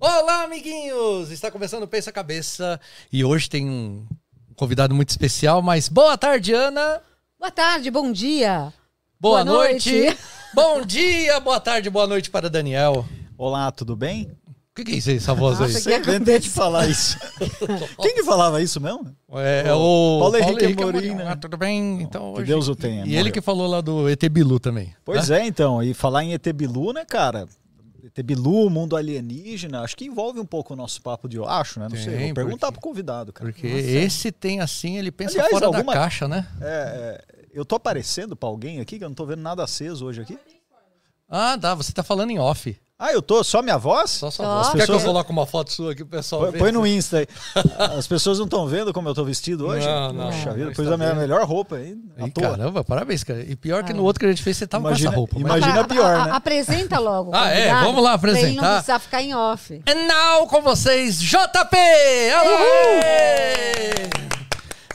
Olá, amiguinhos! Está começando o Pensa Cabeça e hoje tem um convidado muito especial, mas boa tarde, Ana! Boa tarde, bom dia. Boa, Boa noite. noite. Bom dia, boa tarde, boa noite para Daniel. Olá, tudo bem? O que, que é isso aí, essa voz aí? Nossa, Você inventei de falar isso. Quem que falava isso mesmo? É, é o Paulo Henrique Amorim, né? Ah, tudo bem? Então, Que hoje... Deus o tenha, E ele morreu. que falou lá do ET Bilu também. Pois né? é, então. E falar em ET Bilu, né, cara? ET Bilu, mundo alienígena, acho que envolve um pouco o nosso papo de hoje. Acho, né? Não sei. Tem, Vou perguntar porque- pro convidado, cara. Porque esse tem assim, ele pensa Aliás, fora alguma- da caixa, né? É, é, eu tô aparecendo pra alguém aqui que eu não tô vendo nada aceso hoje aqui. Ah, tá, você tá falando em off. Ah, eu tô? Só minha voz? Só sua voz. As Quer que eu pessoas- coloque uma foto sua aqui, o pessoal Põe, vê? põe no Insta aí. As pessoas não estão vendo como eu tô vestido hoje? Não, não, Poxa vida, pus está a minha vendo. melhor roupa aí. Toa. caramba, parabéns, cara. E pior que no Ah. outro que a gente fez, você tava Imagina- com essa roupa. mas- imagina- pior, a- a- né? Apresenta logo. Ah, é? Vamos lá Pra ele não apresentar. precisar ficar em off. And now com vocês, JP!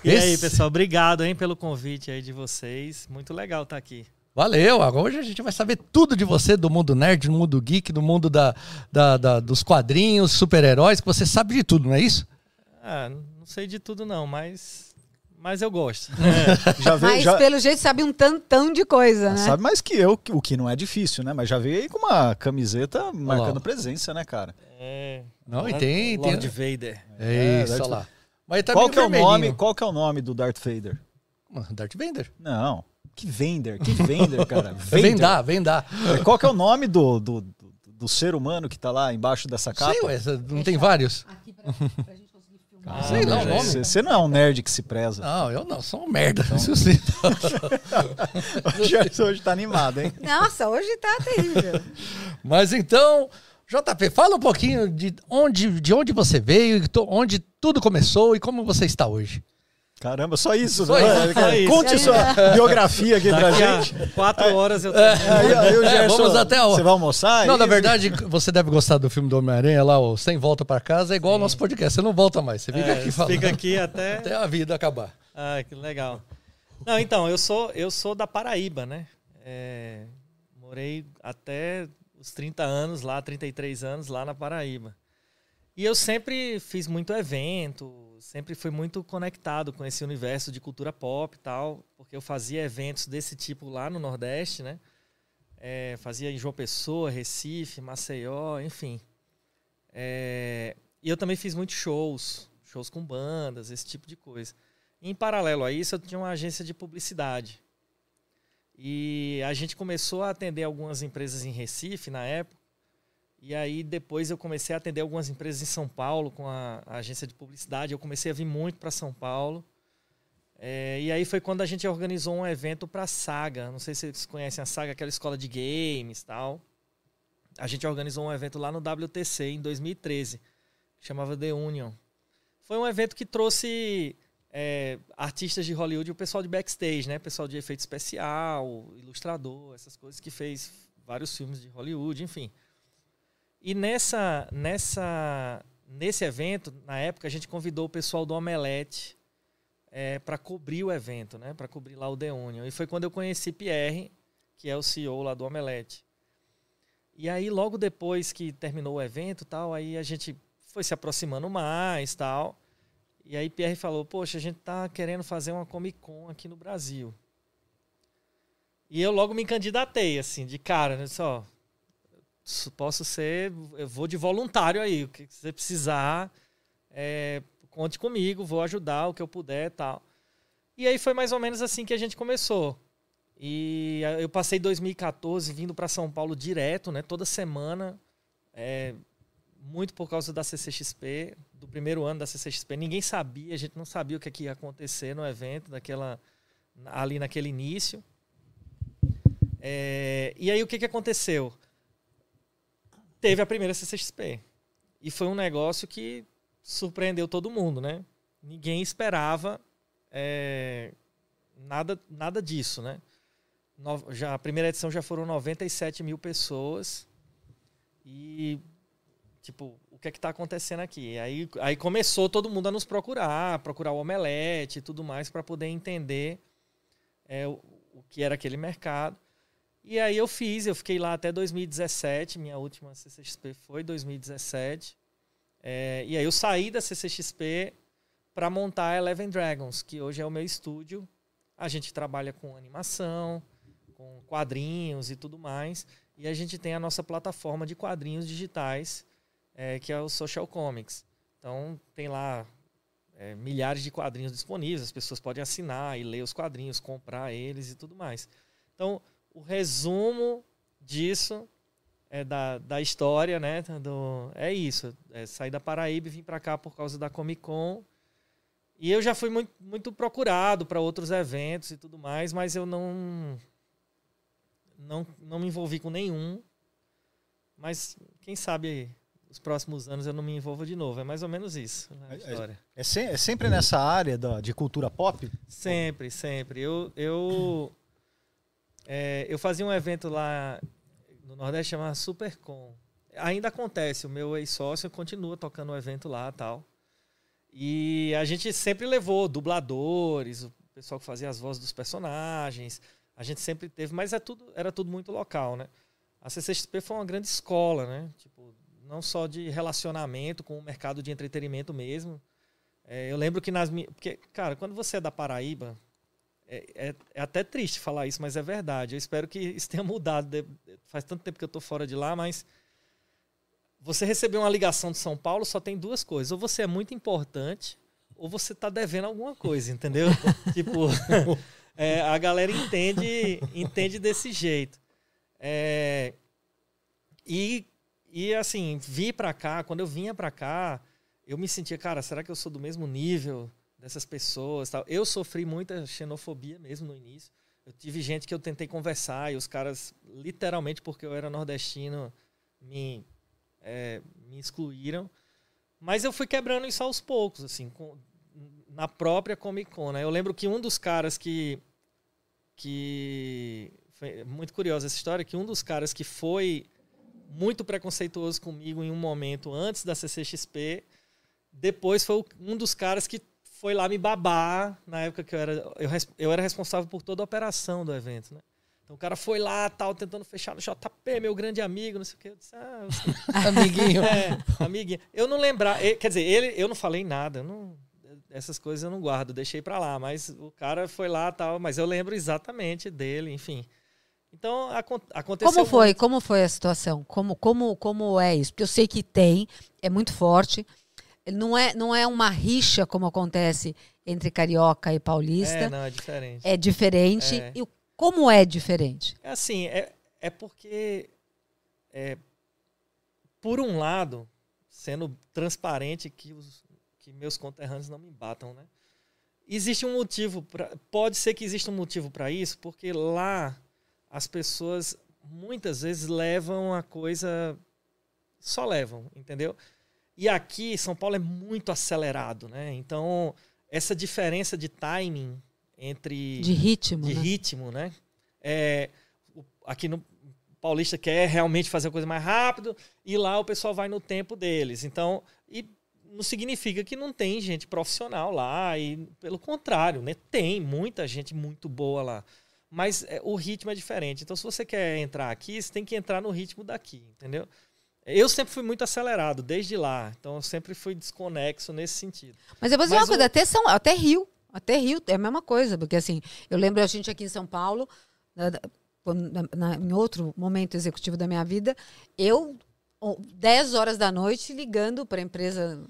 E aí, pessoal, obrigado hein, pelo convite aí de vocês. Muito legal estar aqui. Valeu, agora hoje a gente vai saber tudo de você, do mundo nerd, do mundo geek, do mundo da, da- da- dos quadrinhos, super-heróis, que você sabe de tudo, não é isso? Ah, não sei de tudo não, mas, mas eu gosto. Já veio, Mas já, pelo jeito sabe um tantão de coisa, né? Sabe mais que eu, o que não é difícil, né? Mas já veio aí com uma camiseta marcando presença, né, cara? É, Não, e tem- tem- Lord Vader. É isso, Darth- olha lá. Mas tá qual que é o nome? Qual que é o nome do Darth Vader? Darth Vader. Não. Que Vender? Que Vender, cara? É Vader. Vendar, vendar. Qual que é o nome do, do, do, do ser humano que tá lá embaixo dessa capa? Sei, ué, não tem vários? Aqui pra, pra gente conseguir filmar. sei lá o nome. Você não é um nerd que se preza. Não, eu não, sou um merda. Isso sim. Hoje, hoje tá animado, hein? Nossa, hoje tá terrível. Mas então, JP, fala um pouquinho de onde, de onde você veio, onde tudo começou e como você está hoje. Caramba, só isso. Só né? isso, só isso. Conte sua biografia aqui pra Daqui gente. a quatro horas eu tô... Aí, aí, o É, Gerson, vamos até a- Você vai almoçar? Não, Aí- na verdade, você deve gostar do filme do Homem-Aranha lá, o Sem Volta para Casa, é igual ao nosso podcast. Você não volta mais, você fica É, aqui falando fica aqui até... até a vida acabar. Ah, que legal. Não, então, eu sou, eu sou da Paraíba, né? É, morei até os 30 anos lá, 33 anos lá na Paraíba. E eu sempre fiz muito evento, sempre fui muito conectado com esse universo de cultura pop e tal, porque eu fazia eventos desse tipo lá no Nordeste, né? É, fazia em João Pessoa, Recife, Maceió, enfim. É, e eu também fiz muitos shows, shows com bandas, esse tipo de coisa. Em paralelo a isso, eu tinha uma agência de publicidade. E a gente começou a atender algumas empresas em Recife na época. E aí depois eu comecei a atender algumas empresas em São Paulo com a, a agência de publicidade. Eu comecei a vir muito para São Paulo. É, e aí foi quando a gente organizou um evento para a Saga. Não sei se vocês conhecem a Saga, aquela escola de games tal. A gente organizou um evento lá no WTC em 2013, que chamava The Union. Foi um evento que trouxe é, artistas de Hollywood o pessoal de backstage, né? Pessoal de efeito especial, ilustrador, essas coisas que fez vários filmes de Hollywood, enfim. E nessa, nessa, nesse evento, na época, a gente convidou o pessoal do Omelete é, para cobrir o evento, né? Para cobrir lá o The Union. E foi quando eu conheci Pierre, que é o CEO lá do Omelete. E aí, logo depois que terminou o evento, tal, aí a gente foi se aproximando mais, tal. E aí Pierre falou: "Poxa, a gente tá querendo fazer uma Comic Con aqui no Brasil". E eu logo me candidatei assim, de cara, né, só posso ser, eu vou de voluntário aí, o que você precisar, é, conte comigo, vou ajudar o que eu puder, tal. E aí foi mais ou menos assim que a gente começou. E eu passei 2014 vindo para São Paulo direto, né, toda semana, é, muito por causa da CCXP, do primeiro ano da CCXP. Ninguém sabia, a gente não sabia o que, é que ia acontecer no evento, daquela, ali naquele início. É, e aí o que, que aconteceu? Teve a primeira CCXP. E foi um negócio que surpreendeu todo mundo, né? Ninguém esperava é, nada, nada disso, né? No, já, a primeira edição já foram 97 mil pessoas. E tipo, o que é que tá acontecendo aqui? Aí, aí começou todo mundo a nos procurar, procurar o omelete e tudo mais para poder entender é, o, o que era aquele mercado. E aí eu fiz, eu fiquei lá até 2017, minha última CCXP foi 2017. É, e aí eu saí da CCXP para montar a Eleven Dragons, que hoje é o meu estúdio. A gente trabalha com animação, com quadrinhos e tudo mais. E a gente tem a nossa plataforma de quadrinhos digitais, é, que é o Social Comics. Então tem lá é, milhares de quadrinhos disponíveis, as pessoas podem assinar e ler os quadrinhos, comprar eles e tudo mais. Então, o resumo disso é da, da história, né? Do, é isso. É sair da Paraíba e vir para cá por causa da Comic Con. E eu já fui muito, muito procurado para outros eventos e tudo mais, mas eu não, não não me envolvi com nenhum. Mas quem sabe os próximos anos eu não me envolvo de novo. É mais ou menos isso a história. É, é, se, é sempre nessa área da, de cultura pop? Sempre, sempre. Eu, eu, é, eu fazia um evento lá no Nordeste chamado Supercom. Ainda acontece, o meu ex-sócio continua tocando o evento lá tal. E a gente sempre levou dubladores, o pessoal que fazia as vozes dos personagens. A gente sempre teve, mas é tudo, era tudo muito local, né? A CCXP foi uma grande escola, né? Tipo, não só de relacionamento com o mercado de entretenimento mesmo. É, eu lembro que nas minhas. Porque, cara, quando você é da Paraíba, é, é, é, até triste falar isso, mas é verdade. Eu espero que isso tenha mudado. Faz tanto tempo que eu estou fora de lá, mas. Você receber uma ligação de São Paulo só tem duas coisas. Ou você é muito importante, ou você está devendo alguma coisa, entendeu? tipo, é, a galera entende, entende desse jeito. É, e e assim, vir para cá, quando eu vinha para cá, eu me sentia, cara, será que eu sou do mesmo nível dessas pessoas? Tal? Eu sofri muita xenofobia mesmo no início. Eu tive gente que eu tentei conversar e os caras, literalmente, porque eu era nordestino, me, é, me excluíram. Mas eu fui quebrando isso aos poucos, assim, com, na própria Comic Con. Né? Eu lembro que um dos caras que. que foi muito curiosa essa história, que um dos caras que foi muito preconceituoso comigo em um momento antes da CCXP. Depois foi um dos caras que foi lá me babar na época que eu era eu, eu era responsável por toda a operação do evento, né? Então o cara foi lá, tal, tentando fechar no JP, meu grande amigo, não sei o que. Eu disse, ah, eu amiguinho. É, amiguinho. Eu não lembrar, quer dizer, ele, eu não falei nada, eu não, essas coisas eu não guardo, deixei para lá, mas o cara foi lá, tal, mas eu lembro exatamente dele, enfim. Então aconteceu. Como foi? Muito. Como foi a situação? Como, como, como é isso? Porque eu sei que tem, é muito forte. Não é, não é uma rixa como acontece entre carioca e paulista. É, não, é diferente. É diferente. É. E como é diferente? É assim, é, é porque, é, por um lado, sendo transparente que, os, que meus conterrâneos não me batam, né? Existe um motivo, pra, pode ser que exista um motivo para isso, porque lá as pessoas muitas vezes levam a coisa. Só levam, entendeu? E aqui, São Paulo é muito acelerado, né? Então, essa diferença de timing entre. De ritmo. De né? ritmo, né? É, aqui no Paulista quer realmente fazer a coisa mais rápido e lá o pessoal vai no tempo deles. Então, e não significa que não tem gente profissional lá, e pelo contrário, né? Tem muita gente muito boa lá mas é, o ritmo é diferente. Então, se você quer entrar aqui, você tem que entrar no ritmo daqui, entendeu? Eu sempre fui muito acelerado, desde lá. Então, eu sempre fui desconexo nesse sentido. Mas eu vou dizer Mas uma coisa, até, São, até Rio. Até Rio é a mesma coisa. Porque, assim, eu lembro a gente aqui em São Paulo, na, na, na, em outro momento executivo da minha vida, eu, 10 horas da noite, ligando para a empresa.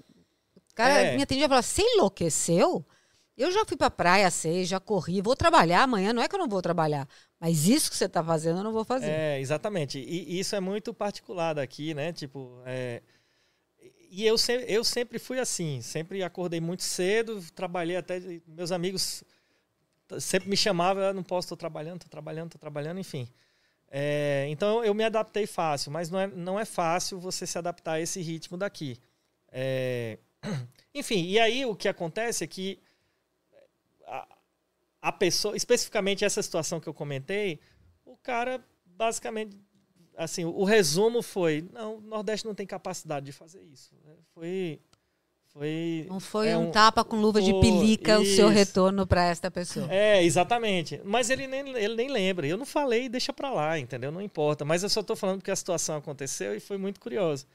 O cara é. me atendia e falava, você enlouqueceu? Eu já fui pra praia seis, já corri, vou trabalhar amanhã, não é que eu não vou trabalhar, mas isso que você está fazendo eu não vou fazer. É, exatamente. E, isso é muito particular daqui, né? Tipo, é... e eu, se, eu sempre fui assim, sempre acordei muito cedo, trabalhei até. Meus amigos sempre me chamavam, eu não posso, estou trabalhando, estou trabalhando, estou trabalhando, enfim. É, então eu me adaptei fácil, mas não é, não é fácil você se adaptar a esse ritmo daqui. É, enfim, e aí o que acontece é que a pessoa, especificamente essa situação que eu comentei, o cara basicamente, assim, o resumo foi, não, o Nordeste não tem capacidade de fazer isso. Foi, Foi, Não foi é um, tapa com luva de Pô, pelica o seu isso. retorno para esta pessoa. É, exatamente. Mas ele nem, ele nem lembra. Eu não falei, deixa pra lá, entendeu? Não importa. Mas eu só tô falando porque a situação aconteceu e foi muito curioso.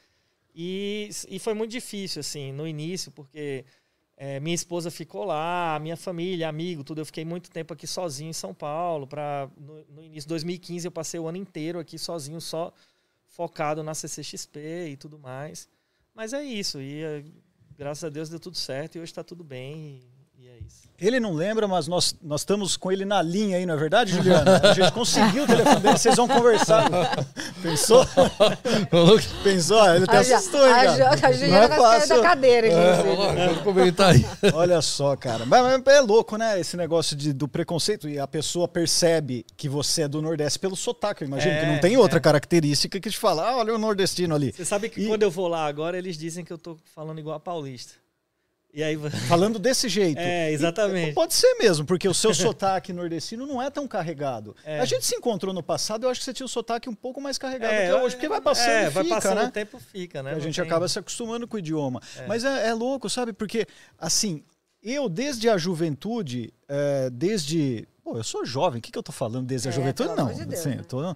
E, e foi muito difícil, assim, no início, porque é, minha esposa ficou lá, minha família, amigo, tudo. Eu fiquei muito tempo aqui sozinho em São Paulo. Pra, no, no início de 2015, eu passei o ano inteiro aqui sozinho, só focado na CCXP e tudo mais. Mas é isso. E é, graças a Deus deu tudo certo e hoje está tudo bem. É isso. Ele não lembra, mas nós, nós estamos com ele na linha aí, não é verdade, Juliana? A gente conseguiu o telefone dele, vocês vão conversar. Pensou? Pensou? Ele até A assustou, hein, a cara? A Juliana é caiu fácil. da cadeira, É, inclusive. vamos comentar aí. Olha só, cara. Mas, mas é louco, né? Esse negócio de, do preconceito. E a pessoa percebe que você é do Nordeste pelo sotaque. Eu imagino É, que não tem outra é. característica que te fala, ah, olha o nordestino ali. Você sabe que E- quando eu vou lá agora, eles dizem que eu tô falando igual a paulista. E aí. Falando desse jeito. É, exatamente. E pode ser mesmo, porque o seu sotaque nordestino não é tão carregado. É. A gente se encontrou no passado, eu acho que você tinha o sotaque um pouco mais carregado É, que hoje, porque vai passando é, e vai fica, passando né? o tempo, fica, né? a Não gente tem- acaba se acostumando com o idioma. Mas é, é louco, sabe? Porque, assim, eu desde a juventude, é, desde. Pô, eu sou jovem, o que, que eu tô falando desde a É, juventude? Não. de Deus, assim, né? eu tô-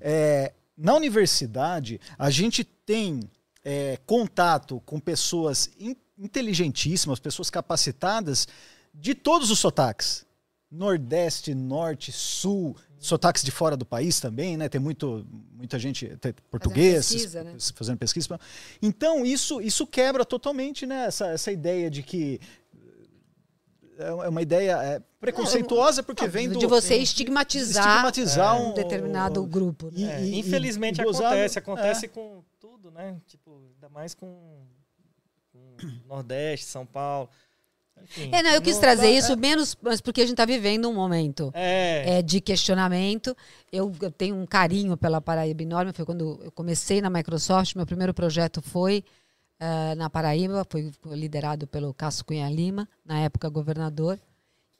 é, na universidade, a gente tem é, contato com pessoas in- inteligentíssimas, pessoas capacitadas de todos os sotaques. Nordeste, Norte, Sul, sotaques de fora do país também, né? Tem muito, muita gente, português, pesquisa, né? fazendo pesquisa. Então, isso, isso quebra totalmente né? essa, essa ideia de que é uma ideia é, preconceituosa porque vem do de você estigmatizar, estigmatizar um um- determinado grupo. né? E- É, e- infelizmente e gozar- acontece, acontece é. com tudo, né? Tipo, ainda mais com Nordeste, São Paulo. Enfim, É, não, eu quis não- trazer isso menos, mas porque a gente está vivendo um momento É, é, de questionamento. Eu, eu tenho um carinho pela Paraíba enorme. Foi quando eu comecei na Microsoft. Meu primeiro projeto foi eh, na Paraíba, foi liderado pelo Cássio Cunha Lima, na época governador.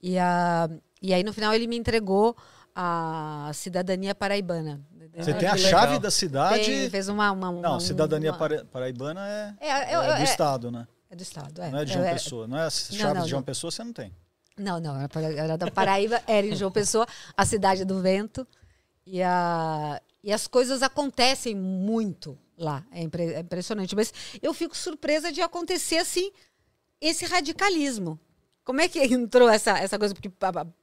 E, a, e aí, no final, ele me entregou a cidadania paraibana. Você Ah, tem a chave da cidade. Tem, fez uma, uma, uma- Não, cidadania uma- para- paraibana é, É, é eu- do é- estado, né? é do Estado, é. Não é de João É- Pessoa. Não é a chave não, de João não. Pessoa, você não tem. Não, não, era da Paraíba, era em João Pessoa, a cidade do vento. E, a, e as coisas acontecem muito lá. É, impre- é impressionante. Mas eu fico surpresa de acontecer assim, esse radicalismo. Como é que entrou essa, essa coisa? Porque,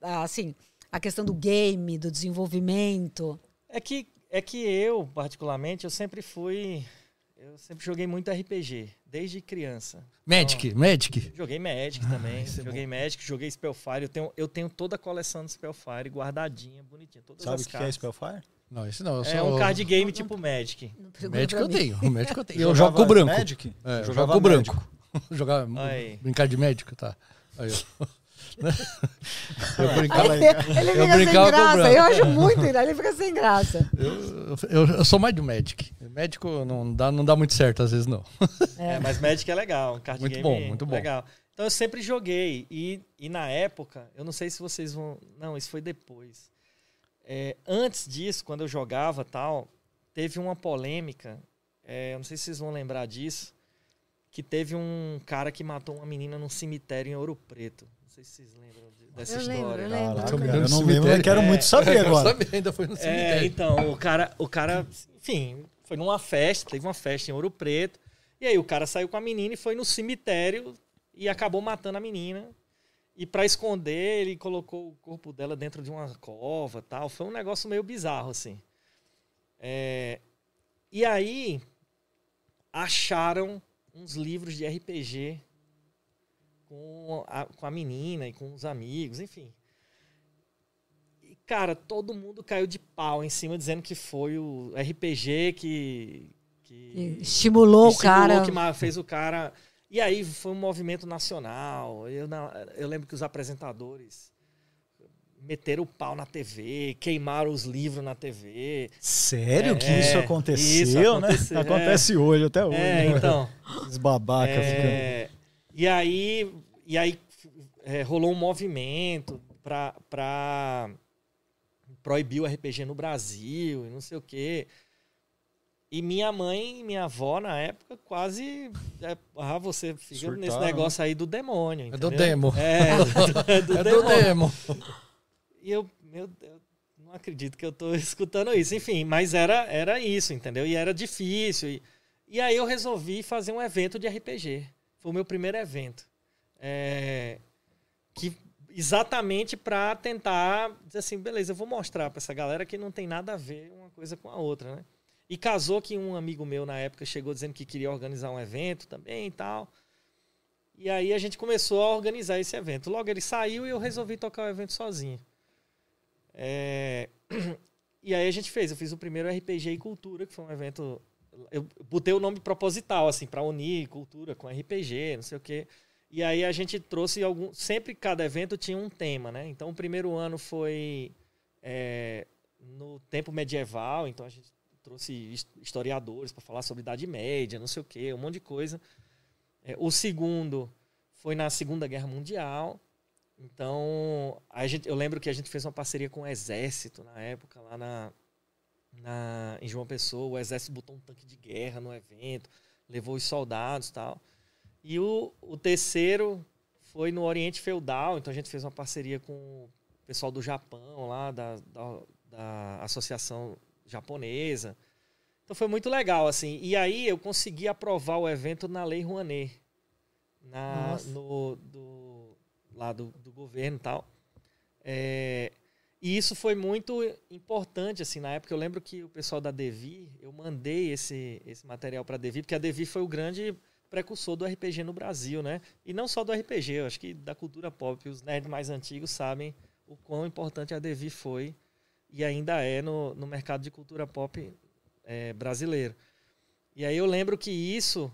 assim, a questão do game, do desenvolvimento. é que é que eu, particularmente, eu sempre fui. Eu sempre joguei muito RPG, desde criança. Magic, Magic. Joguei Magic também. isso é joguei Magic, joguei Spellfire. Eu tenho, eu tenho toda a coleção do Spellfire guardadinha, bonitinha. Todas Sabe o que é cartas. Spellfire? Não, esse não. Eu É um card game tipo Magic. Não Magic eu tenho. O Magic eu tenho. Eu Jogava jogo com o branco. Magic? É, eu Jogava jogo com o branco. Aí. brincar de médico, tá. Aí, ó. Eu Aí, brincava, ele fica sem brincava o graça. Eu acho muito, ele fica sem graça. eu, eu, eu sou mais do Magic. Médico não dá, não dá muito certo, às vezes não. É, mas Magic é legal, card Muito game bom, muito bom. legal. Então eu sempre joguei. E, e na época, eu não sei se vocês vão. Não, isso foi depois. É, antes disso, quando eu jogava tal, teve uma polêmica. é, eu não sei se vocês vão lembrar disso. Que teve um cara que matou uma menina num cemitério em Ouro Preto. Não sei se vocês lembram de- dessa Eu lembro, história. eu lembro. Tô me eu não lembro, eu quero muito saber Eu agora. sabia, ainda foi no É, cemitério. então, o cara, o cara, enfim, foi numa festa, teve uma festa em Ouro Preto, e aí o cara saiu com a menina e foi no cemitério e acabou matando a menina. E pra esconder, ele colocou o corpo dela dentro de uma cova, tal. Foi um negócio meio bizarro assim. É, e aí acharam uns livros de RPG com a, com a menina e com os amigos, enfim. E, cara, todo mundo caiu de pau em cima, dizendo que foi o RPG que. que Estimulou o estimulou, cara. que fez o cara. E aí foi um movimento nacional. Eu, eu lembro que os apresentadores meteram o pau na TV, queimaram os livros na TV. Sério que É, isso aconteceu, isso né? aconteceu, é. Acontece hoje, até hoje. É, né? então. Os babaca ficando. É, e aí, e aí é, rolou um movimento pra, pra proibir o RPG no Brasil e não sei o quê. E minha mãe e minha avó, na época, quase. é, ah, você fica Surtaram, nesse negócio aí do demônio. É do entendeu? demo. É, é do É do demônio. demo. E eu, meu Deus, não acredito que eu tô escutando isso. Enfim, mas era, era isso, entendeu? E era difícil. E, e aí eu resolvi fazer um evento de RPG. Foi o meu primeiro evento. É, que exatamente para tentar dizer assim, beleza, eu vou mostrar para essa galera que não tem nada a ver uma coisa com a outra, né? E casou que um amigo meu na época chegou dizendo que queria organizar um evento também e tal. E aí a gente começou a organizar esse evento. Logo ele saiu e eu resolvi tocar o evento sozinho. É, E aí a gente fez, eu fiz o primeiro RPG e Cultura, que foi um evento. Eu botei o nome proposital, assim, para unir cultura com RPG, não sei o quê. E aí a gente trouxe algum. Sempre cada evento tinha um tema, né? Então o primeiro ano foi é, no tempo medieval, então a gente trouxe his- historiadores para falar sobre Idade Média, não sei o quê, um monte de coisa. É, o segundo foi na Segunda Guerra Mundial. Então, a gente, eu lembro que a gente fez uma parceria com o Exército na época, lá na, na, em João Pessoa. O Exército botou um tanque de guerra no evento, levou os soldados e tal. E o, o terceiro foi no Oriente Feudal, então a gente fez uma parceria com o pessoal do Japão, lá da, da, da Associação Japonesa. Então foi muito legal, assim. E aí eu consegui aprovar o evento na Lei Rouanet. Na, Nossa. no, do, lá do, do governo e tal. É, e isso foi muito importante, assim, na época. Eu lembro que o pessoal da Devi, eu mandei esse, esse material para a Devi, porque a Devi foi o grande precursor do RPG no Brasil, né? E não só do RPG, eu acho que da cultura pop. Os nerds mais antigos sabem o quão importante a Devi foi e ainda é no, no mercado de cultura pop é, brasileiro. E aí eu lembro que isso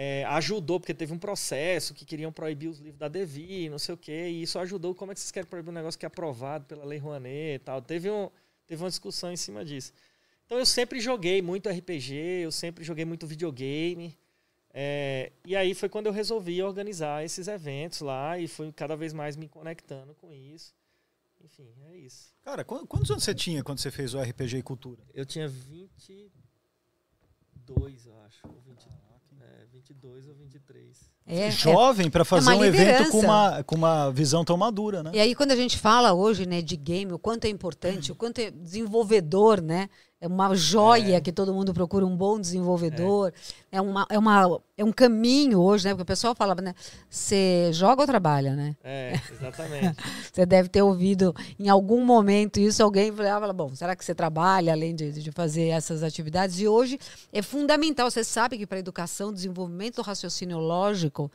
é, ajudou, porque teve um processo que queriam proibir os livros da Devi, não sei o quê, e isso ajudou. Como é que vocês querem proibir um negócio que é aprovado pela Lei Rouanet e tal? Teve, um, teve uma discussão em cima disso. Então eu sempre joguei muito RPG, eu sempre joguei muito videogame. é, e aí foi quando eu resolvi organizar esses eventos lá e fui cada vez mais me conectando com isso. Enfim, é isso. Cara, qu- quantos anos você tinha quando você fez o RPG e Cultura? Eu tinha 22, eu acho. Ou 20, 22 ou 23. É, é. Jovem para fazer uma um evento com uma, com uma visão tão madura, né? E aí, quando a gente fala hoje né, de game, o quanto é importante, o quanto é desenvolvedor, né? É uma joia que todo mundo procura um bom desenvolvedor. É, uma, é, uma, é um caminho hoje, né? Porque o pessoal falava, né? Você joga ou trabalha, né? É, exatamente. Você deve ter ouvido em algum momento isso, alguém falava, bom, será que você trabalha além de, de fazer essas atividades? E hoje é fundamental, você sabe que para a educação, desenvolvimento do raciocínio lógico,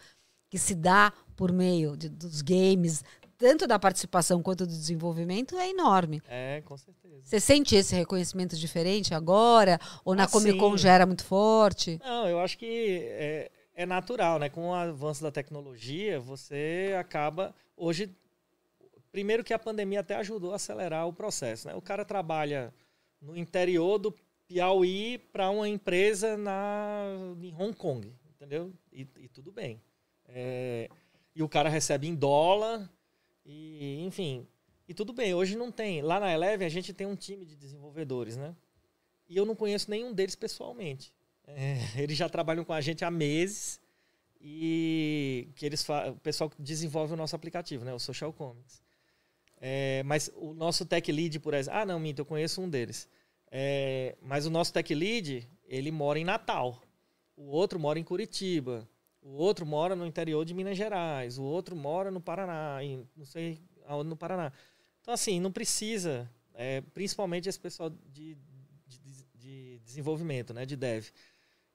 que se dá por meio de- dos games, tanto da participação quanto do desenvolvimento, é enorme. É, com certeza. Você sente esse reconhecimento diferente agora? Ou na Ah, Comic Con já era muito forte? Não, eu acho que é, é natural, né? Com o avanço da tecnologia, você acaba. Hoje, primeiro que a pandemia até ajudou a acelerar o processo, né? O cara trabalha no interior do Piauí para uma empresa na, em Hong Kong, entendeu? E, e tudo bem. É, e o cara recebe em dólar, e enfim. E tudo bem, hoje não tem. Lá na Eleven a gente tem um time de desenvolvedores, né? E eu não conheço nenhum deles pessoalmente. É, eles já trabalham com a gente há meses e que eles o pessoal que desenvolve o nosso aplicativo, né, o Social Comics. É, mas o nosso tech lead, por exemplo, ah não, minto, eu conheço um deles. É, mas o nosso tech lead, ele mora em Natal. O outro mora em Curitiba. O outro mora no interior de Minas Gerais. O outro mora no Paraná, não sei aonde no Paraná. Então assim, não precisa, é, principalmente esse pessoal de, de, de desenvolvimento, né, de dev.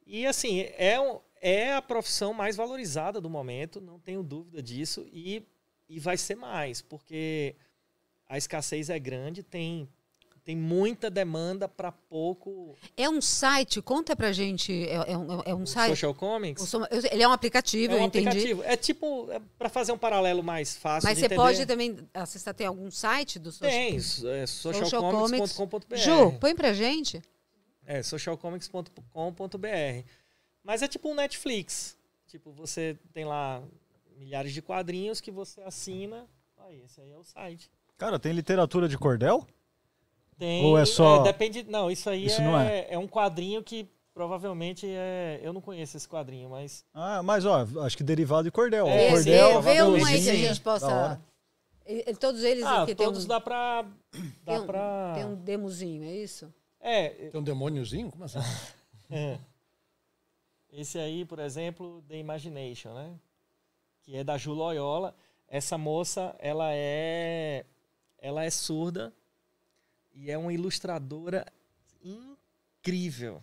E assim, é, é a profissão mais valorizada do momento, não tenho dúvida disso, e, e vai ser mais, porque a escassez é grande, tem, tem muita demanda para pouco. É um site, conta pra gente, é, é um, é um site? Social Comics Ele é um aplicativo, é um eu entendi. aplicativo. É tipo, para fazer um paralelo mais fácil Mas de você entender. pode também acessar, tem algum site do social? Tem, é Social socialcomics.com.br. Ju, põe pra gente. É, socialcomics.com.br. Mas é tipo um Netflix. Tipo, você tem lá milhares de quadrinhos que você assina. Aí, esse aí é o site. Cara, tem literatura de cordel? Tem, Ou é só- depende. Não, isso aí Isso é, não é. um quadrinho que, provavelmente é. Eu não conheço esse quadrinho, mas. Ah, mas ó, acho que derivado de cordel. ó. É, cordel, vê, vê um aí que a gente possa. Todos eles Ah, aqui tem todos um, dá pra. Dá tem, um, pra. tem um demozinho, é isso? É, Tem um demôniozinho? Como assim? É. Esse aí, por exemplo, The Imagination, né? Que é da Ju Loyola. Essa moça, ela é ela é surda e é uma ilustradora incrível,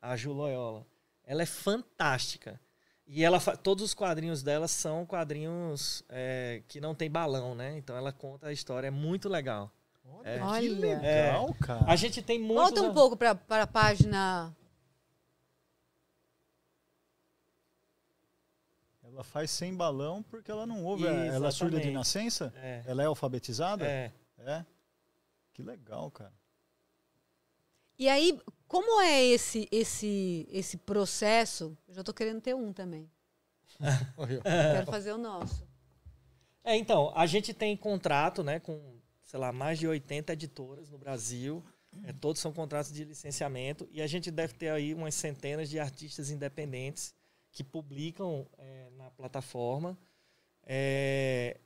a Ju Loyola. Ela é fantástica. E ela todos os quadrinhos dela são quadrinhos é, que não tem balão, né? Então ela conta a história, é muito legal. É. Que Olha. legal, cara. A gente tem muitos Volta um pouco para a página. Ela faz sem balão porque ela não ouve. Isso, ela é surda de exatamente. nascença? É, Ela é alfabetizada? é. É. Que legal, cara. E aí, como é esse esse esse processo? Eu já estou querendo ter um também. Quero fazer o nosso. É, então, a gente tem contrato, né, com, sei lá, mais de 80 editoras no Brasil. É, todos são contratos de licenciamento. E a gente deve ter aí umas centenas de artistas independentes que publicam é, na plataforma. É,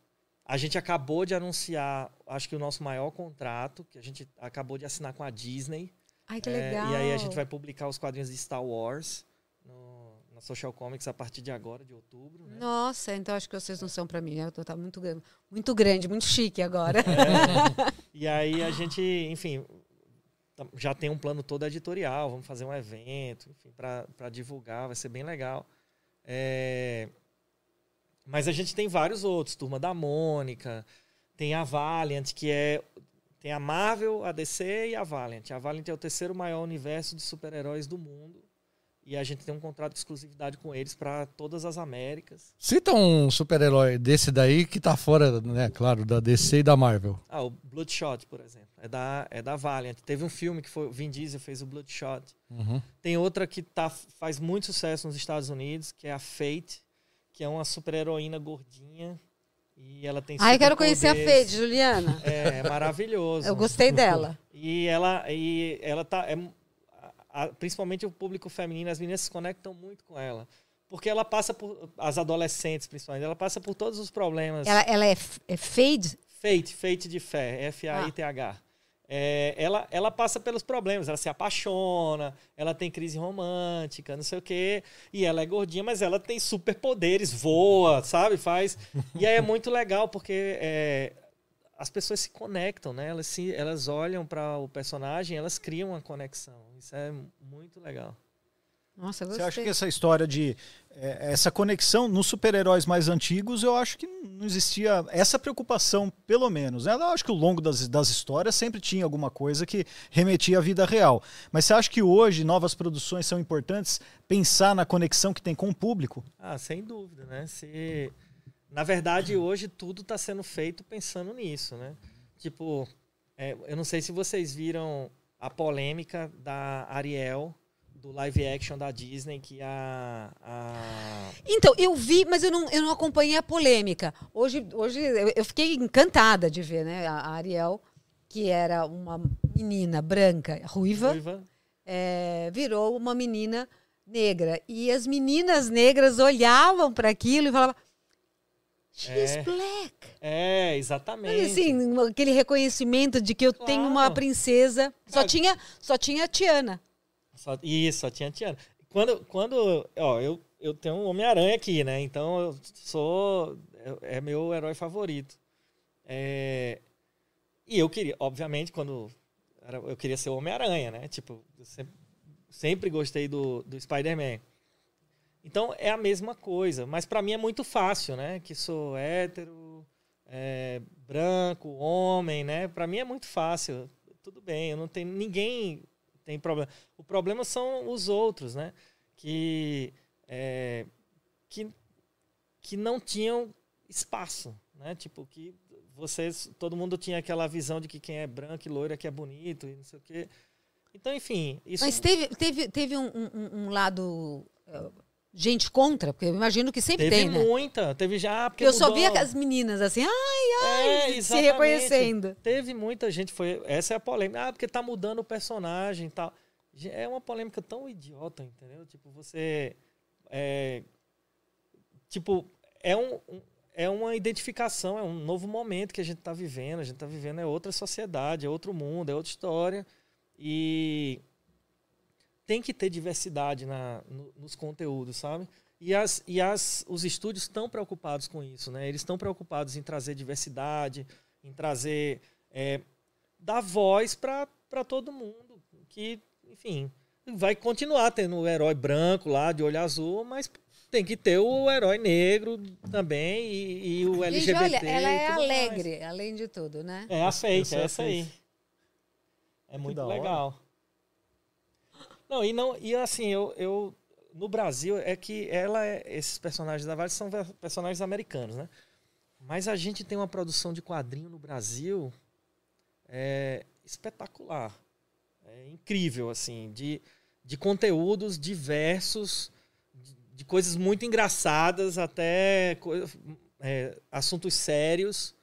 a gente acabou de anunciar, acho que o nosso maior contrato, que a gente acabou de assinar com a Disney. Ai, que É, legal. e aí a gente vai publicar os quadrinhos de Star Wars no, na Social Comics a partir de agora, de outubro. Né? Nossa, então acho que vocês não são para mim. né? Eu tô tá muito grande, muito grande, muito chique agora. É. E aí a gente, enfim, tam- já tem um plano todo editorial, vamos fazer um evento, enfim, para divulgar, vai ser bem legal. É, Mas a gente tem vários outros, Turma da Mônica, tem a Valiant, que é tem a Marvel, a DC e a Valiant. A Valiant é o terceiro maior universo de super-heróis do mundo. E a gente tem um contrato de exclusividade com eles para todas as Américas. Cita um super-herói desse daí que tá fora, né? Claro, da DC e da Marvel. Ah, o Bloodshot, por exemplo. É da, é da Valiant. Teve um filme que foi. o Vin Diesel fez o Bloodshot. Uhum. Tem outra que tá, faz muito sucesso nos Estados Unidos, que é a Fate, que é uma super-heroína gordinha. E ela tem Ai, eu quero conhecer a. Fade, Juliana. É, é maravilhoso. Eu gostei dela. E ela, e ela tá. é- a- principalmente o público feminino, as meninas se conectam muito com ela. Porque ela passa por. As adolescentes, principalmente, ela passa por todos os problemas. Ela, ela é, é Fade? Fate, Fate de fé, F-A-I-T-H. É, ela, ela passa pelos problemas, ela se apaixona, ela tem crise romântica, não sei o quê, e ela é gordinha, mas ela tem superpoderes, voa, sabe? Faz. E aí é muito legal, porque é, as pessoas se conectam, né? Elas, se, elas olham para o personagem, elas criam uma conexão. Isso é muito legal. Nossa, eu Você gostei. acha que essa história de é, essa conexão nos super-heróis mais antigos, eu acho que não existia essa preocupação, pelo menos. né? Eu acho que ao longo das, das histórias sempre tinha alguma coisa que remetia à vida real. Mas você acha que hoje novas produções são importantes pensar na conexão que tem com o público? Ah, sem dúvida, né? Se, na verdade, hoje tudo está sendo feito pensando nisso, né? Tipo, é, eu não sei se vocês viram a polêmica da Ariel, do live action da Disney, que a... a Então, eu vi, mas eu não, eu não acompanhei a polêmica. Hoje, hoje eu, fiquei encantada de ver, né? A Ariel, que era uma menina branca, ruiva, Ruiva, é, virou uma menina negra. E as meninas negras olhavam para aquilo e falavam. She's É. black. É, exatamente. assim, aquele reconhecimento de que eu tenho uma Claro. princesa. Só Cara. tinha, só tinha a Tiana. Só- isso, só tinha Tiana. Quando, quando ó, eu, eu tenho um Homem-Aranha aqui, né? Então eu sou. É meu herói favorito. É, e eu queria, obviamente, quando. era- eu queria ser o Homem-Aranha, né? Tipo, eu sempre, sempre gostei do, do Spider-Man. Então é a mesma coisa, mas pra mim é muito fácil, né? Que sou hétero, é, branco, homem, né? Pra mim é muito fácil. Tudo bem, eu não tenho ninguém tem problema. O problema são os outros, né? Que é, que que não tinham espaço, né? Tipo que vocês, todo mundo tinha aquela visão de que quem é branco e loiro é que é bonito e não sei o quê. Então, enfim, isso Mas teve, teve, teve um, um- um lado. Gente contra, porque eu imagino que sempre teve tem, né? muita, teve já porque eu só mudou. via as meninas assim, ai, É, se exatamente. reconhecendo. Teve muita gente, foi essa é a polêmica. Ah, porque tá mudando o personagem e tal. É uma polêmica tão idiota, entendeu? Tipo, você. É, tipo, é, um, um, é uma identificação, é um novo momento que a gente está vivendo. A gente está vivendo é outra sociedade, é outro mundo, é outra história. E tem que ter diversidade na, no, nos conteúdos, sabe? E, as, e as, os estúdios estão preocupados com isso, né? Eles estão preocupados em trazer diversidade, em trazer. É, dar voz para todo mundo. Que, enfim, vai continuar tendo o herói branco lá, de olho azul, mas tem que ter o herói negro também e, e o LGBT. Gente, olha, ela é alegre, mais. além de tudo, né? É aceita, é essa aí. É muito legal. Não, e não, e assim, eu, eu no Brasil é que ela é, esses personagens da Vale são personagens americanos, né? Mas a gente tem uma produção de quadrinho no Brasil é, espetacular. É incrível, assim, de, de conteúdos diversos, de, coisas muito engraçadas até é, assuntos sérios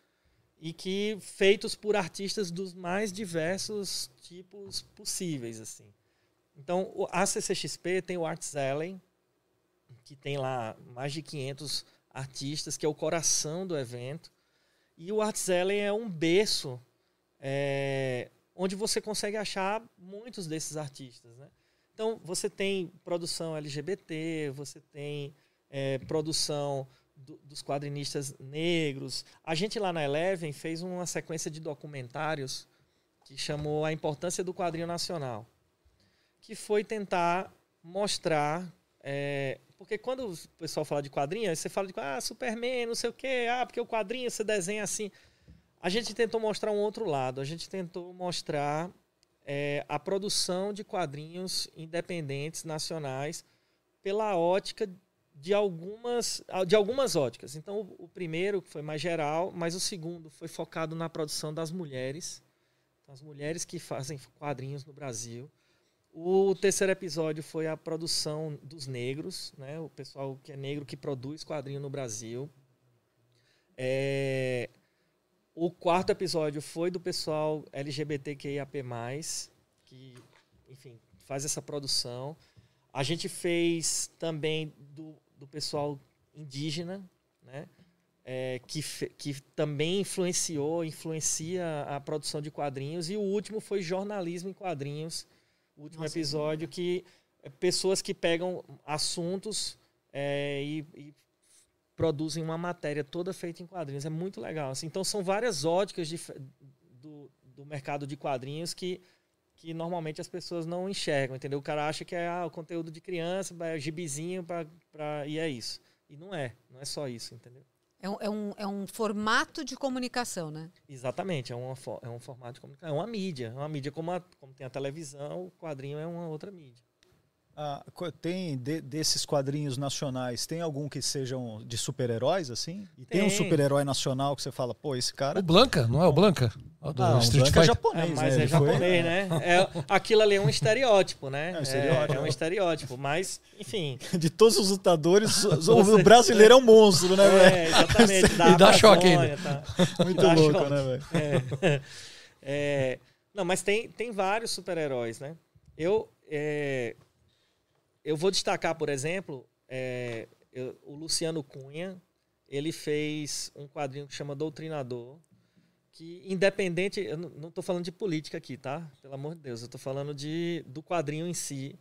e que feitos por artistas dos mais diversos tipos possíveis, assim. Então, a CCXP tem o Arts Allen, que tem lá mais de 500 artistas, que é o coração do evento. E o Arts Allen é um berço é, onde você consegue achar muitos desses artistas. Né? Então, você tem produção LGBT, você tem é, produção do, dos quadrinistas negros. A gente lá na Eleven fez uma sequência de documentários que chamou A Importância do Quadrinho Nacional que foi tentar mostrar. É, porque quando o pessoal fala de quadrinhos, você fala de ah, Superman, não sei o quê, ah, porque o quadrinho você desenha assim. A gente tentou mostrar um outro lado, a gente tentou mostrar é, a produção de quadrinhos independentes, nacionais, pela ótica de algumas, de algumas óticas. Então, o, o primeiro foi mais geral, mas o segundo foi focado na produção das mulheres. Então, as mulheres que fazem quadrinhos no Brasil. O terceiro episódio foi a produção dos negros, né? O pessoal que é negro que produz quadrinho no Brasil. É... O quarto episódio foi do pessoal LGBTQIAP+, que, enfim, faz essa produção. A gente fez também do, do pessoal indígena, né? É, que, que também influenciou, influencia a produção de quadrinhos. E o último foi jornalismo em quadrinhos, o último Nossa, episódio, que é pessoas que pegam assuntos é, e, e, produzem uma matéria toda feita em quadrinhos. É muito legal. Assim. Então, são várias óticas de, do, do mercado de quadrinhos que, que normalmente as pessoas não enxergam, entendeu? O cara acha que é ah, o conteúdo de criança, é gibizinho, pra, pra, e é isso. E não é. Não é só isso, entendeu? É um, é, um, é um formato de comunicação, né? Exatamente, é, uma, é um formato de comunicação. É uma mídia. É uma mídia como, a, como tem a televisão, o quadrinho é uma outra mídia. Ah, tem de, desses quadrinhos nacionais, tem algum que sejam de super-heróis, assim? E tem, tem um super-herói nacional que você fala, pô, esse cara. O Blanca, não é o Blanca? O do não, Street Blanca é japonês, é, mas né? é japonês, foi... né? É, aquilo ali é um estereótipo, né? É um estereótipo. É, é um estereótipo, mas, enfim. De todos os lutadores, o brasileiro é um monstro, né, velho? É, exatamente. Dá e dá choque ainda. Tá. Muito dá louco, choque. né, velho? É. é. Não, mas tem, tem vários super-heróis, né? Eu. É, eu vou destacar, por exemplo, é, eu, o Luciano Cunha. Ele fez um quadrinho que chama Doutrinador, que independente, eu não estou falando de política aqui, tá? Pelo amor de Deus, eu estou falando de, do quadrinho em si.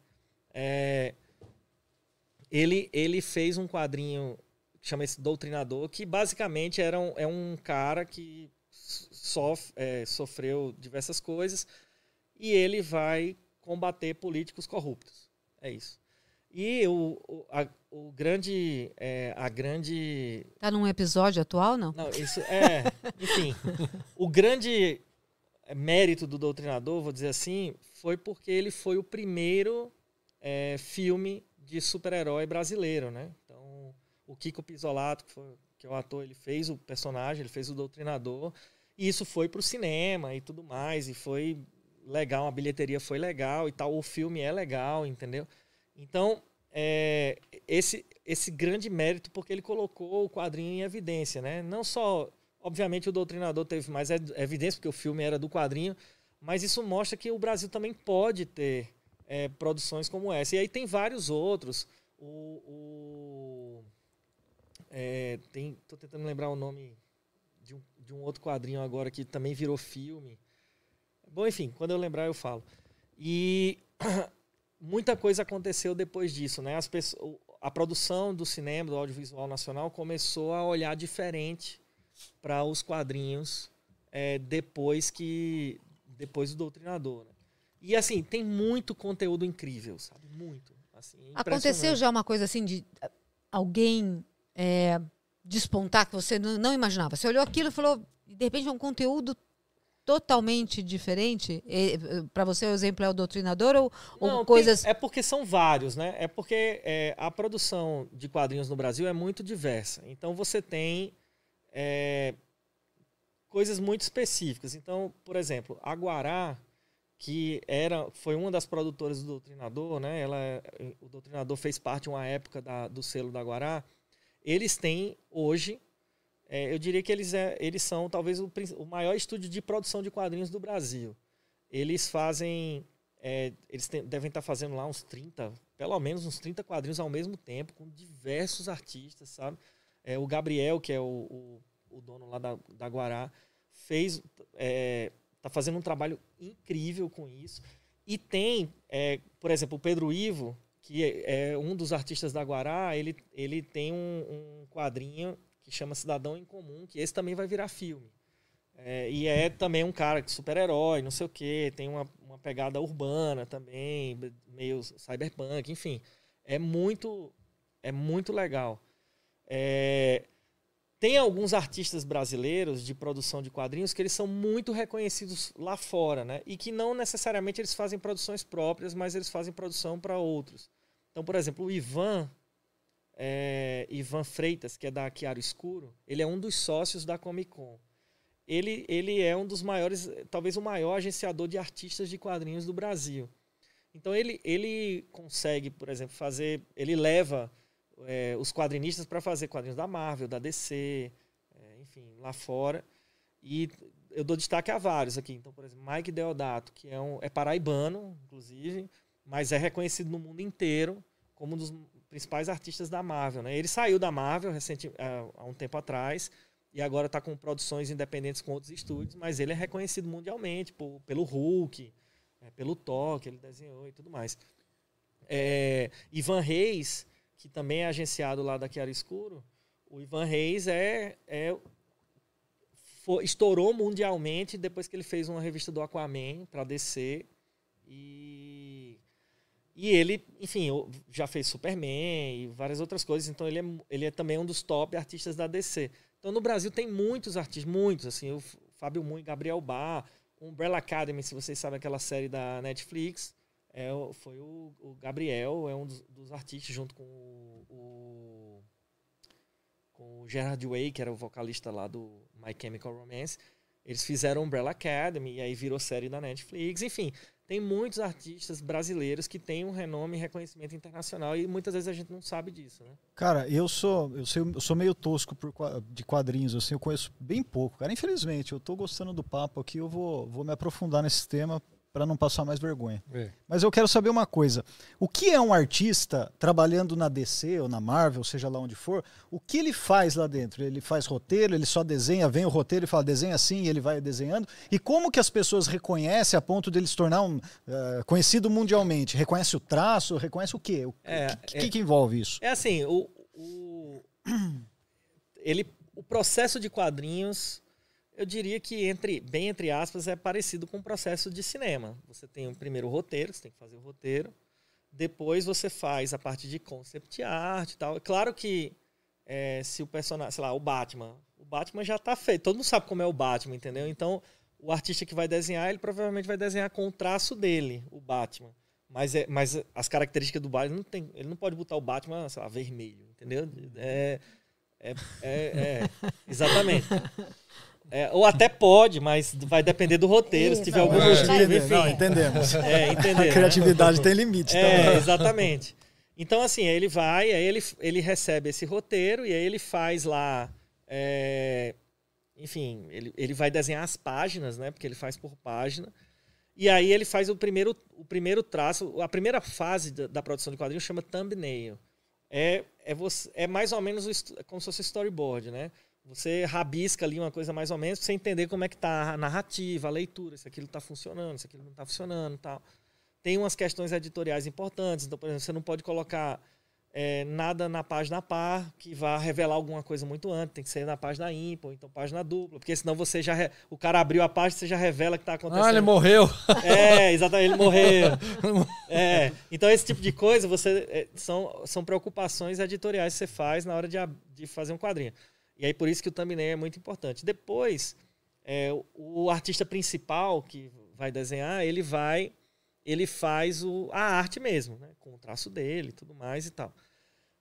É, ele, ele fez um quadrinho que chama esse Doutrinador, que basicamente era um, é um cara que sof, é, sofreu diversas coisas e ele vai combater políticos corruptos. É isso. E o, o, a, o grande. É, a grande. Tá num episódio atual, não? Não, isso é. enfim. o grande mérito do Doutrinador, vou dizer assim, foi porque ele foi o primeiro é, filme de super-herói brasileiro, né? Então, o Kiko Pisolato, que, foi, que é o ator, ele fez o personagem, ele fez o Doutrinador. E isso foi pro cinema e tudo mais. E foi legal, a bilheteria foi legal e tal. O filme é legal, entendeu? Então, é, esse, esse grande mérito, porque ele colocou o quadrinho em evidência, né? Não só, obviamente, o Doutrinador teve mais evidência, porque o filme era do quadrinho, mas isso mostra que o Brasil também pode ter é, produções como essa. E aí tem vários outros. O, o é, tem, tô tentando lembrar o nome de um, de um outro quadrinho agora que também virou filme. Bom, enfim, quando eu lembrar eu falo. E muita coisa aconteceu depois disso, né? As pessoas, a produção do cinema, do audiovisual nacional, começou a olhar diferente para os quadrinhos é, depois que depois do doutrinador. Né? E assim tem muito conteúdo incrível, sabe? Muito. Assim, Aconteceu já uma coisa assim de alguém é, despontar que você não imaginava. Você olhou aquilo e falou, de repente é um conteúdo totalmente diferente? Para você, o exemplo é o doutrinador ou, Não, ou coisas. Tem, é porque são vários, né? É porque é, a produção de quadrinhos no Brasil é muito diversa. Então você tem é, coisas muito específicas. Então, por exemplo, a Guará, que era, foi uma das produtoras do Doutrinador, né? Ela, o Doutrinador fez parte uma época da, do selo da Guará. Eles têm hoje é, eu diria que eles, é, eles são talvez o, o, maior estúdio de produção de quadrinhos do Brasil. Eles fazem. É, eles devem estar fazendo lá uns 30, pelo menos uns 30 quadrinhos ao mesmo tempo, com diversos artistas, sabe? É, o Gabriel, que é o, o, o, dono lá da, da Guará, fez. É, tá fazendo um trabalho incrível com isso. E tem, é, por exemplo, o Pedro Ivo, que é, é, um dos artistas da Guará, ele, ele tem um, um quadrinho que chama Cidadão em Comum, que esse também vai virar filme. É, e é também um cara que super-herói, não sei o quê, tem uma, uma pegada urbana também, meio cyberpunk, enfim. É muito, é muito legal. É, tem alguns artistas brasileiros de produção de quadrinhos que eles são muito reconhecidos lá fora, né? E que não necessariamente eles fazem produções próprias, mas eles fazem produção para outros. Então, por exemplo, o Ivan, é, Ivan Freitas, que é da Chiaro Escuro, ele é um dos sócios da Comic Con. Ele, ele é um dos maiores, talvez o maior agenciador de artistas de quadrinhos do Brasil. Então ele, ele consegue, por exemplo, fazer. Ele leva é, os quadrinistas para fazer quadrinhos da Marvel, da DC, é, enfim, lá fora. E eu dou destaque a vários aqui. Então, por exemplo, Mike Deodato, que é, um, é paraibano, inclusive, mas é reconhecido no mundo inteiro como um dos principais artistas da Marvel. Né? Ele saiu da Marvel recente, há um tempo atrás e agora está com produções independentes com outros estúdios, mas ele é reconhecido mundialmente por, pelo Hulk, é, pelo Thor que ele desenhou e tudo mais. É, Ivan Reis, que também é agenciado lá da Chiara Escuro, o Ivan Reis é, é foi, estourou mundialmente depois que ele fez uma revista do Aquaman para DC e e ele, enfim, já fez Superman e várias outras coisas, então ele é, ele é também um dos top artistas da DC. Então no Brasil tem muitos artistas, muitos, assim, o Fábio Mui, Gabriel Bar, Umbrella Academy, se vocês sabem aquela série da Netflix, é, foi o, o Gabriel, é um dos, dos artistas junto com o, o, com o Gerard Way, que era o vocalista lá do My Chemical Romance. Eles fizeram Umbrella Academy e aí virou série da Netflix, enfim tem muitos artistas brasileiros que têm um renome e reconhecimento internacional e muitas vezes a gente não sabe disso, né? Cara, eu sou eu, sei, eu sou meio tosco por, de quadrinhos, assim, eu conheço bem pouco, cara. Infelizmente, eu estou gostando do papo aqui, eu vou, vou me aprofundar nesse tema para não passar mais vergonha. É. Mas eu quero saber uma coisa: o que é um artista trabalhando na DC ou na Marvel, seja lá onde for, o que ele faz lá dentro? Ele faz roteiro, ele só desenha, vem o roteiro e fala desenha assim e ele vai desenhando. E como que as pessoas reconhecem a ponto dele se tornar um uh, conhecido mundialmente? Reconhece o traço? Reconhece o quê? O é, que, é, que, envolve isso? É assim, o, o, ele, o processo de quadrinhos eu diria que, entre, bem entre aspas, é parecido com o processo de cinema. Você tem o primeiro roteiro, você tem que fazer o roteiro. Depois você faz a parte de concept art e tal. É claro que é, se o personagem, sei lá, o Batman. O Batman já está feito. Todo mundo sabe como é o Batman, entendeu? Então, o artista que vai desenhar, ele provavelmente vai desenhar com o traço dele, o Batman. Mas, é, mas as características do Batman, não tem, ele não pode botar o Batman, sei lá, vermelho, entendeu? É, é, é, é exatamente. É, ou até pode, mas vai depender do roteiro, Isso, se tiver algum é, motivo, enfim. Não, entendemos. É, entender, A criatividade né? tem limite é, também. exatamente. Então, assim, ele vai, aí ele, ele recebe esse roteiro e aí ele faz lá. É, enfim, ele, ele vai desenhar as páginas, né? Porque ele faz por página. E aí ele faz o primeiro, o primeiro traço, a primeira fase da, da produção de quadrinho chama thumbnail. É, é, você, é mais ou menos como se fosse storyboard, né? Você rabisca ali uma coisa mais ou menos pra você entender como é que tá a narrativa, a leitura, se aquilo tá funcionando, se aquilo não tá funcionando tal. Tem umas questões editoriais importantes, então, por exemplo, você não pode colocar é, nada na página par que vá revelar alguma coisa muito antes, tem que ser na página ímpar, ou então página dupla, porque senão você já. re- O cara abriu a página, você já revela que tá acontecendo. Ah, ele morreu. É, exatamente, ele morreu. É, então esse tipo de coisa você é, são, são preocupações editoriais que você faz na hora de, de fazer um quadrinho. E aí por isso que o thumbnail é muito importante. Depois, é, o, artista principal que vai desenhar, ele vai, ele faz o, a arte mesmo, né, com o traço dele, tudo mais e tal.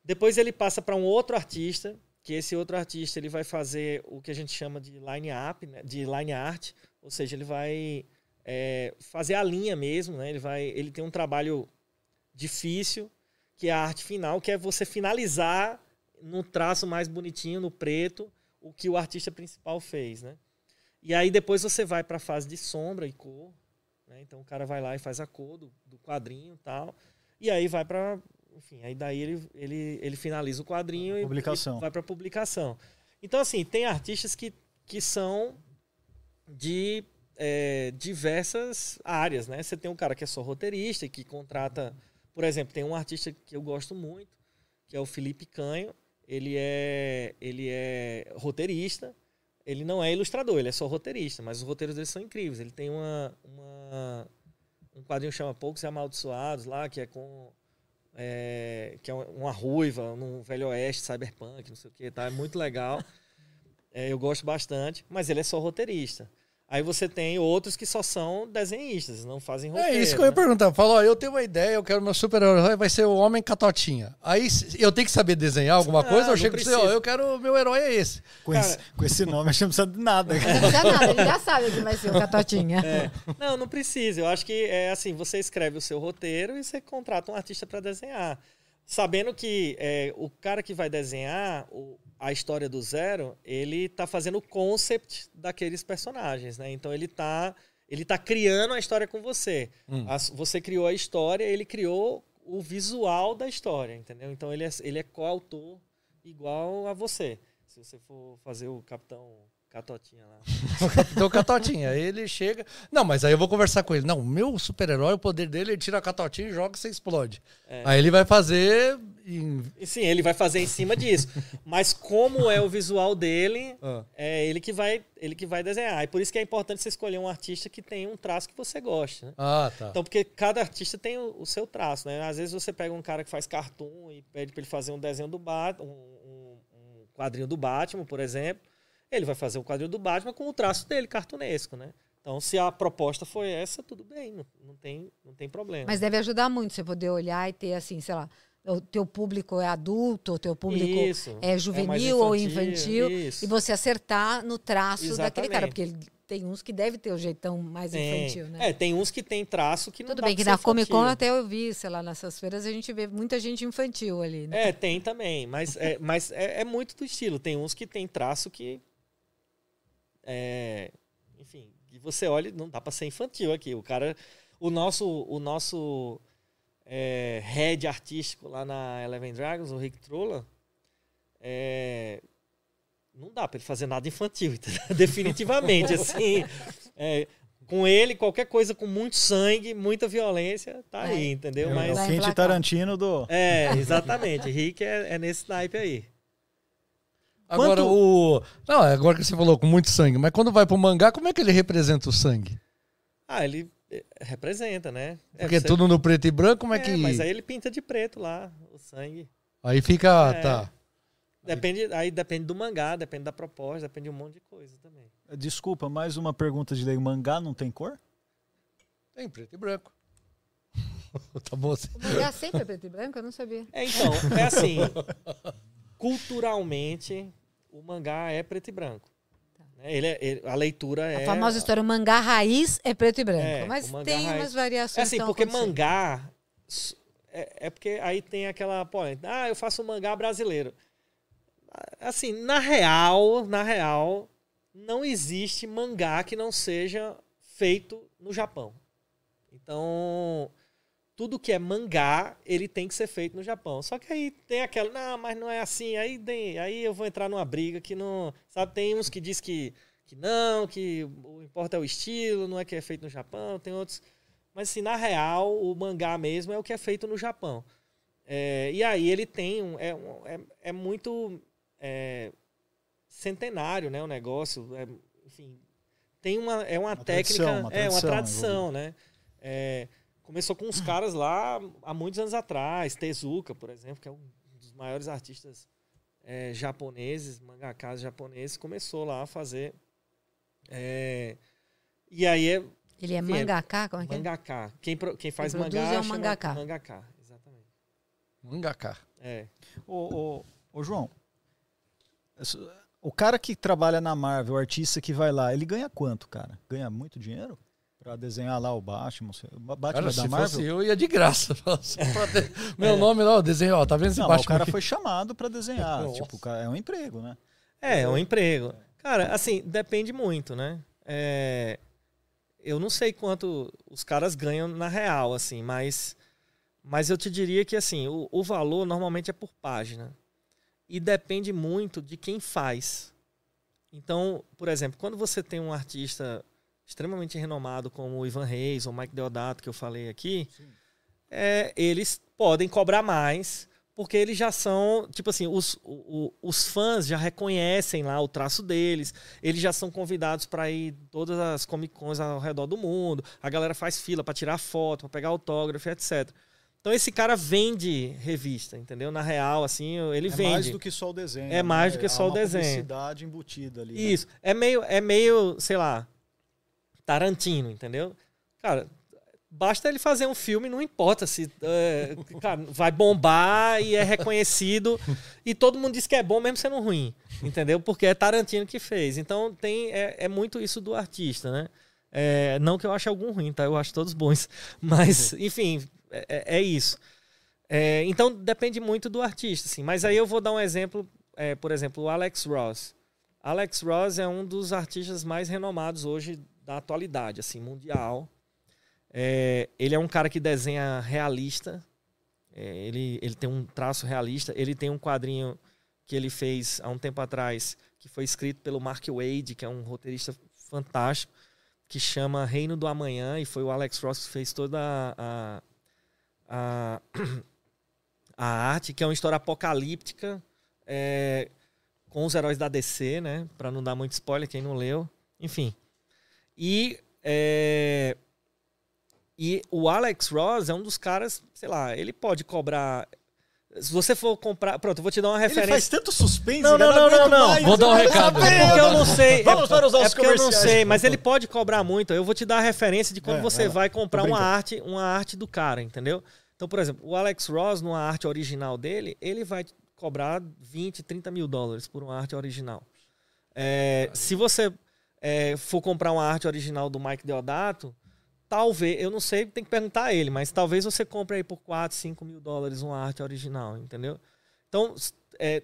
Depois ele passa para um outro artista, que esse outro artista ele vai fazer o que a gente chama de line up, né, de line art, ou seja, ele vai é, fazer a linha mesmo, né? Ele vai, ele tem um trabalho difícil, que é a arte final, que é você finalizar no traço mais bonitinho, no preto, o que o artista principal fez, né? E aí depois você vai para a fase de sombra e cor, né? Então o cara vai lá e faz a cor do, do quadrinho, e tal, e aí vai para, enfim, aí daí ele, ele, ele finaliza o quadrinho e- Publicação. e vai para publicação. Então assim, tem artistas que, que são de é, diversas áreas, né? Você tem um cara que é só roteirista e que contrata, por exemplo, tem um artista que eu gosto muito, que é o Felipe Canho. Ele é, ele é roteirista. Ele não é ilustrador, ele é só roteirista, mas os roteiros dele são incríveis. Ele tem uma, uma um quadrinho que chama Poucos e Amaldiçoados lá, que é com é, que é uma ruiva num velho oeste, cyberpunk, não sei o que, tá? É muito legal. É, eu gosto bastante, mas ele é só roteirista. Aí você tem outros que só são desenhistas, não fazem roteiro. É isso que eu ia né? perguntar. Falou, ó, eu tenho uma ideia, eu quero meu super-herói, vai ser o Homem Catotinha. Aí eu tenho que saber desenhar alguma Não, coisa, eu chego e ó, eu quero, meu herói é esse. Com, esse, Cara- com esse nome, a gente não precisa de nada. Não precisa nada, ele já sabe o que vai ser o Catotinha. É. Não, não precisa. Eu acho que é assim, você escreve o seu roteiro e você contrata um artista para desenhar. Sabendo que é, o cara que vai desenhar o- a história do zero, ele tá fazendo o concept daqueles personagens, né? Então ele tá, ele tá criando a história com você. Hum. Você criou a história, ele criou o visual da história, entendeu? Então ele é, ele é coautor igual a você. Se você for fazer o Capitão Catotinha lá. Então, Catotinha, aí ele chega. Não, mas aí eu vou conversar com ele. Não, o meu super-herói, o poder dele, ele tira a Catotinha e joga e você explode. É. Aí ele vai fazer. em- sim, ele vai fazer em cima disso. Mas como é o visual dele, Ah. é ele que vai, ele que vai desenhar. E por isso que é importante você escolher um artista que tem um traço que você goste, né? Ah, tá. Então, porque cada artista tem o, o seu traço, né? Às vezes você pega um cara que faz cartoon e pede para ele fazer um desenho do Batman, um, um- um quadrinho do Batman, por exemplo. Ele vai fazer o quadrinho do Batman com o traço dele, cartunesco, né? Então, se a proposta foi essa, tudo bem, não, não tem, não tem problema. Mas deve ajudar muito você poder olhar e ter assim, sei lá, o teu público é adulto, o teu público Isso, é mais juvenil ou infantil, isso. e você acertar no traço daquele cara, Exatamente. porque ele tem uns que deve ter o jeitão mais Tem. infantil, né? É, tem uns que tem traço que não Tudo bem que na Comic Con infantil. até eu vi, sei lá, nessas feiras a gente vê muita gente infantil ali, né? É, tem também, mas, é, mas é, é muito do estilo. Tem uns que tem traço que. É, enfim, e você olha, não dá pra ser infantil aqui. O cara. O nosso, o nosso é, head artístico lá na Eleven Dragons, o Rick Trolla, é, não dá pra ele fazer nada infantil, definitivamente. assim, é, com ele, qualquer coisa com muito sangue, muita violência, tá É. aí, entendeu? É Mas o Vai Quente. Tarantino do. é, exatamente. Rick é, é nesse naipe aí. Agora, Quanto- o. Não, agora que você falou com muito sangue, mas quando vai pro mangá, como é que ele representa o sangue? Ah, ele eh, representa, né? É, Porque você- tudo no preto e branco, como é, É, que. Mas aí ele pinta de preto lá, o sangue. Aí fica. É. Tá. Depende, aí depende do mangá, depende da proposta, depende de um monte de coisa também. Desculpa, mais uma pergunta de leigo. Mangá não tem cor? Tem preto e branco. tá bom assim. O mangá sempre é preto e branco? Eu não sabia. É, então, é assim. culturalmente, o mangá é preto e branco. Né? Ele é, ele- a leitura é. A famosa história, o mangá raiz é preto e branco. É, mas tem raiz- umas variações. É assim, porque mangá. É, é porque aí tem aquela. Ah, eu faço mangá brasileiro. Assim, na real, na real, não existe mangá que não seja feito no Japão. Então, tudo que é mangá, ele tem que ser feito no Japão. Só que aí tem aquela, não, mas não é assim. Aí, tem, aí eu vou entrar numa briga que não. Sabe, tem uns que diz que, que não, que o importa é o estilo, não é que é feito no Japão, tem outros. Mas assim, na real, o mangá mesmo é o que é feito no Japão. É, e aí ele tem um. É, é, é muito é, centenário, né? O negócio. É, enfim. Tem uma. É uma, Uma técnica. tradição, uma é uma tradição tradição, né? É, começou com uns caras lá há muitos anos atrás. Tezuka, por exemplo, que é um dos maiores artistas é, japoneses, mangakas japoneses, começou lá a fazer. é, e aí é Ele é é mangaka? Como é que é? mangaka. Quem, pro- quem faz produz mangá é um mangaka. Mangaka, exatamente. Mangaka. É. Ô, ô, ô, João, o cara que trabalha na Marvel, o artista que vai lá, ele ganha quanto, cara? Ganha muito dinheiro? Pra desenhar lá o Batman? O Batman Cara, da se Marvel? fosse eu, ia de graça. Meu nome lá, o desenho, ó, tá vendo esse Não, mas o Batman cara aqui? foi chamado pra desenhar. Nossa. tipo, é um emprego, né? É, é um emprego. Cara, assim, depende muito, né? É, eu não sei quanto os caras ganham na real, assim, mas, mas eu te diria que, assim, o, o valor normalmente é por página. E depende muito de quem faz. Então, por exemplo, quando você tem um artista extremamente renomado como o Ivan Reis ou Mike Deodato, que eu falei aqui, é, eles podem cobrar mais, porque eles já são, tipo assim, os, o- os fãs já reconhecem lá o traço deles, eles já são convidados para ir todas as Comic Cons ao redor do mundo, a galera faz fila para tirar foto, para pegar autógrafo, etc. Então esse cara vende revista, entendeu? Na real, assim, ele é vende. mais do que só o desenho. É mais né? do que só Há o uma desenho. publicidade embutida ali. né? Isso. É meio, é meio, sei lá, Tarantino, entendeu? Cara, basta ele fazer um filme, não importa se é, cara, vai bombar e é reconhecido e todo mundo diz que é bom mesmo sendo ruim, entendeu? Porque é Tarantino que fez. Então tem é, é muito isso do artista, né? É, não que eu ache algum ruim, tá? Eu acho todos bons. Mas, enfim, é, é- é isso. É, então depende muito do artista, assim. Mas aí eu vou dar um exemplo, por exemplo, o Alex Ross. Alex Ross é um dos artistas mais renomados hoje da atualidade, assim, mundial. É, ele é um cara que desenha realista. É, ele, ele tem um traço realista. Ele tem um quadrinho que ele fez há um tempo atrás, que foi escrito pelo Mark Wade, que é um roteirista fantástico, que chama Reino do Amanhã, e foi o Alex Ross que fez toda a, a, a arte, que é uma história apocalíptica, é, com os heróis da DC, né? Pra não dar muito spoiler, quem não leu. Enfim. E, é, e o Alex Ross é um dos caras, sei lá, ele pode cobrar. Se você for comprar. Pronto, eu vou te dar uma Ele referência. faz tanto suspense. Não, não, não, não, não. mais. Vou dar um recado. É porque eu não sei. Vamos para os é porque eu não sei, mas ele pode cobrar muito. Eu vou te dar a referência de quando É, você vai comprar uma arte, uma arte do cara, entendeu? Então, por exemplo, o Alex Ross, numa arte original dele, ele vai cobrar 20, 30 mil dólares por uma arte original. É, se você é, for comprar uma arte original do Mike Deodato, talvez, eu não sei, tem que perguntar a ele, mas talvez você compre aí por 4, 5 mil dólares uma arte original, entendeu? Então, é,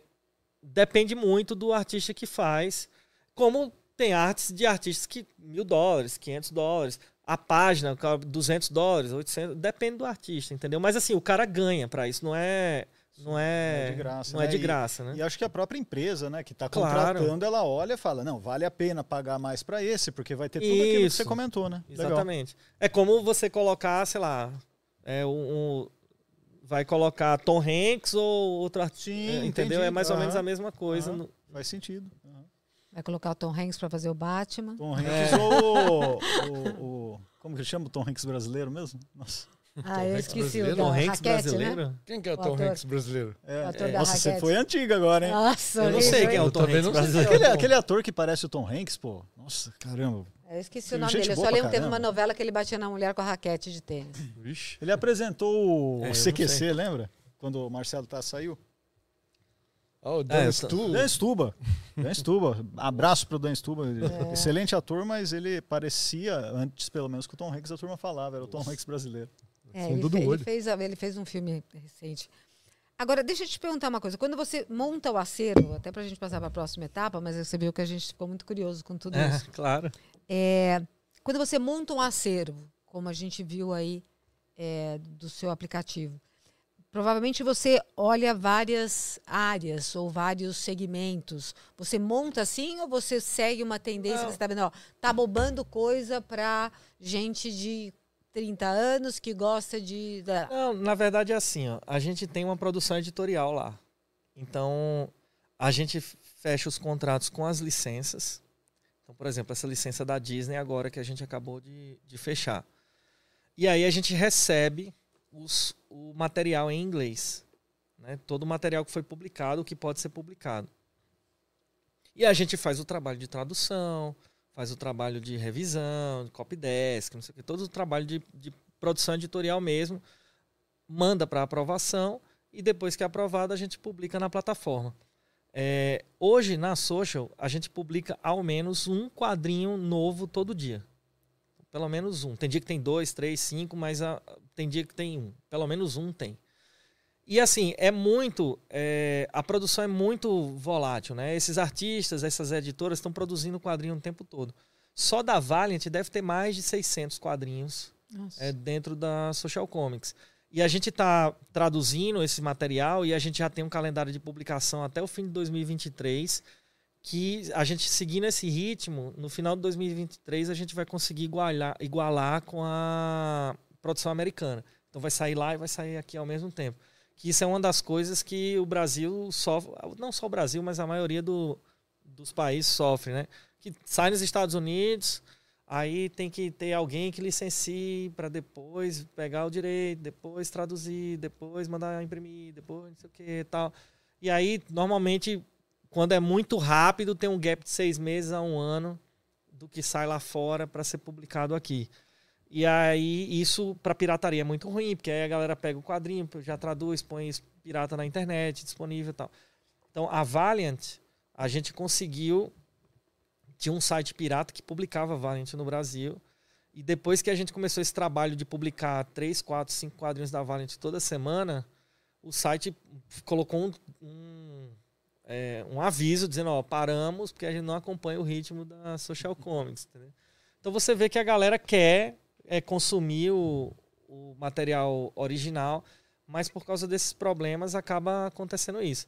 depende muito do artista que faz. Como tem artes de artistas que mil dólares, 500 dólares, a página, cobra 200 dólares, 800, depende do artista, entendeu? Mas assim, o cara ganha pra isso, não é, não é, é de graça, não é né? de E- graça, né? E acho que a própria empresa, né, que está Claro. contratando, ela olha e fala, não, vale a pena pagar mais para esse, porque vai ter tudo aquilo que Isso. você comentou, né? Legal. Exatamente. É como você colocar, sei lá, é um, um- vai colocar Tom Hanks ou outro artista, Sim, entendeu? entendi. É mais ou menos a mesma coisa. No- Faz sentido. Aham. Vai colocar o Tom Hanks pra fazer o Batman. Tom Hanks É. ou o, o- Como que chama o Tom Hanks brasileiro mesmo? Nossa. Ah, eu esqueci o Tom Hanks raquete, né? brasileiro? Quem que é o O Tom ator. Hanks brasileiro? É, é, nossa, você raquete. foi antiga agora, hein? Nossa, Eu não sei quem é o Eu Tom Hanks brasileiro. Aquele, aquele ator que parece o Tom Hanks, pô. Nossa, caramba. Eu esqueci o Gente nome dele. Eu só lembro que teve uma novela que ele batia na mulher com a raquete de tênis. Vixe. Ele apresentou o É, CQC, lembra? Quando o Marcelo tá saiu. Ó, o É, Dan eu Stu. Dan Stuba. Dan Stuba. Abraço pro Dan Stuba. É. Excelente ator, mas ele parecia, antes pelo menos, que o Tom Hanks a turma falava. Era o Tom Hanks brasileiro. É, ele, fe- ele fez, ele fez um filme recente. Agora, deixa eu te perguntar uma coisa. Quando você monta o acervo, até para a gente passar para a próxima etapa, mas você viu que a gente ficou muito curioso com tudo É, isso. claro. É, quando você monta um acervo, como a gente viu aí é, do seu aplicativo. Provavelmente você olha várias áreas ou vários segmentos. Você monta assim ou você segue uma tendência Não. que você está vendo? Ó, tá bobando coisa para gente de 30 anos que gosta de. Não, na verdade é assim, ó. A gente tem uma produção editorial lá. Então, a gente fecha os contratos com as licenças. Então, por exemplo, essa licença da Disney agora que a gente acabou de, de fechar. E aí a gente recebe os- o material em inglês. Né? Todo o material que foi publicado, que pode ser publicado. E a gente faz o trabalho de tradução, faz o trabalho de revisão, de copy desk, não sei o que, todo o trabalho de, de produção editorial mesmo, manda para aprovação e depois que é aprovado a gente publica na plataforma. É, hoje na social a gente publica ao menos um quadrinho novo todo dia. Pelo menos um. Tem dia que tem dois, três, cinco, mas a- tem dia que tem um. Pelo menos um tem. E assim, é muito. é, a produção é muito volátil, né? Esses artistas, essas editoras estão produzindo quadrinho o tempo todo. Só da Valiant deve ter mais de 600 quadrinhos é, dentro da Social Comics. E a gente está traduzindo esse material e a gente já tem um calendário de publicação até o fim de 2023, que a gente seguindo esse ritmo, no final de 2023 a gente vai conseguir igualar, igualar com a produção americana. Então vai sair lá e vai sair aqui ao mesmo tempo. Que isso é uma das coisas que o Brasil sofre, não só o Brasil, mas a maioria do- dos países sofre, né? Que sai nos Estados Unidos, Aí tem que ter alguém que licencie para depois pegar o direito, depois traduzir, depois mandar imprimir, depois não sei o que tal. E aí, normalmente, quando é muito rápido, tem um gap de seis meses a um ano do que sai lá fora para ser publicado aqui. E aí, isso para pirataria é muito ruim, porque aí a galera pega o quadrinho, já traduz, põe pirata na internet, disponível e tal. Então, a Valiant, a gente conseguiu tinha um site pirata que publicava Valiant no Brasil. E depois que a gente começou esse trabalho de publicar três, quatro, cinco quadrinhos da Valiant toda semana, o site colocou um, um, é, um aviso dizendo, ó, paramos porque a gente não acompanha o ritmo da Social Comics. entendeu? Então você vê que a galera quer é, consumir o, o material original, mas por causa desses problemas acaba acontecendo isso.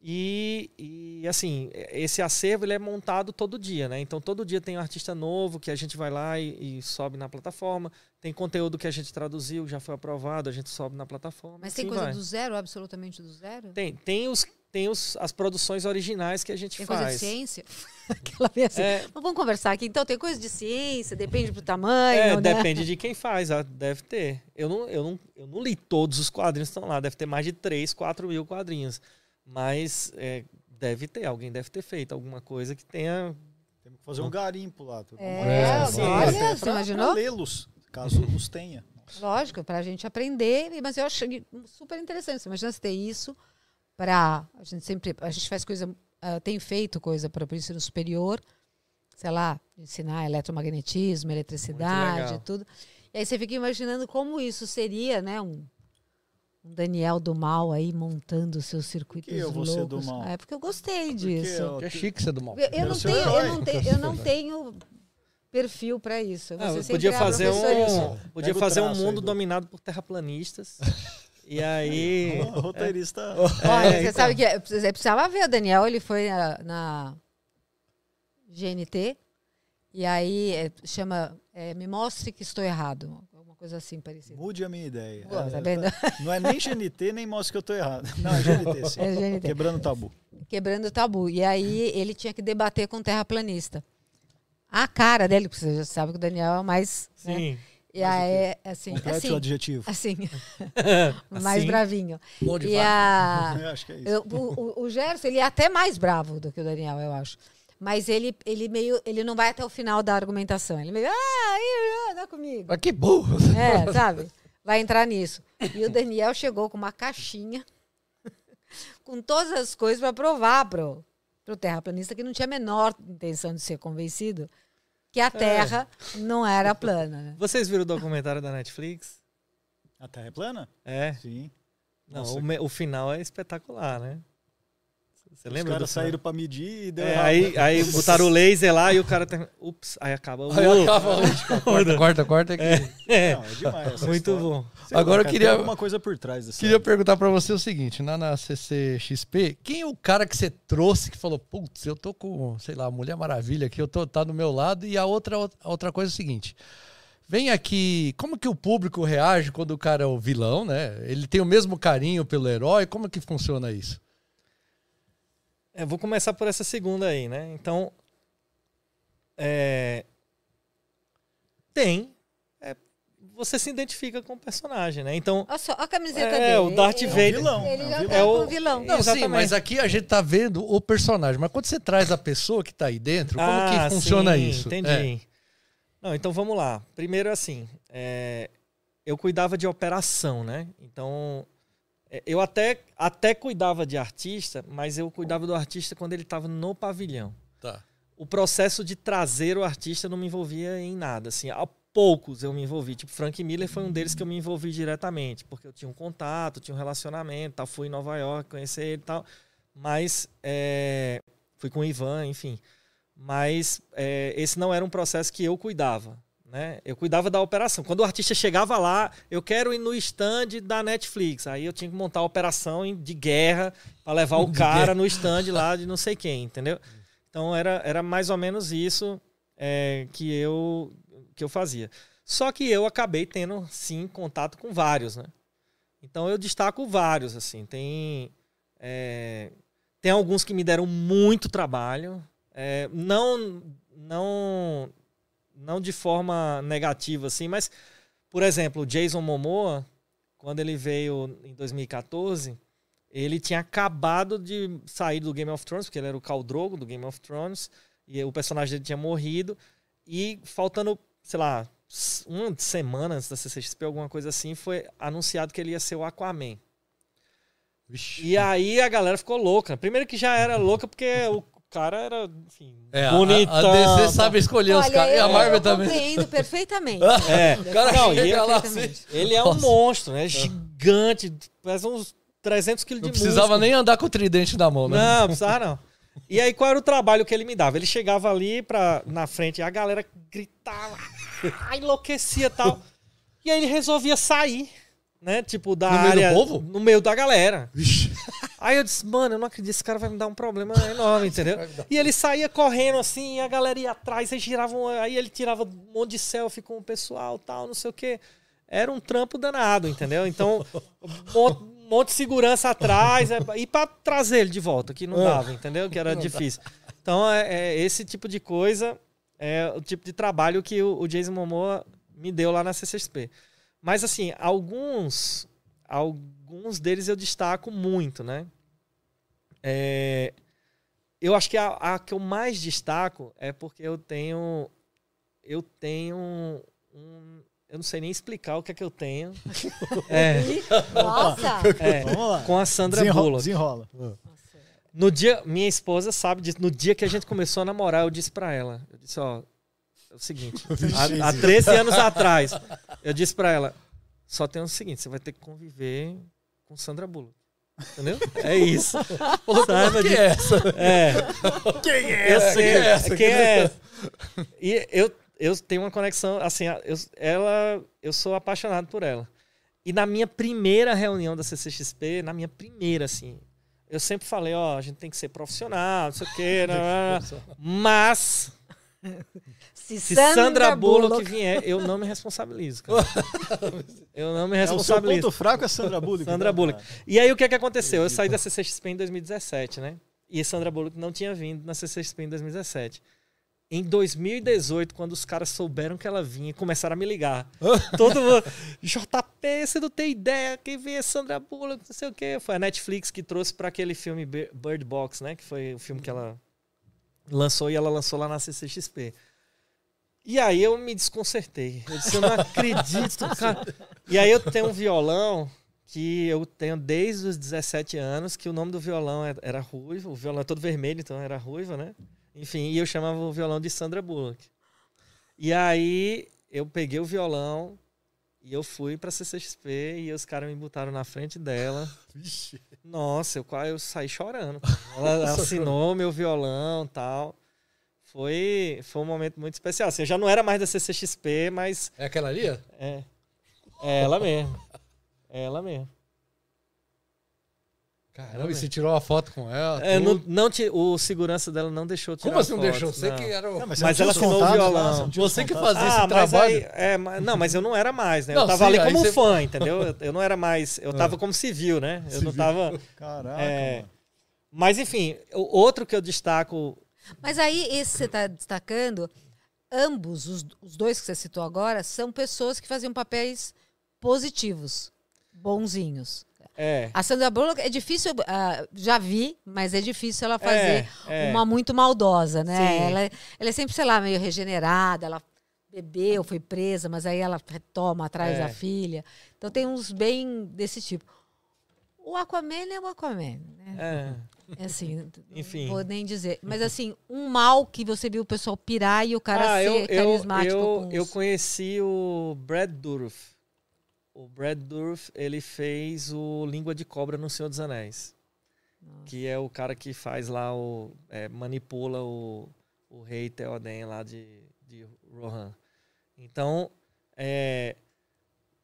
E, e, assim, esse acervo ele é montado todo dia, né? Então todo dia tem um artista novo que a gente vai lá e, e sobe na plataforma. Tem conteúdo que a gente traduziu, já foi aprovado, a gente sobe na plataforma. Mas tem assim coisa vai. do zero, absolutamente do zero? Tem, tem, os, tem os, as produções originais que a gente Tem faz. coisa de ciência? Aquela vez assim. É, Mas vamos conversar aqui. Então, tem coisa de ciência, depende do tamanho, é, né? depende de quem faz, ah, deve ter. Eu não, eu, não, eu não li todos os quadrinhos que estão lá, deve ter mais de 3, 4 mil quadrinhos. Mas é, deve ter, alguém deve ter feito alguma coisa que tenha Temos que fazer um garimpo lá. É, É, sim. olha, você pra imaginou? lê-los, caso os tenha. Lógico, para a gente aprender, mas eu achei super interessante. Você imagina você ter isso para. A gente sempre. A gente faz coisa. ah, tem feito coisa para o ensino superior, sei lá, ensinar eletromagnetismo, eletricidade, tudo. E aí você fica imaginando como isso seria, né? Um, um Daniel do mal aí montando seus circuitos eu vou ser loucos. do mal? É porque eu gostei Porque disso. eu- É chique ser do mal. Eu, eu não tenho, eu, não tenho, eu não tenho perfil para isso. Ah, Você podia sempre é a fazer um, podia Pega fazer um mundo do- dominado por terraplanistas. e aí. O roteirista. Olha, É, você então. sabe que é- você precisava ver o Daniel, ele foi na, na GNT e aí é, chama é, Me Mostre que estou errado. Alguma coisa assim parecida. Mude a minha ideia. Pô, É, tá vendo? Não é nem GNT, nem mostra que eu tô errado. Não, é GNT, sim. É GNT. Quebrando o tabu. Quebrando o tabu. E aí ele tinha que debater com o terraplanista. A cara dele, porque você já sabe que o Daniel é o mais. né? E aí, assim, Complete o assim, adjetivo. assim, mais Assim? bravinho. Bom de E a, Eu acho que é isso. Eu- o, o- o Gerson, ele é até mais bravo do que o Daniel, eu acho. Mas ele, ele meio. Ele não vai até o final da argumentação. Ele meio. Ah, aí, dá comigo. Mas que burro. É, sabe? Vai entrar nisso. E o Daniel chegou com uma caixinha com todas as coisas para provar pro, pro terraplanista que não tinha a menor intenção de ser convencido que a Terra não era plana. Né? Vocês viram o documentário da Netflix? A Terra é plana? É. Sim. Não, o, me- o final é espetacular, né? Você Os lembra? do caras saíram pra medir e deu É, errado. aí, aí botaram o laser lá e o cara. Tem... Ups, aí acaba. Aí Uh, acaba. Corta, corta, corta. aqui. é, Não, é demais. muito história. bom. Sei lá, Agora eu cara, queria- tem alguma coisa por trás dessa. Queria perguntar pra você o seguinte, na, na CCXP, quem é o cara que você trouxe que falou, putz, eu tô com, sei lá, Mulher Maravilha aqui, eu tô tá do meu lado, e a outra, a outra coisa é o seguinte, vem aqui, como que o público reage quando o cara é o vilão, né? Ele tem o mesmo carinho pelo herói, como que funciona isso? É, vou começar por essa segunda aí, né? Então. É, tem. é, você se identifica com o personagem, né? Então. Olha só, a camiseta É, dele. o Darth Ele- Vader. vilão, Ele é um vilão. tá É com o- o vilão. Não, sim, Exatamente. mas aqui a gente tá vendo o personagem, mas quando você traz a pessoa que tá aí dentro, como Ah, que funciona sim, isso? Entendi. É. Não, então vamos lá. Primeiro, assim, é, eu cuidava de operação, né? Então, é, eu até, até cuidava de artista, mas eu cuidava do artista quando ele estava no pavilhão. Tá. O processo de trazer o artista não me envolvia em nada. Assim, a poucos eu me envolvi. Tipo, Frank Miller foi um deles que eu me envolvi diretamente, porque eu tinha um contato, tinha um relacionamento, tal. fui em Nova York conhecer ele e tal. Mas é, fui com o Ivan, enfim. Mas é, esse não era um processo que eu cuidava. Né? Eu cuidava da operação. Quando o artista chegava lá, eu quero ir no stand da Netflix. Aí eu tinha que montar a operação de guerra para levar o cara no stand lá de não sei quem, entendeu? Então era, era mais ou menos isso é, que, eu, que eu fazia. Só que eu acabei tendo, sim, contato com vários, né? Então eu destaco vários, assim. Tem, é, tem alguns que me deram muito trabalho. é, não, não, não de forma negativa, assim, mas, por exemplo, o Jason Momoa, quando ele veio em 2014, ele tinha acabado de sair do Game of Thrones, porque ele era o Khal Drogo do Game of Thrones, e o personagem dele tinha morrido, e faltando, sei lá, uma semana antes da CCXP, alguma coisa assim, foi anunciado que ele ia ser o Aquaman. Vixe. E aí a galera ficou louca. Primeiro que já era louca porque o cara era, enfim, É, a- bonitão. A, DC sabe escolher os Olha, caras. E a eu- Marvel eu também. compreendo perfeitamente. É. O cara Não, chega e lá assim. perfeitamente. Ele é um Nossa. monstro, né? Gigante, pesa uns 300 quilos Não de precisava músculo. nem andar com o tridente na mão, né? Não, precisava não. E aí, qual era o trabalho que ele me dava? Ele chegava ali pra, na frente e a galera gritava, enlouquecia e tal. E aí ele resolvia sair, né? Tipo, da No meio do área. povo? No meio da galera. Aí eu disse, mano, eu não acredito, esse cara vai me dar um problema enorme, entendeu? E ele saía correndo assim, e a galera ia atrás, aí giravam, aí ele tirava um monte de selfie com o pessoal, tal, não sei o quê. Era um trampo danado, entendeu? Então, um monte, de segurança atrás, é, e pra trazer ele de volta, que não dava, entendeu? Que era difícil. Então, é, é esse tipo de coisa é o tipo de trabalho que o, o Jason Momoa me deu lá na CCXP. Mas, assim, alguns, alguns deles eu destaco muito, né? É, eu acho que a, a que eu mais destaco é porque eu tenho. Eu tenho um. Eu não sei nem explicar o que é que eu tenho. É, Nossa! é, Vamos lá. com a Sandra Desenrola. Bullock. desenrola. No dia, minha esposa sabe disso. No dia que a gente começou a namorar, eu disse pra ela, eu disse, ó, é o seguinte, há, há 13 anos atrás, eu disse pra ela, só tem o seguinte, você vai ter que conviver com Sandra Bullock. Entendeu? É isso. Saiba disso. é essa? É. Quem é? Eu sei. Quem é essa? Quem é essa? E eu, eu tenho uma conexão, assim, eu, ela, eu sou apaixonado por ela. E na minha primeira reunião da CCXP, na minha primeira, assim, eu sempre falei, ó, a gente tem que ser profissional, não sei o quê, né. mas Se, se Sandra, Bullock, vier, eu não me responsabilizo, cara. Eu não me É o seu responsabilizo. ponto fraco é Sandra Bullock. Sandra né, Bullock. E aí o que é que aconteceu? Eu saí da CCXP em 2017, né? E Sandra Bullock não tinha vindo na CCXP em 2017. Em 2018, quando os caras souberam que ela vinha, começaram a me ligar. Todo mundo, JP, você não tem ideia, quem vem é Sandra Bullock, não sei o quê. Foi a Netflix que trouxe para aquele filme Bir- Bird Box, né? Que foi o filme que ela lançou e ela lançou lá na CCXP. E aí eu me desconcertei. Eu disse, eu não acredito, cara. E aí eu tenho um violão que eu tenho desde os 17 anos, que o nome do violão é- era Ruivo, o violão é todo vermelho, então era Ruiva, né? Enfim, e eu chamava o violão de Sandra Bullock. E aí eu peguei o violão E eu fui pra CCXP e os caras me botaram na frente dela. Nossa, eu eu saí chorando. Ela assinou meu violão e tal. Foi, foi um momento muito especial. Assim, eu já não era mais da CCXP, mas É aquela ali? é, é ela mesmo. É ela mesmo. Caramba, e você tirou uma foto com ela? É, não, não o segurança dela não deixou tirar Como assim não foto, deixou? Você não. que era o... Não, Mas você não tinha ela assinou o lá, violão. você não que fazia esse Ah, mas trabalho. aí, é, mas- não, mas eu não era mais, né? Não, eu tava sim, ali como você- fã, entendeu? Eu, eu não era mais. Eu tava Ah. como civil, né? Eu não Civil. tava. Caraca, É, mano. Mas enfim, o outro que eu destaco. Mas aí, esse que você está destacando, ambos, os, os dois que você citou agora, são pessoas que faziam papéis positivos, bonzinhos. É. A Sandra Bullock é difícil, ah, já vi, mas é difícil ela fazer é, é. uma muito maldosa, né? Ela, é- ela é sempre, sei lá, meio regenerada, ela bebeu, foi presa, mas aí ela retoma atrás É. da filha. Então tem uns bem desse tipo. O Aquaman é o Aquaman, né? É. Assim, Enfim. não vou nem dizer. Mas assim, um mal que você viu o pessoal pirar e o cara ah, ser eu, eu, carismático eu, eu os- conheci o Brad Dourif. O Brad Dourif, ele fez o Língua de Cobra no Senhor dos Anéis. Que é o cara que faz lá o. é, manipula o, o rei Theoden lá de, de Rohan. Então. É,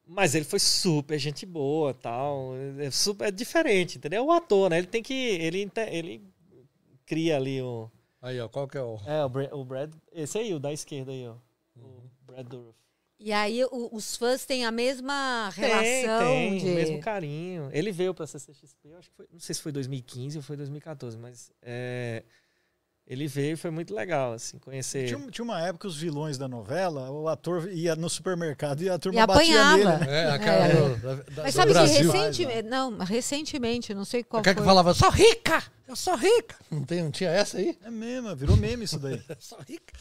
mas ele foi super gente boa tal. É, super, é diferente, entendeu? O ator, né? Ele tem que. Ele, ele cria ali o. Aí, ó, qual que é o... É, o Brad, o Brad. Esse aí, o da esquerda aí, ó. O Brad Dourif. E aí o- os fãs têm a mesma relação tem, tem, de. o mesmo carinho. Ele veio pra CCXP, eu acho que foi, não sei se foi 2015 ou foi 2014, mas é, ele veio e foi muito legal, assim, conhecer. Tinha, tinha uma época que os vilões da novela, o ator ia no supermercado e a turma E batia apanhava. nele. né? É, aquela É. do, da, Mas do sabe que Brasil. recentemente. Não, recentemente, não sei qual Aquela foi. que falava, sou rica! Eu sou rica! Não, tem, não tinha essa aí? É mesmo, virou meme isso daí. Eu sou rica.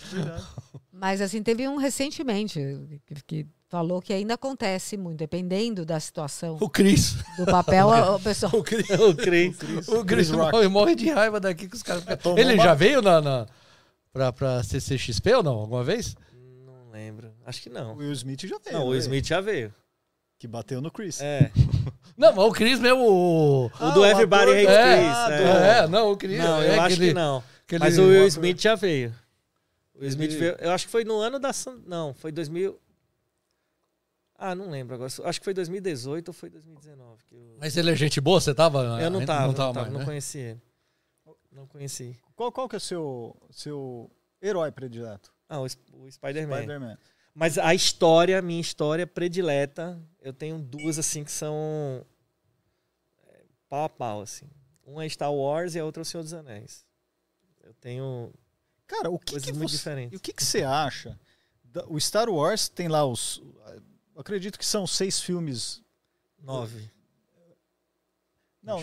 Mas assim, teve um recentemente que, que falou que ainda acontece muito, dependendo da situação O Cris. do papel, o pessoal. O Cris. o Cris. O Chris Rock. morre, morre de raiva daqui que os caras. tomou Ele uma- já veio na, na, pra, pra CCXP ou não? Alguma vez? Não lembro, acho que não. O Will Smith já veio. Não, o né? Smith já veio. Que bateu no Chris. É. Não, mas o Cris mesmo. O... O Ah, do o Everybody Hates É, Chris. ah, é. É, não, o Cris. Não, é eu acho aquele- que não. aquele- Mas o Will o Smith já veio. O Will Smith Ele- veio, eu acho que foi no ano da. Não, foi 2000. Ah, não lembro agora. Acho que foi 2018 ou foi 2019. Que eu... Mas ele é gente boa? Você tava? Eu não tava, não, tava, mais, não né? conheci ele. Não conheci. Qual, qual que é o seu, seu herói predileto? Ah, o, o Spider-Man. Spider-Man. Mas a história, minha história predileta, eu tenho duas assim que são é, pau a pau, assim. Uma é Star Wars e a outra é o Senhor dos Anéis. Eu tenho Cara, o que, coisas que muito você, diferentes. e o que, que você acha? o Star Wars tem lá os. Eu acredito que são seis filmes. Nove. Não,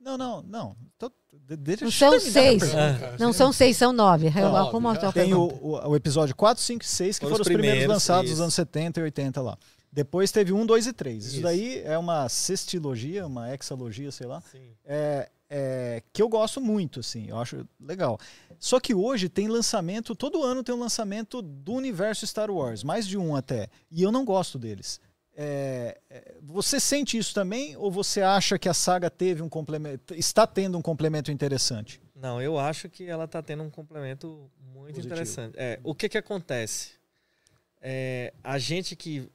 não, não, não. Tô- de- deixa Não eu são a seis. pergunta. Não são seis, são nove. Nove, Arruma a já. tua Tem o, o, o episódio 4, 5 e 6, que Foram foram, os os primeiros, primeiros, lançados nos anos 70 e 80 lá. Depois teve um, dois e três. Isso, Isso. daí é uma sextilogia, uma hexalogia, sei lá. Sim. é, é, que eu gosto muito, assim, eu acho legal. Só que hoje tem lançamento, todo ano tem um lançamento do universo Star Wars, mais de um até, e eu não gosto deles. É, é, você sente isso também ou você acha que a saga teve um complemento, está tendo um complemento interessante? Não, eu acho que ela está tendo um complemento muito Positivo. interessante. É, o que que acontece? É, a gente que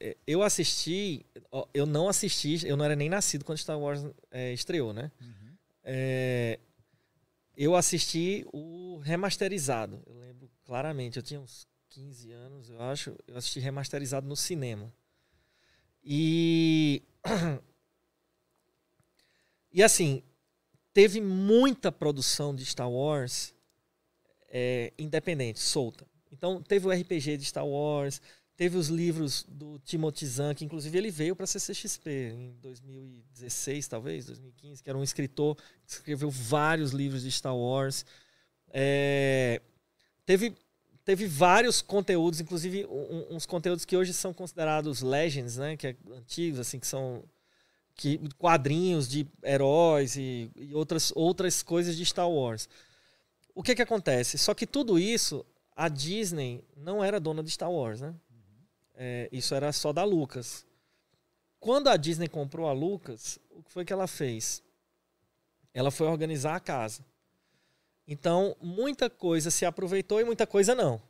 é, eu assisti, eu não assisti, eu não era nem nascido quando Star Wars é, estreou, né? É, eu assisti o remasterizado. Eu lembro claramente, eu tinha uns 15 anos, eu acho, eu assisti remasterizado no cinema. E e assim, teve muita produção de Star Wars é, independente, solta. Então, teve o RPG de Star Wars, teve os livros do Timothy Zahn, que inclusive ele veio para CCXP em 2016, talvez, 2015, que era um escritor que escreveu vários livros de Star Wars. É, teve, teve vários conteúdos, inclusive um- uns conteúdos que hoje são considerados legends, né, que é antigos, assim, que são que, quadrinhos de heróis e, e outras, outras coisas de Star Wars. O que que acontece? Só que tudo isso, a Disney não era dona de Star Wars, né? É, isso era só da Lucas. Quando a Disney comprou a Lucas, o que foi que ela fez? Ela foi organizar a casa. Então, muita coisa se aproveitou e muita coisa não.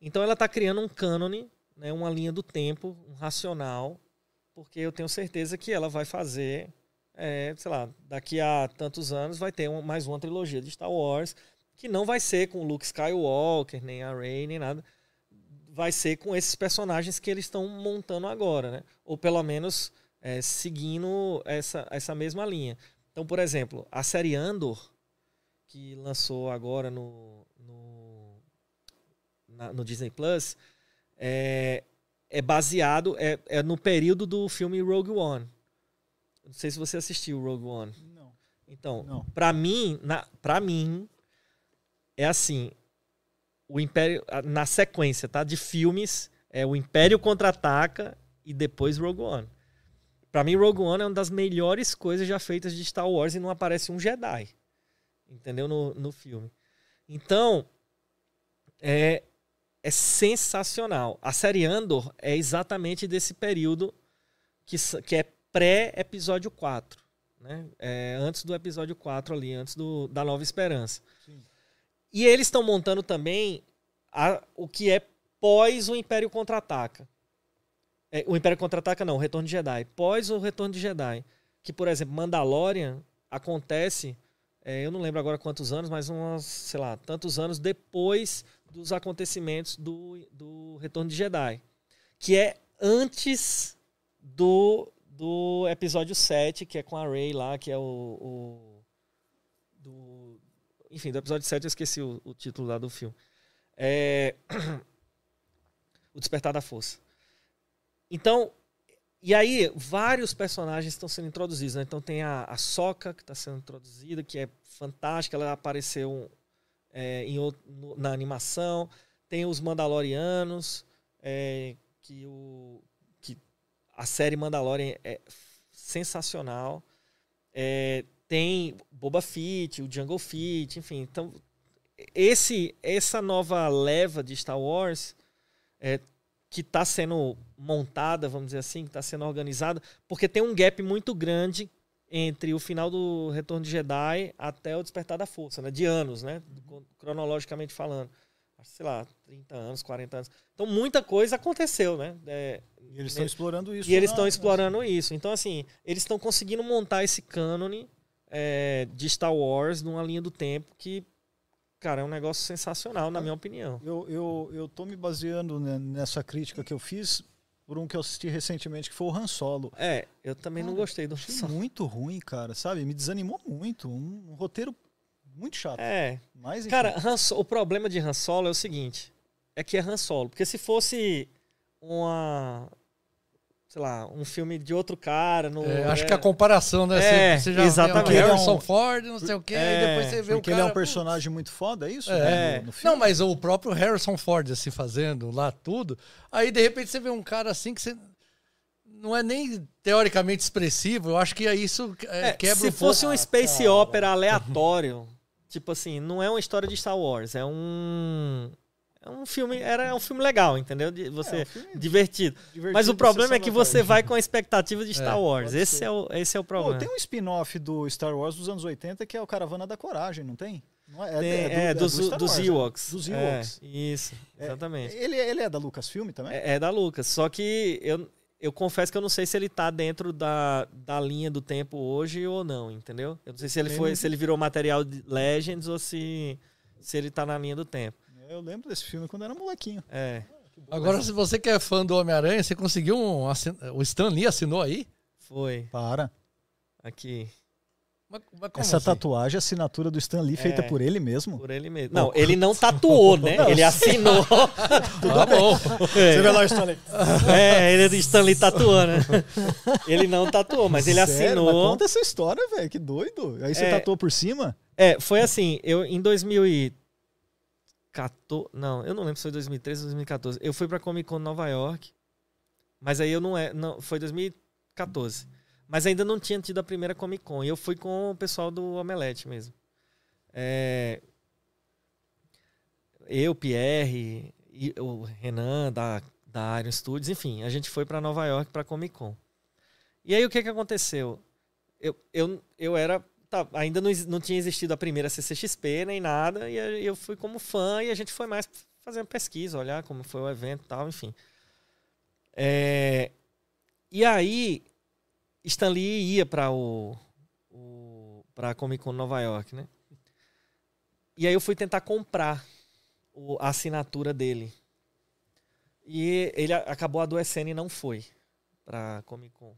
Então, ela está criando um cânone, né, uma linha do tempo, um racional, porque eu tenho certeza que ela vai fazer, é, sei lá, daqui a tantos anos vai ter um, mais uma trilogia de Star Wars, que não vai ser com Luke Skywalker, nem a Rey, nem nada. Vai ser com esses personagens que eles estão montando agora, né? Ou pelo menos é, seguindo essa, essa mesma linha. Então, por exemplo, a série Andor, que lançou agora no, no, na, no Disney Plus, é, é baseado é, é no período do filme Rogue One. Não sei se você assistiu Rogue One. Não. Então, para mim, na, para mim é assim, o Império na sequência, tá? De filmes, é o Império contra-ataca e depois Rogue One. Para mim, Rogue One é uma das melhores coisas já feitas de Star Wars e não aparece um Jedi. Entendeu? No, no filme. Então, é, é sensacional. A série Andor é exatamente desse período que, que é pré-episódio 4. Né? É antes do episódio 4 ali, antes do, da Nova Esperança. Sim. E eles estão montando também a, o que é pós o Império Contra-Ataca. É, o Império Contra-Ataca não, o Retorno de Jedi. Pós o Retorno de Jedi. Que, por exemplo, Mandalorian acontece, é, eu não lembro agora quantos anos, mas umas, sei lá, tantos anos depois dos acontecimentos do, do Retorno de Jedi. Que é antes do, do episódio 7, que é com a Rey lá, que é o. o do, enfim, do episódio 7 eu esqueci o, o título lá do filme. É, o Despertar da Força. Então, e aí, vários personagens estão sendo introduzidos. Né? Então, tem a, a Soca, que está sendo introduzida, que é fantástica. Ela apareceu é, em, no, na animação. Tem os Mandalorianos, é, que, o, que a série Mandalorian é sensacional. É, tem Boba Fett, o Jungle Fett, enfim. Então, esse, essa nova leva de Star Wars é, que está sendo montada, vamos dizer assim, que está sendo organizada, porque tem um gap muito grande entre o final do Retorno de Jedi até o Despertar da Força, né? De anos, né? Cronologicamente falando. Sei lá, 30 anos, 40 anos. Então, muita coisa aconteceu, né? É, e eles estão explorando isso. E eles estão explorando isso. Então, assim, eles estão conseguindo montar esse cânone é, de Star Wars numa linha do tempo que, cara, é um negócio sensacional, na minha opinião. Eu, eu, eu tô me baseando nessa crítica que eu fiz por um que eu assisti recentemente, que foi o Han Solo. É, eu também cara, não gostei do Han Solo. muito ruim, cara, sabe? Me desanimou muito. Um, um roteiro muito chato. É. Mas, cara, o problema de Han Solo é o seguinte: é que é Han Solo. Porque se fosse uma. Sei lá, um filme de outro cara. No, é, acho é... que a comparação, né? É, você, já exatamente. vê o Harrison Ford, não sei o quê, é, e depois você vê o cara. ele é um personagem muito foda, é isso? É. No, no não, mas o próprio Harrison Ford, assim, fazendo lá tudo. Aí, de repente, você vê um cara assim que você não é nem teoricamente expressivo, eu acho que é isso é, quebra Se fosse um space opera aleatório, tipo assim, não é uma história de Star Wars, é um é um filme, era um filme legal, entendeu? De você é, um divertido. divertido. Mas o problema é que você vai com a expectativa de Star é, Wars. Esse é, o, esse é o problema. Pô, tem um spin-off do Star Wars dos anos 80 que é o Caravana da Coragem, não tem? Não é, tem, é, do, é, dos, do dos Ewoks. Dos Ewoks. isso, exatamente. ele, ele é da Lucasfilm também? É, da Lucas, só que eu, eu confesso que eu não sei se ele tá dentro da, da linha do tempo hoje ou não, entendeu? Eu não sei se ele foi, se ele virou material de Legends ou se, se ele tá na linha do tempo. Eu lembro desse filme quando era molequinho. É. Agora, se você que é fã do Homem-Aranha, você conseguiu um. O Stan Lee assinou aí? Foi. Para. Aqui. Mas, mas Essa assim? tatuagem, é assinatura do Stan Lee, é, feita por ele mesmo? Por ele mesmo. Não, ele não tatuou, né? Não, ele assinou. tá bom. É. Você vê lá o Stan Lee. É, ele Stan Lee tatuou, né? Ele não tatuou, mas ele Sério? assinou. Mas conta essa história, velho, que doido. Aí você é, tatuou por cima? É, foi assim, eu em 2014, não, eu não lembro se foi 2013 ou 2014. Eu fui pra Comic Con Nova York, mas aí eu não é, não, foi 2014. Mas ainda não tinha tido a primeira Comic Con. E eu fui com o pessoal do Omelete mesmo. É... Eu, Pierre, o Renan da da Iron Studios. Enfim, a gente foi para Nova York para Comic Con. E aí o que que aconteceu? Eu, eu, eu era tá, ainda não, não tinha existido a primeira CCXP nem nada e eu fui como fã e a gente foi mais fazer uma pesquisa, olhar como foi o evento, e tal, enfim. É, e aí Stan Lee ia para o, o para Comic Con Nova York, né? E aí eu fui tentar comprar o, a assinatura dele. E ele acabou adoecendo e não foi pra Comic Con.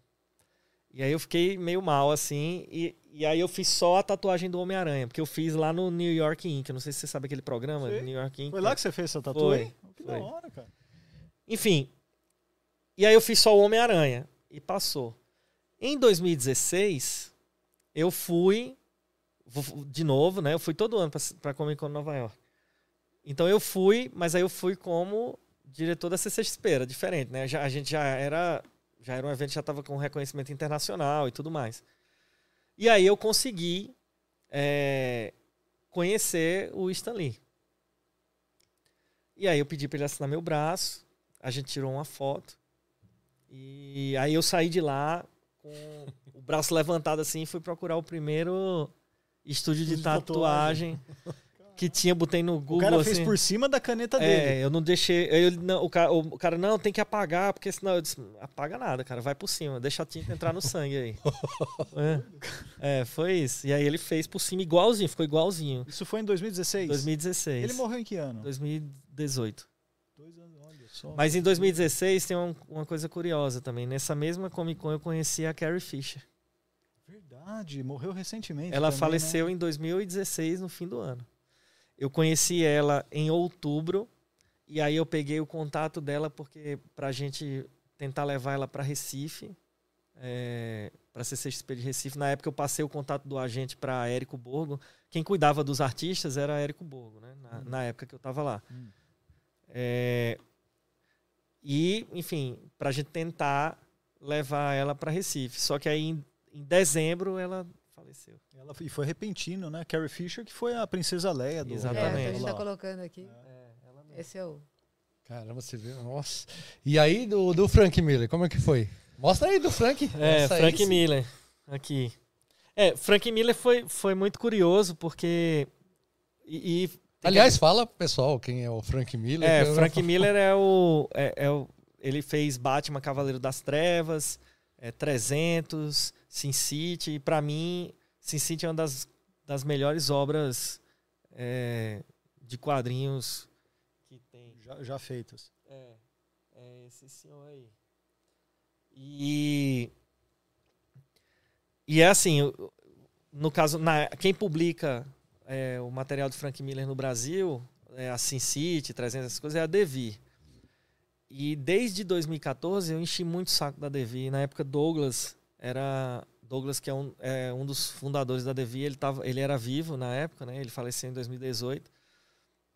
E aí eu fiquei meio mal, assim, e, e aí eu fiz só a tatuagem do Homem-Aranha, porque eu fiz lá no New York Inc. Eu não sei se você sabe aquele programa. New York Inc. Foi lá que você fez essa tatuagem? Que Foi. da hora, cara. Enfim. E aí eu fiz só o Homem-Aranha. E passou. Em 2016, eu fui. De novo, né? Eu fui todo ano pra, pra Comic Con Nova York. Então eu fui, mas aí eu fui como diretor da CCXP, era diferente, né? Já, a gente já era. Já era um evento que já estava com reconhecimento internacional e tudo mais. E aí eu consegui é, conhecer o Stan Lee. E aí eu pedi para ele assinar meu braço, a gente tirou uma foto. E aí eu saí de lá com o braço levantado assim e fui procurar o primeiro estúdio de Estúdio de tatuagem. tatuagem que tinha, botei no Google O cara assim. fez por cima da caneta dele. É, eu não deixei. eu- não, o, cara, o cara, não, tem que apagar, porque senão eu disse, apaga nada, cara, vai por cima, deixa a tinta entrar no sangue aí. é, é, foi isso. E aí ele fez por cima igualzinho, ficou igualzinho. Isso foi em 2016? 2016. Ele morreu em que ano? 2018. Dois anos, olha só. Mas em 2016 tem um- uma coisa curiosa também. Nessa mesma Comic Con eu conheci a Carrie Fisher. Verdade, morreu recentemente. Ela também, né? faleceu em 2016, no fim do ano. Eu conheci ela em outubro e aí eu peguei o contato dela porque pra gente tentar levar ela para Recife, é, para CCXP de Recife. Na época eu passei o contato do agente para Érico Borgo. Quem cuidava dos artistas era Érico Borgo, né? Na, na época que eu estava lá. Hum. É, e, enfim, pra gente tentar levar ela para Recife. Só que aí em, em dezembro ela faleceu. Ela, e foi repentino, né? Carrie Fisher, que foi a princesa Leia do É, Exatamente. a gente tá colocando aqui. Esse é o. Caramba, você viu? Nossa. E aí do, do Frank Miller, como é que foi? Mostra aí do Frank. É, Frank. Miller. Aqui. É, Frank Miller foi, foi muito curioso porque. E, e- Aliás, fala pessoal quem é o Frank Miller. é, Frank Miller é o, é, é o. Ele fez Batman Cavaleiro das Trevas, é, 300, Sin City. E pra mim, Sin City é uma das, das melhores obras é, de quadrinhos que tem. Já, já feitas. É, é esse senhor aí. E e é assim, no caso, na, quem publica é, o material do Frank Miller no Brasil, é a Sin City, 300 essas coisas, é a Devi. E desde 2014 eu enchi muito o saco da Devi. Na época Douglas era Douglas que é um, é um dos fundadores da Devi, ele tava, ele era vivo na época, né? Ele faleceu em 2018.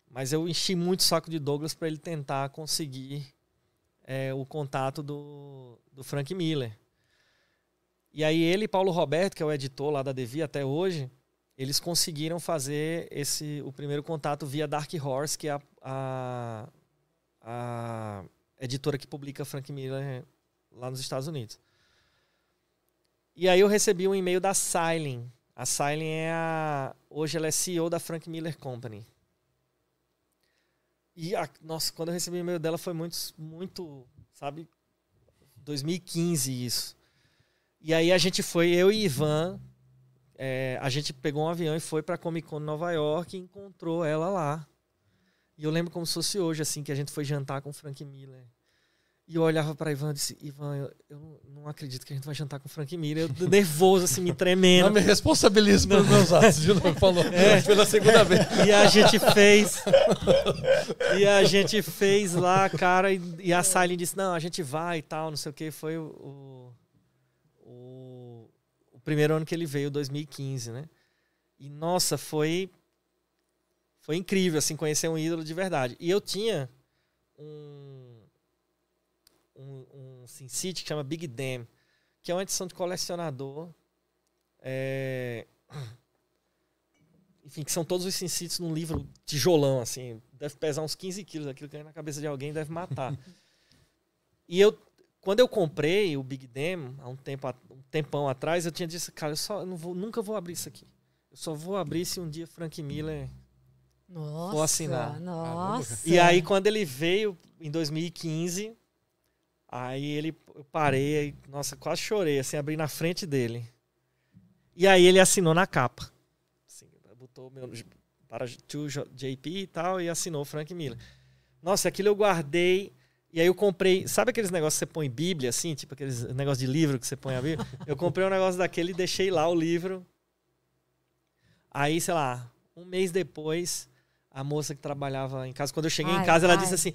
Mas eu enchi muito o saco de Douglas para ele tentar conseguir é, o contato do, do Frank Miller. E aí ele e Paulo Roberto, que é o editor lá da Devi até hoje, eles conseguiram fazer esse o primeiro contato via Dark Horse, que é a, a, a editora que publica Frank Miller lá nos Estados Unidos. E aí eu recebi um e-mail da Silent. A Silent é a hoje ela é CEO da Frank Miller Company. E, a, nossa, quando eu recebi o e-mail dela foi muito, muito, sabe, 2015 isso. E aí a gente foi, eu e Ivan, é, a gente pegou um avião e foi pra Comic Con Nova York e encontrou ela lá. E eu lembro como se fosse hoje, assim, que a gente foi jantar com o Frank Miller. E eu olhava pra Ivan e disse, Ivan, eu, eu não- acredito que a gente vai jantar com o Frank Miller. Eu nervoso, assim, me tremendo. Não me responsabilizo pelos meus atos, de novo, falou É. pela segunda vez. E a gente fez. e a gente fez lá, cara, e, e a Silent disse: não, a gente vai e tal, não sei o que. Foi o, o, o, o primeiro ano que ele veio, 2015, né? E nossa, foi. Foi incrível, assim, conhecer um ídolo de verdade. E eu tinha um. Um, um Sin City que chama Big Dam, que é uma edição de colecionador. É, enfim, que são todos os Sin Cities num livro tijolão, assim. Deve pesar uns 15 quilos, aquilo caindo na cabeça de alguém deve matar. E eu, quando eu comprei o Big Dem, há um, tempo, um tempão atrás, eu tinha dito, cara, eu só eu não vou, nunca vou abrir isso aqui. Eu só vou abrir se um dia Frank Miller Nossa, Vou assinar. Nossa. E aí, quando ele veio em 2015, aí ele eu parei, nossa, quase chorei, assim, abri na frente dele. E aí ele assinou na capa. Assim, botou meu para to JP e tal, e assinou Frank Miller. Nossa, aquilo eu guardei. E aí eu comprei, sabe aqueles negócios que você põe Bíblia, assim, tipo aqueles negócios de livro que você põe a Bíblia? Eu comprei um negócio daquele e deixei lá o livro. Aí, sei lá, um mês depois, a moça que trabalhava em casa, quando eu cheguei Ai, em casa, ela ai. disse assim: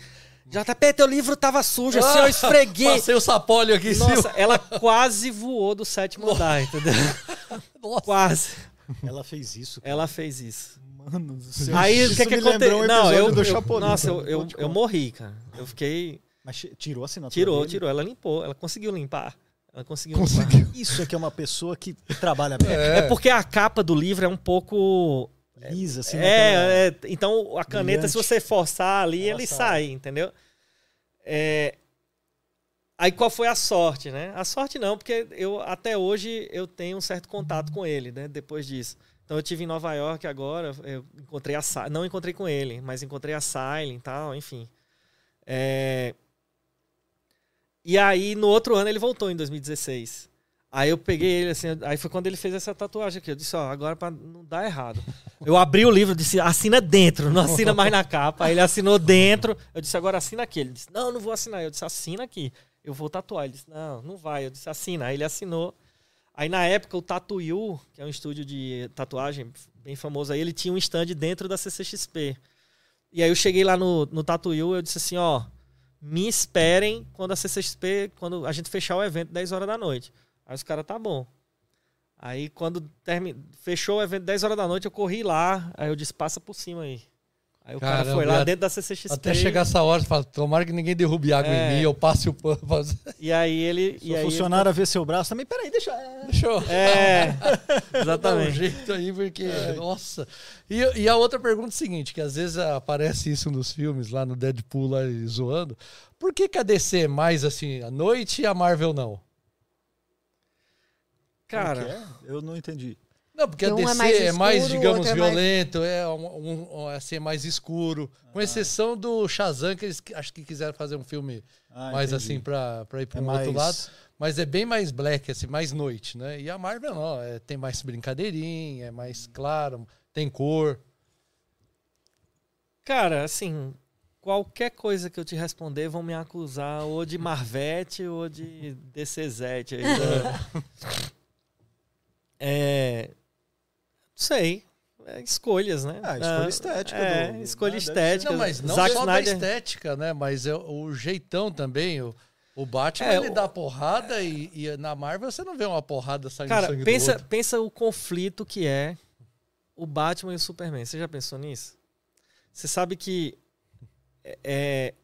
JP, teu livro tava sujo, assim, eu esfreguei. Passei o sapólio aqui em Nossa, ela quase voou do sétimo andar, entendeu? Nossa. Quase. Ela fez isso. cara. Ela fez isso. Mano do céu. Aí o que que aconteceu? um Não, eu, do eu Chapolin, nossa, eu, eu, eu morri, cara. Eu fiquei Mas tirou a assinatura tirou, dele? tirou, ela limpou, ela conseguiu limpar. Ela conseguiu, Conseguiu. limpar. Isso é que é uma pessoa que trabalha bem. É porque a capa do livro é um pouco Lisa, assim. É, é, então a caneta, Brilhante. se você forçar ali, Ela ele sai. sai, entendeu? É, Aí qual foi a sorte, né? A sorte não, porque eu até hoje eu tenho um certo contato com ele, né? Depois disso. Então eu tive em Nova York agora, eu encontrei a não encontrei com ele, mas encontrei a Silent e tal, enfim. É, E aí no outro ano ele voltou em 2016. Aí eu peguei ele assim, aí foi quando ele fez essa tatuagem aqui. Eu disse, ó, agora pra não dar errado. Eu abri o livro, disse, assina dentro, não assina mais na capa. Aí ele assinou dentro. Eu disse, agora assina aqui. Ele disse, não, não vou assinar. Eu disse, assina aqui. Eu vou tatuar. Ele disse, não, não vai. Eu disse, assina. Aí ele assinou. Aí na época o Tatuyu, que é um estúdio de tatuagem bem famoso aí, ele tinha um stand dentro da CCXP. E aí eu cheguei lá no, no Tatuyu eu disse assim, ó, me esperem quando a CCXP, quando a gente fechar o evento 10 horas da noite. Aí os caras, tá bom. Aí quando termi... fechou o evento 10 horas da noite, eu corri lá, aí eu disse, passa por cima aí. Aí o cara Caramba, foi e lá dentro da CCXP. Até chegar essa hora, você fala, tomara que ninguém derrube água É. em mim, eu passe o pano. E aí ele... Se e o aí ele- funcionário ver seu braço também, peraí, deixa. Deixa eu É, dar um exatamente. jeito aí, porque, nossa. E, e a outra pergunta é a seguinte, que às vezes aparece isso nos filmes, lá no Deadpool, lá zoando. Por que, que a DC é mais assim, à noite e a Marvel não? Cara, Como que é? Eu não entendi. Não, porque a um DC é é mais mais, escuro, digamos, é mais- violento, é um, um- assim, é mais escuro. Com exceção do Shazam, que eles que- acho que quiseram fazer um filme Ah, mais entendi. assim pra, pra ir para É um mais... outro lado. Mas é bem mais black, assim, mais noite, né? E a Marvel não, é, tem mais brincadeirinha, é mais claro, tem cor. cara, assim, qualquer coisa que eu te responder vão me acusar ou de Marvete ou de DCZ aí. né? É, não sei. É escolhas, né? Ah, escolha Ah, estética É, do- escolha né, estética. Não, mas não Zack só Snyder- da estética, né? Mas é o jeitão também. O, o Batman, É, ele o- dá porrada e, e na Marvel você não vê uma porrada saindo Cara, sangue do pensa, outro. pensa o conflito que é o Batman e o Superman. Você já pensou nisso? Você sabe que é, é,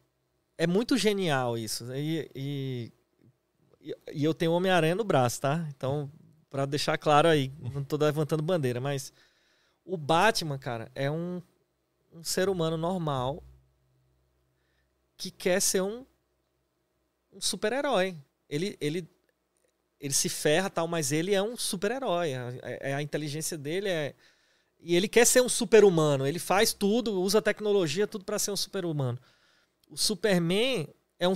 é muito genial isso. E, e, e- e eu tenho o Homem-Aranha no braço, tá? Então, pra deixar claro aí, não tô levantando bandeira, mas o Batman, cara, é um, um ser humano normal que quer ser um, um super-herói. Ele, ele, ele se ferra tal, mas ele é um super-herói. A, a- a inteligência dele é. E ele quer ser um super-humano. Ele faz tudo, usa tecnologia, tudo para ser um super-humano. O Superman é um,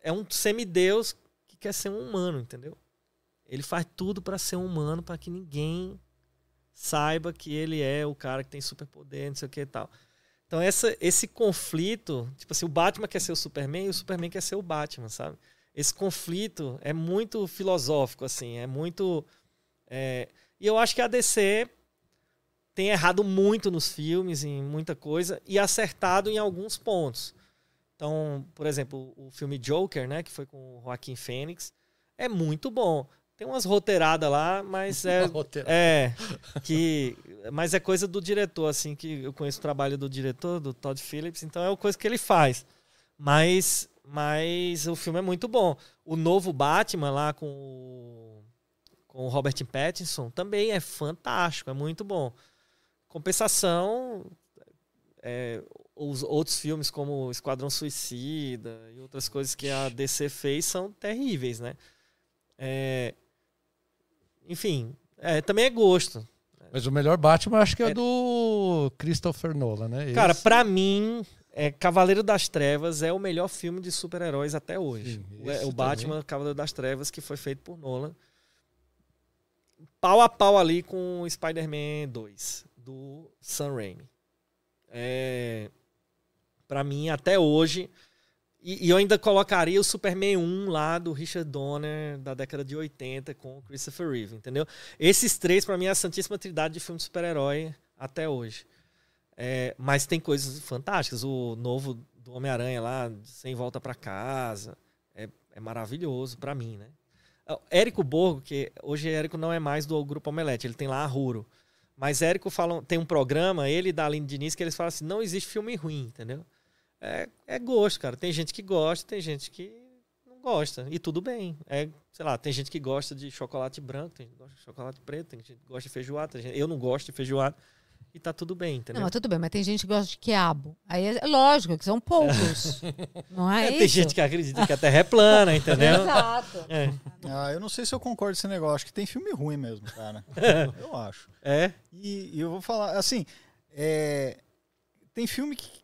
é um semideus que quer ser um humano, entendeu? Ele faz tudo para ser um humano, para que ninguém saiba que ele é o cara que tem superpoder, não sei o que e tal. Então essa, esse conflito, tipo assim, o Batman quer ser o Superman e o Superman quer ser o Batman, sabe? Esse conflito é muito filosófico, assim, é muito. é, E eu acho que a DC tem errado muito nos filmes, em muita coisa, e acertado em alguns pontos. Então, por exemplo, o filme Joker, né, que foi com o Joaquim Fênix, é muito bom. Tem umas roteiradas lá, mas é, é, que, mas é coisa do diretor, assim, que eu conheço o trabalho do diretor, do Todd Phillips, então é uma coisa que ele faz. Mas, mas o filme é muito bom. O novo Batman lá com o, com o Robert Pattinson também é fantástico, é muito bom. Compensação, é, os outros filmes como Esquadrão Suicida e outras coisas que a DC fez são terríveis, né? É, enfim, é, também é gosto. Mas o melhor Batman acho que é, É. do Christopher Nolan, né? Cara, Esse- pra mim, é, Cavaleiro das Trevas é o melhor filme de super-heróis até hoje. Sim, O- esse o. Batman Cavaleiro das Trevas, que foi feito por Nolan. Pau a pau ali com o Spider-Man 2, do Sam Raimi. É, pra mim, até hoje. E, e eu ainda colocaria o Superman 1 lá do Richard Donner, da década de 80, com Christopher Reeve, entendeu? Esses três, pra mim, é a santíssima trindade de filme de super-herói até hoje. É, mas tem coisas fantásticas. O novo do Homem-Aranha lá, Sem Volta pra Casa, é, é maravilhoso pra mim, né? O Érico Borgo, que hoje Érico não é mais do Grupo Omelete, ele tem lá a Ruro. Mas Érico fala, tem um programa, ele e da Aline Diniz, que eles falam assim, não existe filme ruim, entendeu? É, é gosto, cara. Tem gente que gosta, tem gente que não gosta. E tudo bem. É, sei lá, tem gente que gosta de chocolate branco, tem gente que gosta de chocolate preto, tem gente que gosta de feijoada. tem gente- eu não gosto de feijoada. E tá tudo bem, entendeu? Não, mas tudo bem, mas tem gente que gosta de quiabo. Aí é lógico que são poucos. não é, É, isso? tem gente que acredita que a Terra é plana, entendeu? Exato. É. Ah, eu não sei se eu concordo com esse negócio. Acho que tem filme ruim mesmo, cara. eu acho. É. E, e eu vou falar, assim, é, tem filme que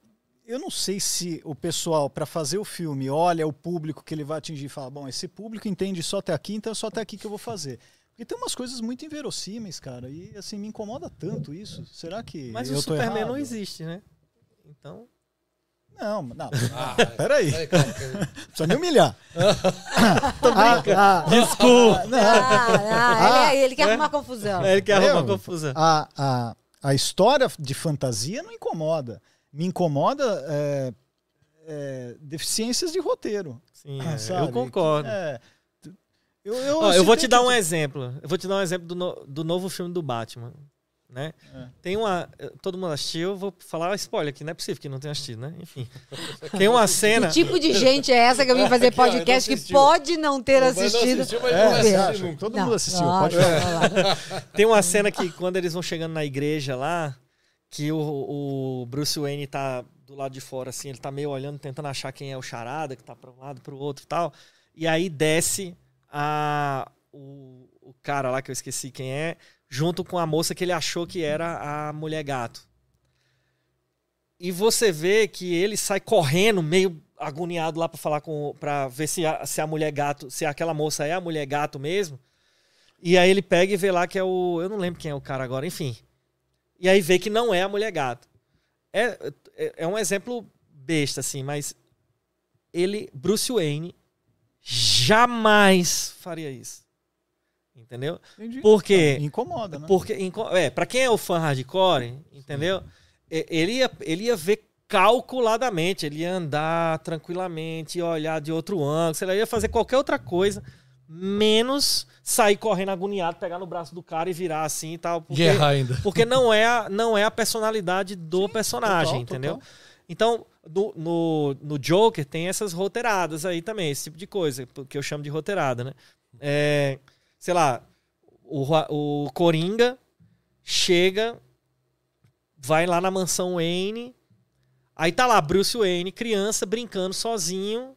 eu não sei se o pessoal, para fazer o filme, olha o público que ele vai atingir e fala: bom, esse público entende só até aqui, então é só até aqui que eu vou fazer. Porque tem umas coisas muito inverossímeis, cara, e assim, me incomoda tanto isso. Será que. Mas eu o tô Superman errado? não existe, né? Então. Não, não. Ah, Peraí, peraí, precisa me humilhar. Ah, ah, Desculpa! não, Ah, ah, ele, ele quer É? arrumar confusão. É, ele quer arrumar confusão. a, a, a história de fantasia não incomoda. Me incomoda é, é, deficiências de roteiro. Sim, Ah, é, sabe? eu concordo. É, eu, eu, Ó, eu vou citei te dar que- um exemplo. Eu vou te dar um exemplo do, no- do novo filme do Batman. Né? É. Tem uma. Todo mundo assistiu, eu vou falar spoiler aqui, não é possível que não tenha assistido, né? Enfim. Tem uma cena. Que tipo de gente é essa que eu vim fazer podcast não que assistiu. pode não ter não assistido? assistiu, É, não assistir acha? nunca. Todo Não, mundo assistiu, pode falar. Tem uma cena que quando eles vão chegando na igreja lá, que o, o Bruce Wayne tá do lado de fora, assim, ele tá meio olhando, tentando achar quem é o charada, que tá para um lado, pro outro e tal. E aí desce a, o, o cara lá, que eu esqueci quem é, junto com a moça que ele achou que era a mulher gato. E você vê que ele sai correndo, meio agoniado lá pra falar com. para ver se a, se a mulher gato, se aquela moça é a mulher gato mesmo. E aí ele pega e vê lá que é o. Eu não lembro quem é o cara agora, enfim. E aí vê que não é a mulher gato. É, é, é um exemplo besta, assim, mas ele, Bruce Wayne, jamais faria isso. Entendeu? Entendi. Por quê? Incomoda, né? Porque, é, pra quem é o fã hardcore, entendeu? Ele ia, ele ia ver calculadamente, ele ia andar tranquilamente, ia olhar de outro ângulo, sei lá, ia fazer qualquer outra coisa, menos sair correndo agoniado, pegar no braço do cara e virar assim e tal. Porque, ainda. porque não, é a, não é a personalidade do personagem, total, entendeu? total. Então, no, no, no Joker tem essas roteiradas aí também, esse tipo de coisa, que eu chamo de roteirada, né? É, sei lá, o, o Coringa chega, vai lá na mansão Wayne, aí tá lá Bruce Wayne, criança, brincando sozinho,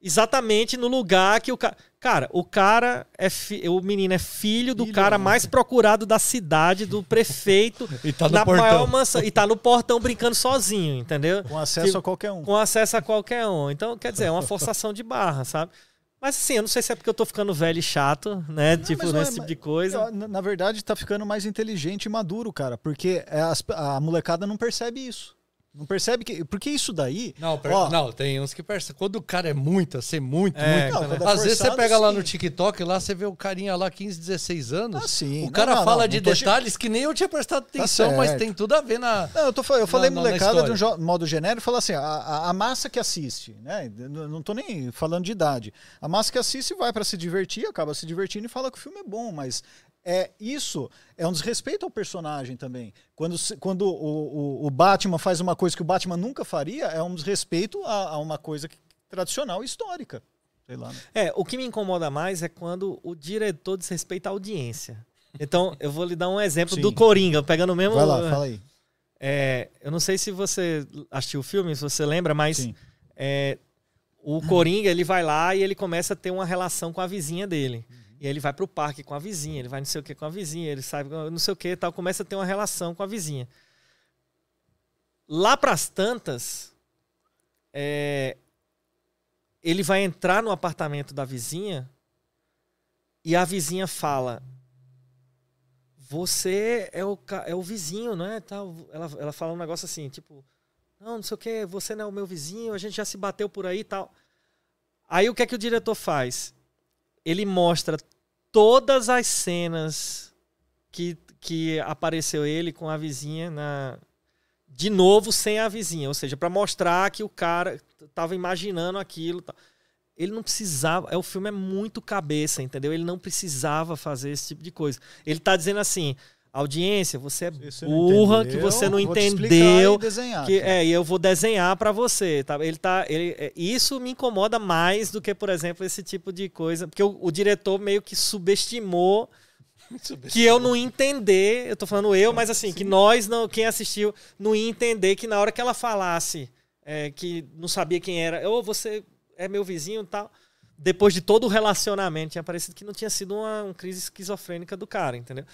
exatamente no lugar que o cara... Cara, o cara é fi- o menino é filho do Filho, cara né? mais procurado da cidade, do prefeito, E tá no na portão. maior mansão. E tá no portão brincando sozinho, entendeu? Com acesso que- a qualquer um. Com acesso a qualquer um. Então, quer dizer, é uma forçação de barra, sabe? Mas assim, eu não sei se é porque eu tô ficando velho e chato, né? tipo, mas não é- nesse tipo de coisa. Na, na verdade, tá ficando mais inteligente e maduro, cara. Porque é, a molecada não percebe isso. Não percebe que. Porque isso daí. Não, per- Ó. não, tem uns que percebem. Quando o cara é muito, assim, muito, É, muito. Não, quando é Às vezes você forçado, pega lá sim. no TikTok, lá você vê o carinha lá, 15, 16 anos. Ah, sim. O Não, cara não, fala de detalhes que nem eu tinha prestado atenção, mas certo. tem tudo a ver na. Não, eu, tô, eu falei Na- molecada de um jo- modo genérico, fala assim, a, a- a massa que assiste, né? Não tô nem falando de idade. A massa que assiste vai para se divertir, acaba se divertindo e fala que o filme é bom, mas é isso é um desrespeito ao personagem também. Quando, quando o, o, o Batman faz uma coisa que o Batman nunca faria, é um desrespeito a, a uma coisa que- tradicional histórica. Sei lá. né? É, o que me incomoda mais é quando o diretor desrespeita a audiência. Então, eu vou lhe dar um exemplo Sim. do Coringa, pegando o mesmo. Vai lá, fala aí. É, eu não sei se você assistiu o filme, se você lembra, mas é, o Coringa ele vai lá e ele começa a ter uma relação com a vizinha dele. E aí ele vai pro parque com a vizinha, ele vai não sei o que com a vizinha, ele sabe não sei o que tal, começa a ter uma relação com a vizinha. Lá pras tantas, é, ele vai entrar no apartamento da vizinha e a vizinha fala: Você é o, é o vizinho, não é? Tal. Ela, ela fala um negócio assim, tipo, não, não sei o que, você não é o meu vizinho, a gente já se bateu por aí e tal. Aí o que é que o diretor faz? Ele mostra todas as cenas que, que apareceu ele com a vizinha na de novo sem a vizinha, ou seja, para mostrar que o cara tava imaginando aquilo. Ele não precisava, é o filme é muito cabeça, entendeu? Ele não precisava fazer esse tipo de coisa. Ele tá dizendo assim: audiência, você é você burra, que você não entendeu, desenhar que é, e eu vou desenhar pra você, tá? Ele tá, ele, é, isso me incomoda mais do que, por exemplo, esse tipo de coisa, porque o, o diretor meio que subestimou que eu não entender, eu tô falando eu, mas assim, que nós não, quem assistiu, não ia entender que na hora que ela falasse é, que não sabia quem era, ou você é meu vizinho e tal, depois de todo o relacionamento, tinha parecido que não tinha sido uma, uma crise esquizofrênica do cara, entendeu?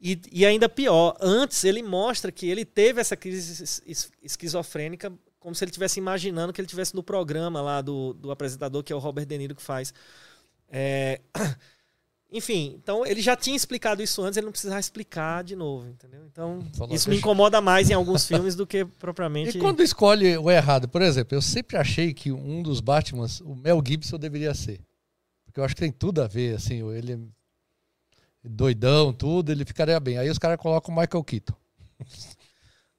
E, e ainda pior, antes ele mostra que ele teve essa crise es- es- esquizofrênica como se ele estivesse imaginando que ele estivesse no programa lá do, do apresentador, que é o Robert De Niro que faz. É, Enfim, então ele já tinha explicado isso antes, ele não precisava explicar de novo, entendeu? Então, Falou, isso me incomoda mais em alguns filmes do que propriamente. E quando escolhe o errado, por exemplo, eu sempre achei que um dos Batmans, o Mel Gibson deveria ser. Porque eu acho que tem tudo a ver, assim, ele é doidão, tudo, ele ficaria bem. Aí os caras colocam o Michael Keaton.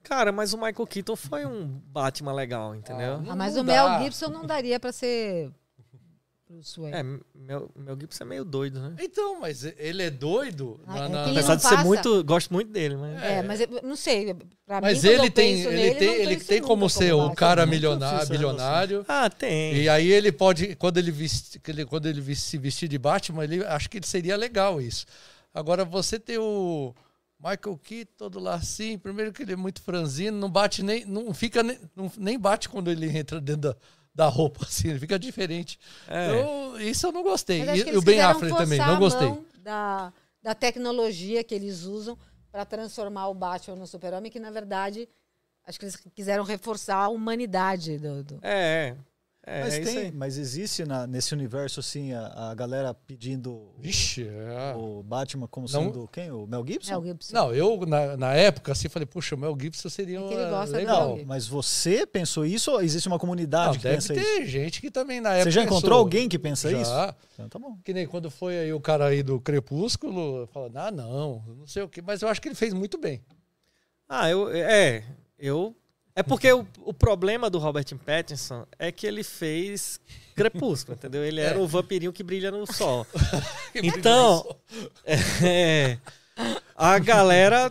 Cara, mas o Michael Keaton foi um Batman legal, entendeu? Ah, mas não o dá. Mel Gibson não daria pra ser Bruce Wayne. É, meu, meu Gibson é meio doido, né? Então, mas ele é doido. Ah, na- é na- Apesar de ser muito. Gosto muito dele, mas. É, mas eu não sei. Pra Mas mim, ele tem, ele nele, tem, ele tem como ser o Batman. cara milionário, essa bilionário. Ah, tem. E aí ele pode, quando ele, vesti, quando ele se vestir de Batman, ele, acho que seria legal isso. Agora, você ter o Michael Keaton todo lá assim, primeiro que ele é muito franzino, não bate nem, não fica nem, não- nem bate quando ele entra dentro da, da roupa, assim, ele fica diferente. É. Eu- isso eu não gostei. E, o Ben Affleck também, não a gostei. mão Da, da tecnologia que eles usam para transformar o Batman no super-homem, que na verdade acho que eles quiseram reforçar a humanidade do. do- É, é. Mas, é isso tem, aí. mas existe na- nesse universo assim a, a galera pedindo Vixe, é. o Batman como Não- sendo quem? O Mel Gibson? Mel Gibson. Não, eu na, na época assim falei, puxa, o Mel Gibson seria É que ele uma- gosta legal. Não, mas você pensou isso ou existe uma comunidade Não, que deve pensa ter isso? gente que também na época Você já pensou. encontrou alguém que pensa Já. isso? Então tá bom. Que nem quando foi aí o cara aí do Crepúsculo, falando, ah, não, não sei o quê, mas eu acho que ele fez muito bem. Ah, eu. É. Eu. É porque o, o problema do Robert Pattinson é que ele fez Crepúsculo, entendeu? Ele era o vampirinho que brilha no sol. Então, é, a galera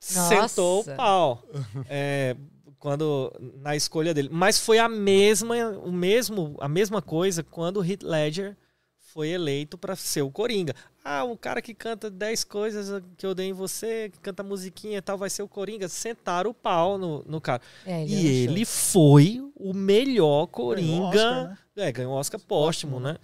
sentou o Nossa. pau é, quando na escolha dele. Mas foi a mesma, o mesmo, a mesma coisa quando o Heath Ledger foi eleito para ser o Coringa. Ah, um cara que canta 10 coisas que eu dei em você, que canta musiquinha e tal, vai ser o Coringa. Sentaram o pau no, no cara. É, E era show. ele foi o melhor Ganhou Coringa. Oscar, né? É, ganhou o Oscar póstumo, né?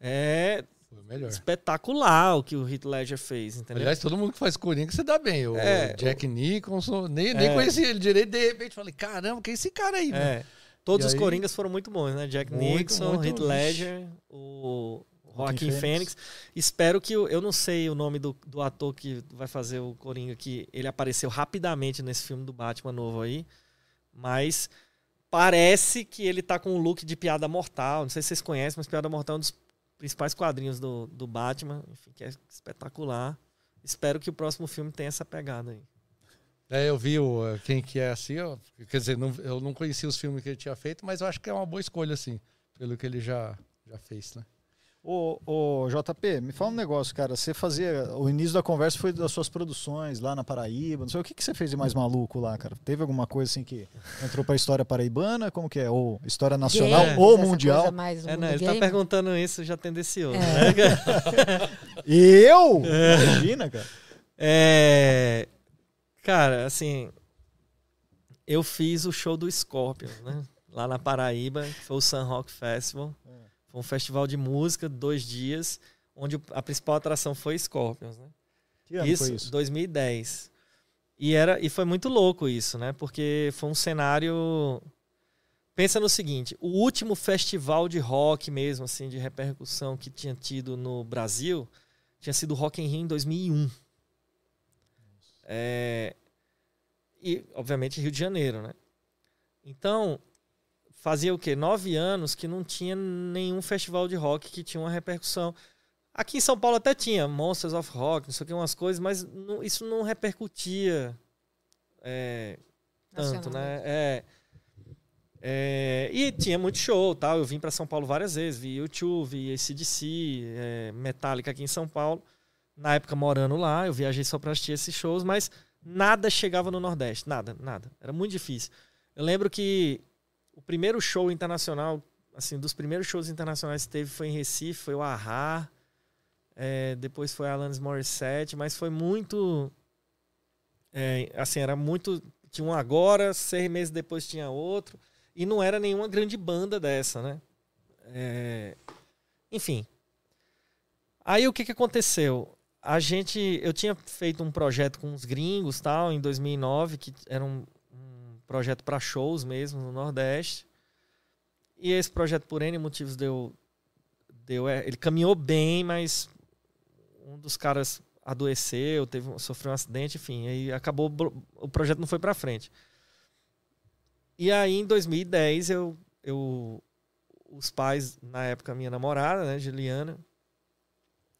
É melhor. espetacular o que o Heath Ledger fez, entendeu? Aliás, todo mundo que faz Coringa se dá bem. O É, Jack Nicholson, nem, nem É. conhecia ele direito, de repente falei, caramba, quem é esse cara aí? É. Todos E os aí- Coringas foram muito bons, né? Jack Muito, Nixon, muito, Heath. Ledger, o Joaquim Fênix. Fênix. Espero que. Eu não sei o nome do, do ator que vai fazer o Coringa, que ele apareceu rapidamente nesse filme do Batman novo aí. Mas parece que ele tá com um look de piada mortal. Não sei se vocês conhecem, mas Piada Mortal é um dos principais quadrinhos do, do Batman. Enfim, que é espetacular. Espero que o próximo filme tenha essa pegada aí. É, eu vi o, eh, quem que é assim, ó, quer dizer, não- eu não conhecia os filmes que ele tinha feito, mas eu acho que é uma boa escolha, assim, pelo que ele já, já fez, né? Ô, ô, JP, me fala um negócio, cara. Você fazia. O início da conversa foi das suas produções lá na Paraíba. Não sei o que, que você fez de mais maluco lá, cara. Teve alguma coisa assim que entrou pra história paraibana? Como que é? Ou história nacional Games, ou mundial? mais É, não, ele tá game. perguntando isso já tendencioso. É. né? Eu? Imagina, cara. É, cara, assim, eu fiz o show do Scorpions, né? Lá na Paraíba, que foi o Sun Rock Festival. Foi um festival de música, dois dias, onde a principal atração foi Scorpions, né? Que ano isso, foi isso? 2010. E, era, e foi muito louco isso, né? Porque foi um cenário. Pensa no seguinte: o último festival de rock mesmo, assim, de repercussão que tinha tido no Brasil tinha sido Rock in Rio em 2001. É, e, obviamente, Rio de Janeiro, né? Então, fazia o quê? Nove anos que não tinha nenhum festival de rock que tinha uma repercussão. Aqui em São Paulo até tinha Monsters of Rock, não sei o que, umas coisas, mas não- isso não repercutia é, tanto, né? É, é, e tinha muito show, tal. Eu vim para São Paulo várias vezes, vi YouTube, vi ACDC, é, Metallica aqui em São Paulo. Na época morando lá, eu viajei só para assistir esses shows, mas nada chegava no Nordeste, nada, nada. Era muito difícil. Eu lembro que o primeiro show internacional, assim, dos primeiros shows internacionais que teve foi em Recife, foi o Ahá, é, depois foi a Alanis Morissette, mas foi muito. é, assim, era muito. Tinha um agora, seis meses depois tinha outro, e não era nenhuma grande banda dessa, né? É, enfim. Aí o que, que aconteceu? A gente. Eu tinha feito um projeto com os gringos tal, em 2009, que era um projeto para shows mesmo no Nordeste. E esse projeto, por N motivos, deu. deu é, ele caminhou bem, mas um dos caras adoeceu, teve, sofreu um acidente, enfim, aí acabou, o projeto não foi para frente. E aí, em 2010, eu, eu, os pais, na época, minha namorada, né, Juliana,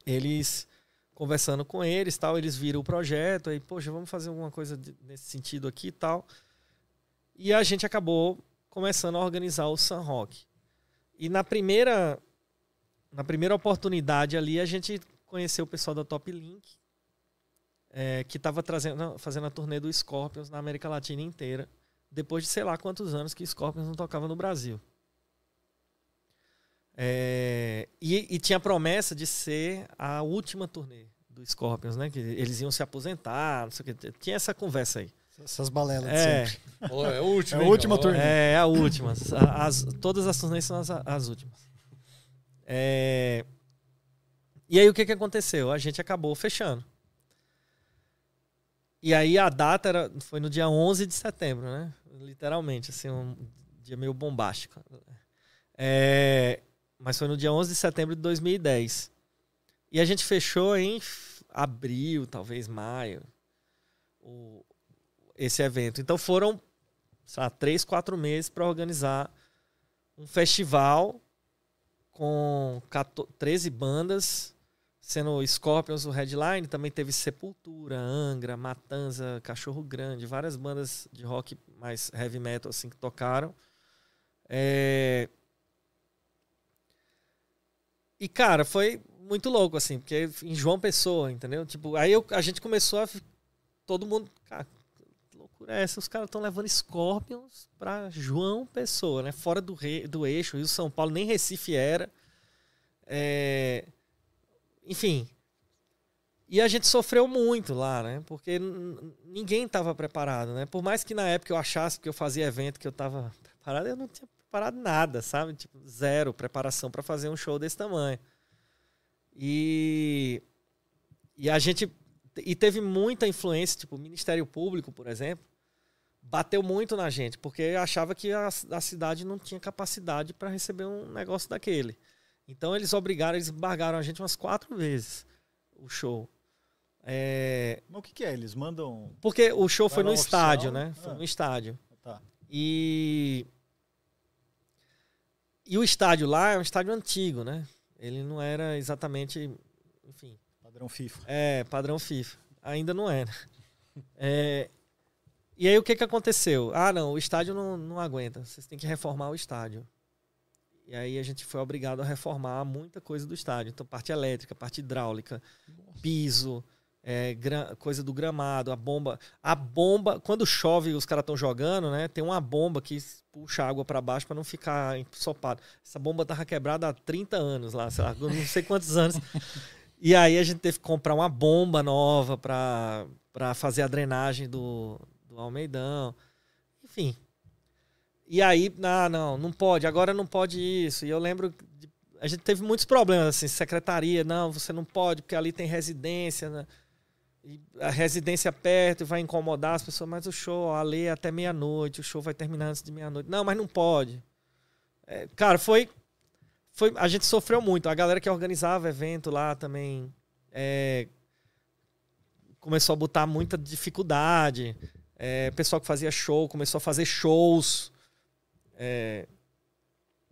eles, conversando com eles, tal, eles viram o projeto, aí, poxa, vamos fazer alguma coisa nesse sentido aqui e tal. E a gente acabou começando a organizar o Sun Rock. E na primeira, na primeira oportunidade ali, a gente conheceu o pessoal da Top Link, é, que estava trazendo, fazendo a turnê do Scorpions na América Latina inteira, depois de sei lá quantos anos que Scorpions não tocava no Brasil. É, e, e tinha a promessa de ser a última turnê do Scorpions, né? Que eles iam se aposentar, não sei o que. Tinha essa conversa aí. Essas balelas de É, sempre. Pô, é o último. É a última é a última. As- todas as turnês são as, as últimas. É, e aí o que, que aconteceu? A gente acabou fechando. E aí a data era, foi no dia 11 de setembro, né? Literalmente, assim, um dia meio bombástico. É, mas foi no dia 11 de setembro de 2010. E a gente fechou em abril, talvez maio, o- esse evento. Então foram, sei lá, três, quatro meses para organizar um festival com 14 13 bandas, sendo Scorpions o headline, também teve Sepultura, Angra, Matanza, Cachorro Grande, várias bandas de rock mais heavy metal assim que tocaram. É, E cara, foi muito louco assim, porque em João Pessoa, entendeu? Tipo, aí eu- a gente começou a todo mundo, loucura é essa? Os caras estão levando Scorpions pra João Pessoa, né? Fora do, re- do eixo, Rio São Paulo, nem Recife era. É, Enfim. E a gente sofreu muito lá, né? Porque ninguém estava preparado, né? Por mais que na época eu achasse que eu fazia evento, que eu estava preparado, eu não tinha preparado nada, sabe? Tipo, zero preparação para fazer um show desse tamanho. E, e a gente. E teve muita influência, tipo, o Ministério Público, por exemplo, bateu muito na gente, porque achava que a, a cidade não tinha capacidade para receber um negócio daquele. Então eles obrigaram, eles embargaram a gente umas quatro vezes o show. É, Mas o que, que é? Eles mandam. porque o show foi no lá estádio, oficial? né? Foi Ah. no estádio. Tá. E. E o estádio lá é um estádio antigo, né? Ele não era exatamente. Enfim. Padrão FIFA. É, padrão FIFA. Ainda não é, né? É, e aí o que, que aconteceu? Ah, não, o estádio não, não aguenta. Vocês têm que reformar o estádio. E aí a gente foi obrigado a reformar muita coisa do estádio. Então, parte elétrica, parte hidráulica, piso, é, coisa do gramado, a bomba. A bomba, quando chove e os caras estão jogando, né? Tem uma bomba que puxa a água para baixo para não ficar ensopado. Essa bomba tava quebrada há 30 anos lá, sei lá, não sei quantos anos. E aí a gente teve que comprar uma bomba nova para fazer a drenagem do, do Almeidão. enfim. E aí, ah, não, não pode, agora não pode isso. E eu lembro, de, a gente teve muitos problemas, assim, secretaria, não, você não pode, porque ali tem residência, né? A residência perto vai incomodar as pessoas, mas o show, a lei é até meia-noite, o show vai terminar antes de meia-noite. Não, mas não pode. É, cara, foi, foi. A gente sofreu muito. A galera que organizava evento lá também é, começou a botar muita dificuldade. É, pessoal que fazia show começou a fazer shows. É,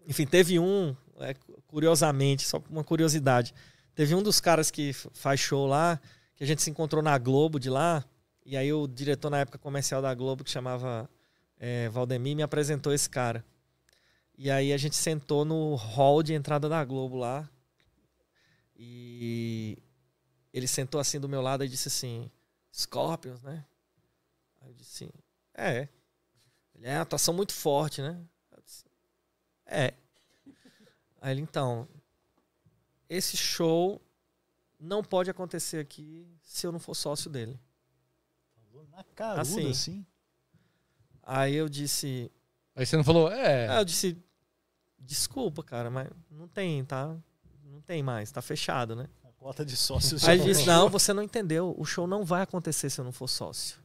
enfim, teve um, é, curiosamente, só uma curiosidade. Teve um dos caras que faz show lá que a gente se encontrou na Globo de lá, e aí o diretor na época comercial da Globo, que chamava é, Valdemir, me apresentou esse cara. E aí a gente sentou no hall de entrada da Globo lá. E ele sentou assim do meu lado e disse assim: Scorpions, né? Aí eu disse: É. Ele é uma atuação muito forte, né? Disse, é. Aí ele, então, esse show não pode acontecer aqui se eu não for sócio dele. Falou na caruda, Assim. assim. Aí eu disse. Aí você não falou, é. Aí eu disse. Desculpa, cara, mas não tem, tá? Não tem mais, tá fechado, né? A cota de sócios. Aí já ele disse. Não, você não entendeu. O show não vai acontecer se eu não for sócio.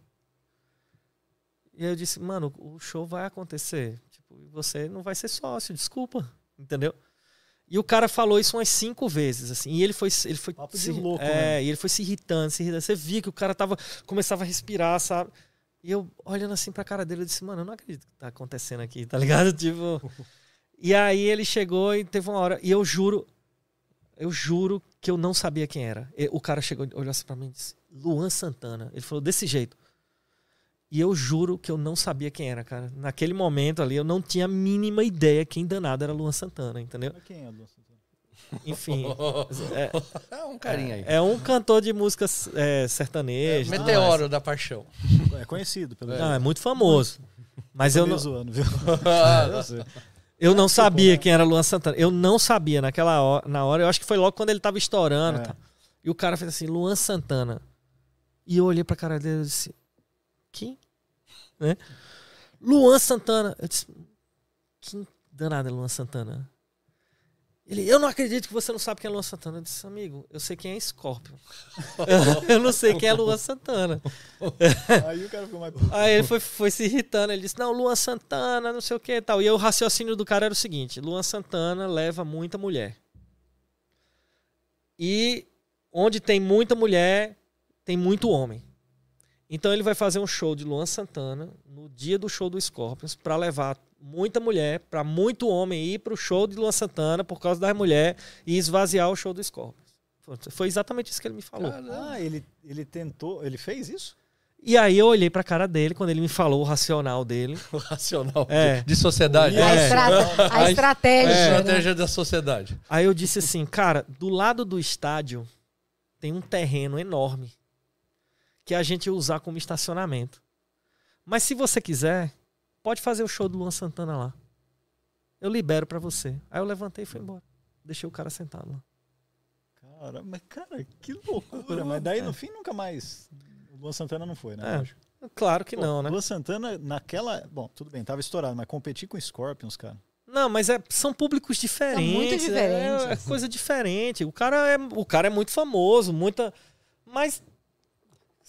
E aí eu disse: Mano, o show vai acontecer. Tipo, você não vai ser sócio, desculpa. Entendeu? E o cara falou isso umas cinco vezes, assim. E ele foi. Ele foi Papo de se, louco É, mesmo. e ele foi se irritando, se irritando. Você via que o cara tava. Começava a respirar, sabe? E eu, olhando assim pra cara dele, eu disse, mano, eu não acredito que tá acontecendo aqui, tá ligado? Tipo. E aí ele chegou e teve uma hora. E eu juro, eu juro que eu não sabia quem era. E O cara chegou, olhou assim pra mim e disse: Luan Santana. Ele falou desse jeito. E eu juro que eu não sabia quem era, cara. Naquele momento ali, eu não tinha a mínima ideia quem danado era Luan Santana, entendeu? Quem é, Luan Santana? Enfim. é, É um carinha aí. é um cantor de músicas é, sertanejas. tudo Meteoro da paixão. É conhecido pelo. Não, é muito famoso. Mas eu meio não, zoando, viu? Eu eu não sabia quem era Luan Santana. Eu não sabia naquela hora, na hora. Eu acho que foi logo quando ele tava estourando. É. tá? E o cara fez assim, Luan Santana. E eu olhei pra cara dele e disse, quem? Né? Luan Santana. Eu disse, quem danado é Luan Santana? Ele, eu não acredito que você não sabe quem é Luan Santana. Eu disse, amigo, eu sei quem é Scorpion. eu não sei quem é Luan Santana. Aí o cara ficou mais. Aí ele foi, foi se irritando. Ele disse: Não, Luan Santana, não sei o que e tal. E aí o raciocínio do cara era o seguinte: Luan Santana leva muita mulher. E onde tem muita mulher, tem muito homem. Então ele vai fazer um show de Luan Santana no dia do show do Scorpions para levar muita mulher, para muito homem ir pro show de Luan Santana por causa das mulheres e esvaziar o show do Scorpions. Foi- exatamente isso que ele me falou. Ah, ele, ele tentou. Ele fez isso? E aí eu olhei pra cara dele quando ele me falou o racional dele. O racional É. de, de sociedade. A, É. estra- a A estratégia. né? estratégia da sociedade. Aí eu disse assim, cara, do lado do estádio tem um terreno enorme que a gente ia usar como estacionamento. Mas se você quiser, pode fazer o show do Luan Santana lá. Eu libero pra você. Aí eu levantei e fui embora. Deixei o cara sentado lá. Cara, mas cara, que loucura. Mas daí no fim nunca mais. O Luan Santana não foi, né? É, Lógico. Claro que Pô, não, né? Luan Santana, naquela. Bom, tudo bem, tava estourado, mas competir com Scorpions, cara. Não, mas é- são públicos diferentes. muito é- diferentes. É, coisa diferente. O cara é, o cara é muito famoso, muita. Mas.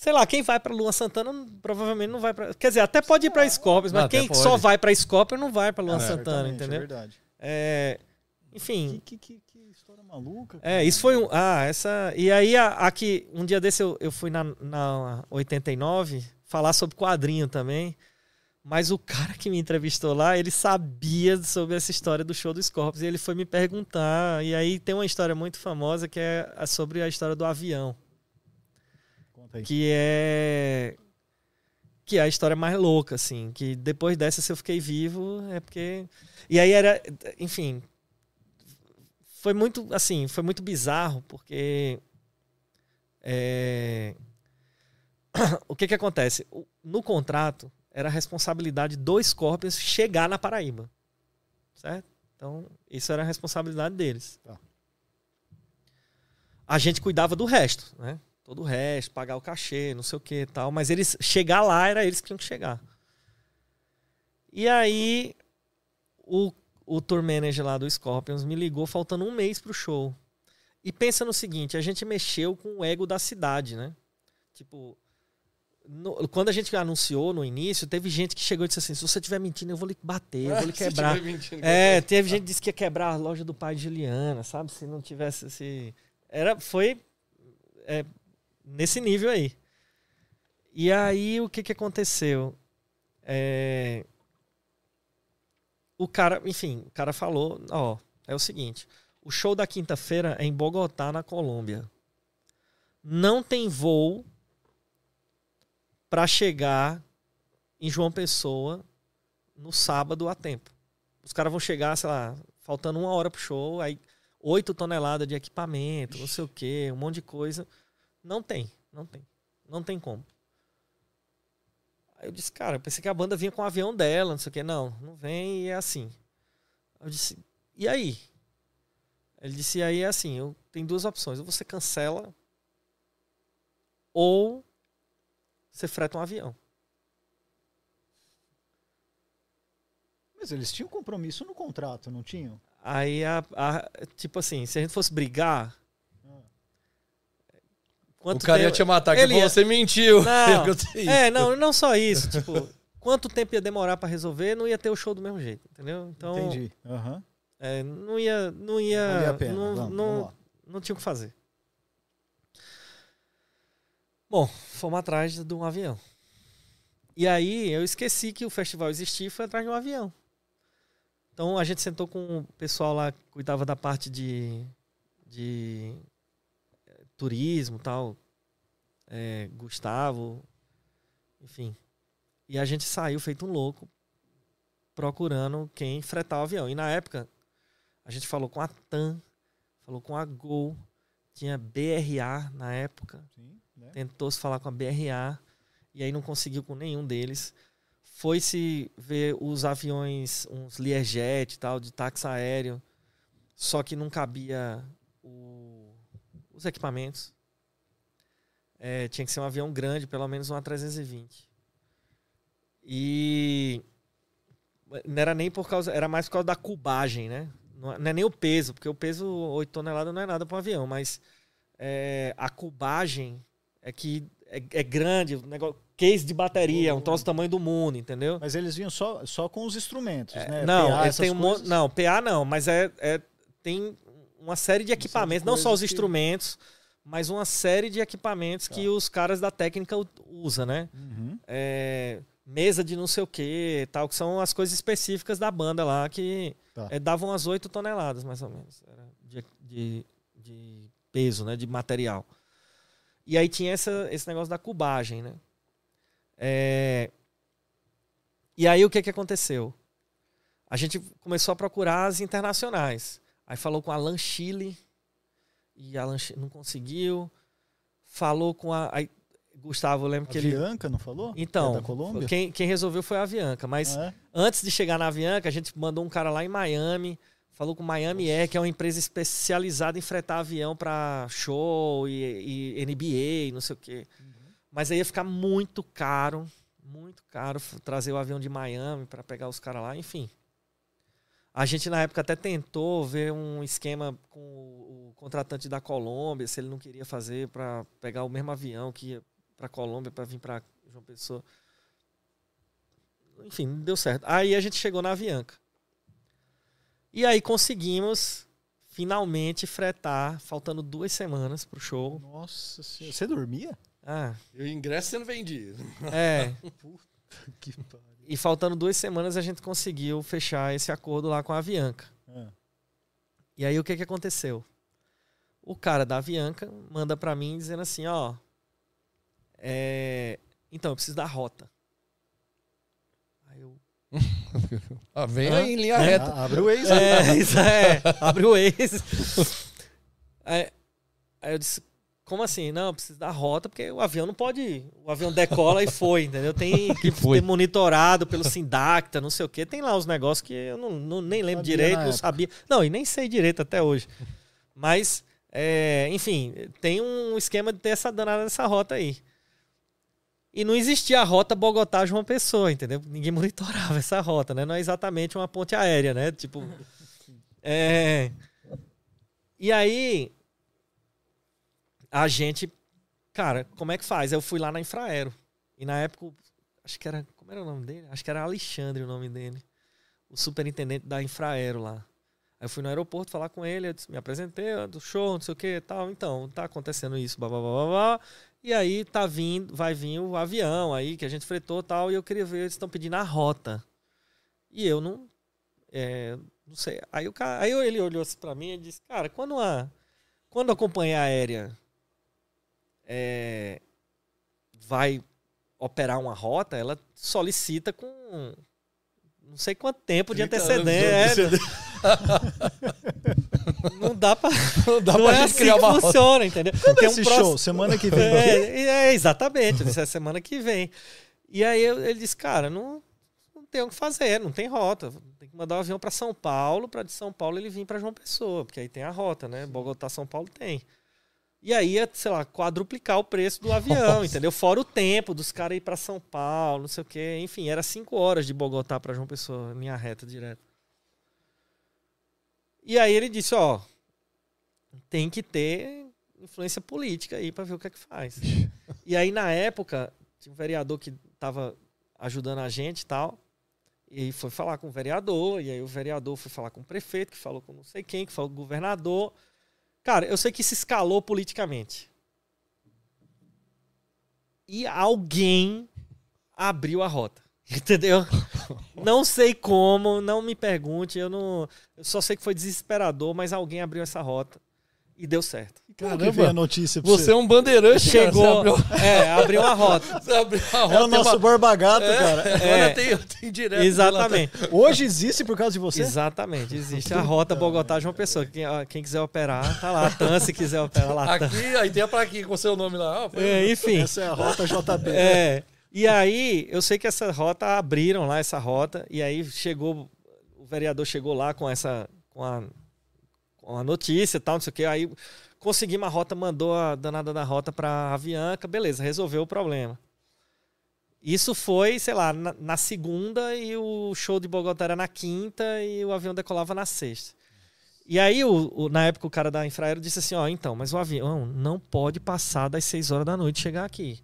Sei lá, quem vai pra Luan Santana não- provavelmente não vai pra. Quer dizer, até pode ir pra Scorpions, mas Não, quem pode. só vai pra Scorpion não vai pra Luan É, Santana, É entendeu? verdade. É, enfim. Que, que, que, que história maluca. É, cara. isso foi um. Ah, essa. E aí, aqui, um dia desse eu, eu fui na, na 89 falar sobre quadrinho também. Mas o cara que me entrevistou lá, ele sabia sobre essa história do show do Scorpions. E ele foi me perguntar. E aí tem uma história muito famosa que é sobre a história do avião. Que é. Que é a história mais louca, assim. Que depois dessa, se eu fiquei vivo, é porque. E aí era. Enfim. Foi muito, assim, foi muito bizarro, porque. é, o que que acontece? No contrato, era a responsabilidade dos Scorpions chegar na Paraíba. Certo? Então, isso era a responsabilidade deles. Tá. A gente cuidava do resto, né? Todo o resto, pagar o cachê, não sei o que e tal. Mas eles chegar lá, era eles que tinham que chegar. E aí, o, o tour manager lá do Scorpions me ligou faltando um mês pro show. E pensa no seguinte, a gente mexeu com o ego da cidade, né? Tipo, no- quando a gente anunciou no início, teve gente que chegou e disse assim, se você estiver mentindo, eu vou lhe bater, eu vou lhe Se quebrar. mentindo, É, teve gente que disse que ia quebrar a loja do pai de Juliana, sabe? Se não tivesse esse. Era, foi é, nesse nível aí. E aí, o que, que aconteceu? É, o cara, enfim, o cara falou: ó, é o seguinte, o show da quinta-feira é em Bogotá, na Colômbia. Não tem voo para chegar em João Pessoa no sábado a tempo. Os caras vão chegar, sei lá, faltando uma hora pro show, aí oito toneladas de equipamento, não sei o quê, um monte de coisa. Não tem, não tem. Não tem como. Aí eu disse, cara, eu pensei que a banda vinha com o avião dela, não sei o quê. Não, não vem e é assim. Eu disse, e aí? Ele disse, e aí é assim, eu tenho duas opções. Ou você cancela, ou você freta um avião. Mas eles tinham compromisso no contrato, não tinham? Aí, a, a- tipo assim, se a gente fosse brigar. O Quanto cara ia tempo- te matar, que Ele ia- você mentiu. Não, É, não, não só isso. Tipo, quanto tempo ia demorar pra resolver, não ia ter o show do mesmo jeito, entendeu? Então, Entendi. Aham. é, não ia, não ia, pena. não, Vamos, não, vamos não tinha o que fazer. Bom, fomos atrás de um avião. E aí eu esqueci que o festival existia e fui atrás de um avião. Então a gente sentou com o pessoal lá que cuidava da parte de, de turismo tal. eh, Gustavo, enfim. E a gente saiu feito um louco procurando quem fretar o avião. E na época a gente falou com a TAM, falou com a Gol, tinha BRA na época Sim, né? tentou se falar com a BRA e aí não conseguiu com nenhum deles. Foi se ver os aviões, uns Learjet e tal, de táxi aéreo, só que não cabia o- os equipamentos. É, tinha que ser um avião grande, pelo menos um A320. E não era nem por causa, era mais por causa da cubagem, né? Não é é nem o peso, porque o peso 8 toneladas não é nada para um avião, mas é, a cubagem é que é, é grande, o negócio, case de bateria, um troço do tamanho do mundo, entendeu? Mas eles vinham só, só com os instrumentos, né? É, não, PA, têm um monte, não, PA não, mas é, é tem uma série de equipamentos, não só os que- instrumentos, mas uma série de equipamentos que os caras da técnica usam, né? Uhum. É, mesa de não sei o que, tal, que são as coisas específicas da banda lá que Tá. é, davam umas 8 toneladas, mais ou menos, de, de, de peso, né, de material. E aí tinha essa, esse negócio da cubagem, né? É, E aí o que, que aconteceu? A gente começou a procurar as internacionais. Aí falou com a Alan Chile e a Alan Chi- não conseguiu. Falou com a. Aí, Gustavo, eu lembro A que ele. Bianca, não falou? Então, É da Colômbia? quem, quem resolveu foi a Avianca. Mas Ah, é? antes de chegar na Avianca, a gente mandou um cara lá em Miami, falou com o Miami Air, que é uma empresa especializada em fretar avião para show e, e NBA e não sei o quê. Mas aí ia ficar muito caro, muito caro trazer o avião de Miami para pegar os caras lá, enfim. A gente na época até tentou ver um esquema com o, contratante da Colômbia, se ele não queria fazer para pegar o mesmo avião que ia para Colômbia para vir para João Pessoa. Enfim, não deu certo. Aí a gente chegou na Avianca. E aí conseguimos finalmente fretar, faltando duas semanas pro show. Nossa senhora. Você dormia? Ah, E o ingresso sendo vendido. é. Que pariu. E faltando duas semanas a gente conseguiu fechar esse acordo lá com a Avianca. Ah, E aí o que que aconteceu? O cara da Avianca manda pra mim dizendo assim, ó, é, então eu preciso da rota. Aí eu, Ah, vem Hã? em linha É. reta. Ah, abre o Waze. é, isso é, abre o Waze. Aí, aí eu disse, como assim? Não, eu preciso da rota, porque o avião não pode ir. O avião decola e foi, entendeu? Tem que foi. ter monitorado pelo Sindacta, não sei o quê. Tem lá os negócios que eu não, não- nem lembro Sabia direito, não época. sabia. Não, e nem sei direito até hoje. Mas, é, enfim, tem um esquema de ter essa danada dessa rota aí. E não existia a rota Bogotá-João Pessoa, entendeu? Ninguém monitorava essa rota, né? Não é exatamente uma ponte aérea, né? Tipo. É. E aí. A gente. Cara, como é que faz? Eu fui lá na Infraero. E na época. Acho que era. Como era o nome dele? Acho que era Alexandre o nome dele. O superintendente da Infraero lá. Aí eu fui no aeroporto falar com ele, disse, me apresentei, do show, não sei o que tal. Então, tá acontecendo isso, blá, blá, blá, blá. E aí tá vindo, vai vir o avião aí que a gente fretou tal, e eu queria ver, eles estão pedindo a rota. E eu não. É, não sei. Aí, o cara, aí ele olhou assim pra mim e disse, cara, quando a, quando a companhia aérea é, vai operar uma rota, ela solicita com não sei quanto tempo de antecedência. não dá pra. Não dá não pra é assim criar que funciona, entendeu? Quando Tem é esse um show? Semana que vem. É, é exatamente. Isso é semana que vem. E aí ele disse, cara, não, não tem o que fazer, não tem rota. Tem que mandar o um avião para São Paulo, para de São Paulo ele vir para João Pessoa, porque aí tem a rota, né? Bogotá, São Paulo tem. E aí ia, sei lá, quadruplicar o preço do avião, Nossa. entendeu? Fora o tempo dos caras ir para São Paulo, não sei o quê. Enfim, era cinco horas de Bogotá para João Pessoa, linha reta direto. E aí ele disse, ó, tem que ter influência política aí para ver o que é que faz. e aí na época tinha um vereador que tava ajudando a gente e tal. E foi falar com o vereador, e aí o vereador foi falar com o prefeito, que falou com não sei quem, que falou com o governador. Cara, eu sei que se escalou politicamente. E alguém abriu a rota. Entendeu? não sei como, não me pergunte, eu não. Eu só sei que foi desesperador, mas alguém abriu essa rota e deu certo. Caramba, a notícia você, você é um bandeirante, Chegou, cara, abriu... é, abriu a rota. Você abriu a rota. É o nosso uma... barbagato, é, cara. É. Agora tem, tem direto. Exatamente. Hoje existe por causa de você? Exatamente, existe a rota Bogotá João Pessoa. Quem, quem quiser operar, tá lá. Tan, se quiser operar lá. Aqui, aí tem a plaquinha com o seu nome lá. Ah, é, enfim. Essa é a rota JB. É. E aí, eu sei que essa rota abriram lá essa rota e aí chegou o vereador chegou lá com essa com a, com a notícia e tal, não sei o que. Aí conseguimos a rota, mandou a danada da rota para Avianca, beleza, resolveu o problema. Isso foi, sei lá, na, na, segunda e o show de Bogotá era na quinta e o avião decolava na sexta. E aí, o, o, na época, o cara da Infraero disse assim: Ó, então, mas o avião não pode passar das 6 horas da noite chegar aqui.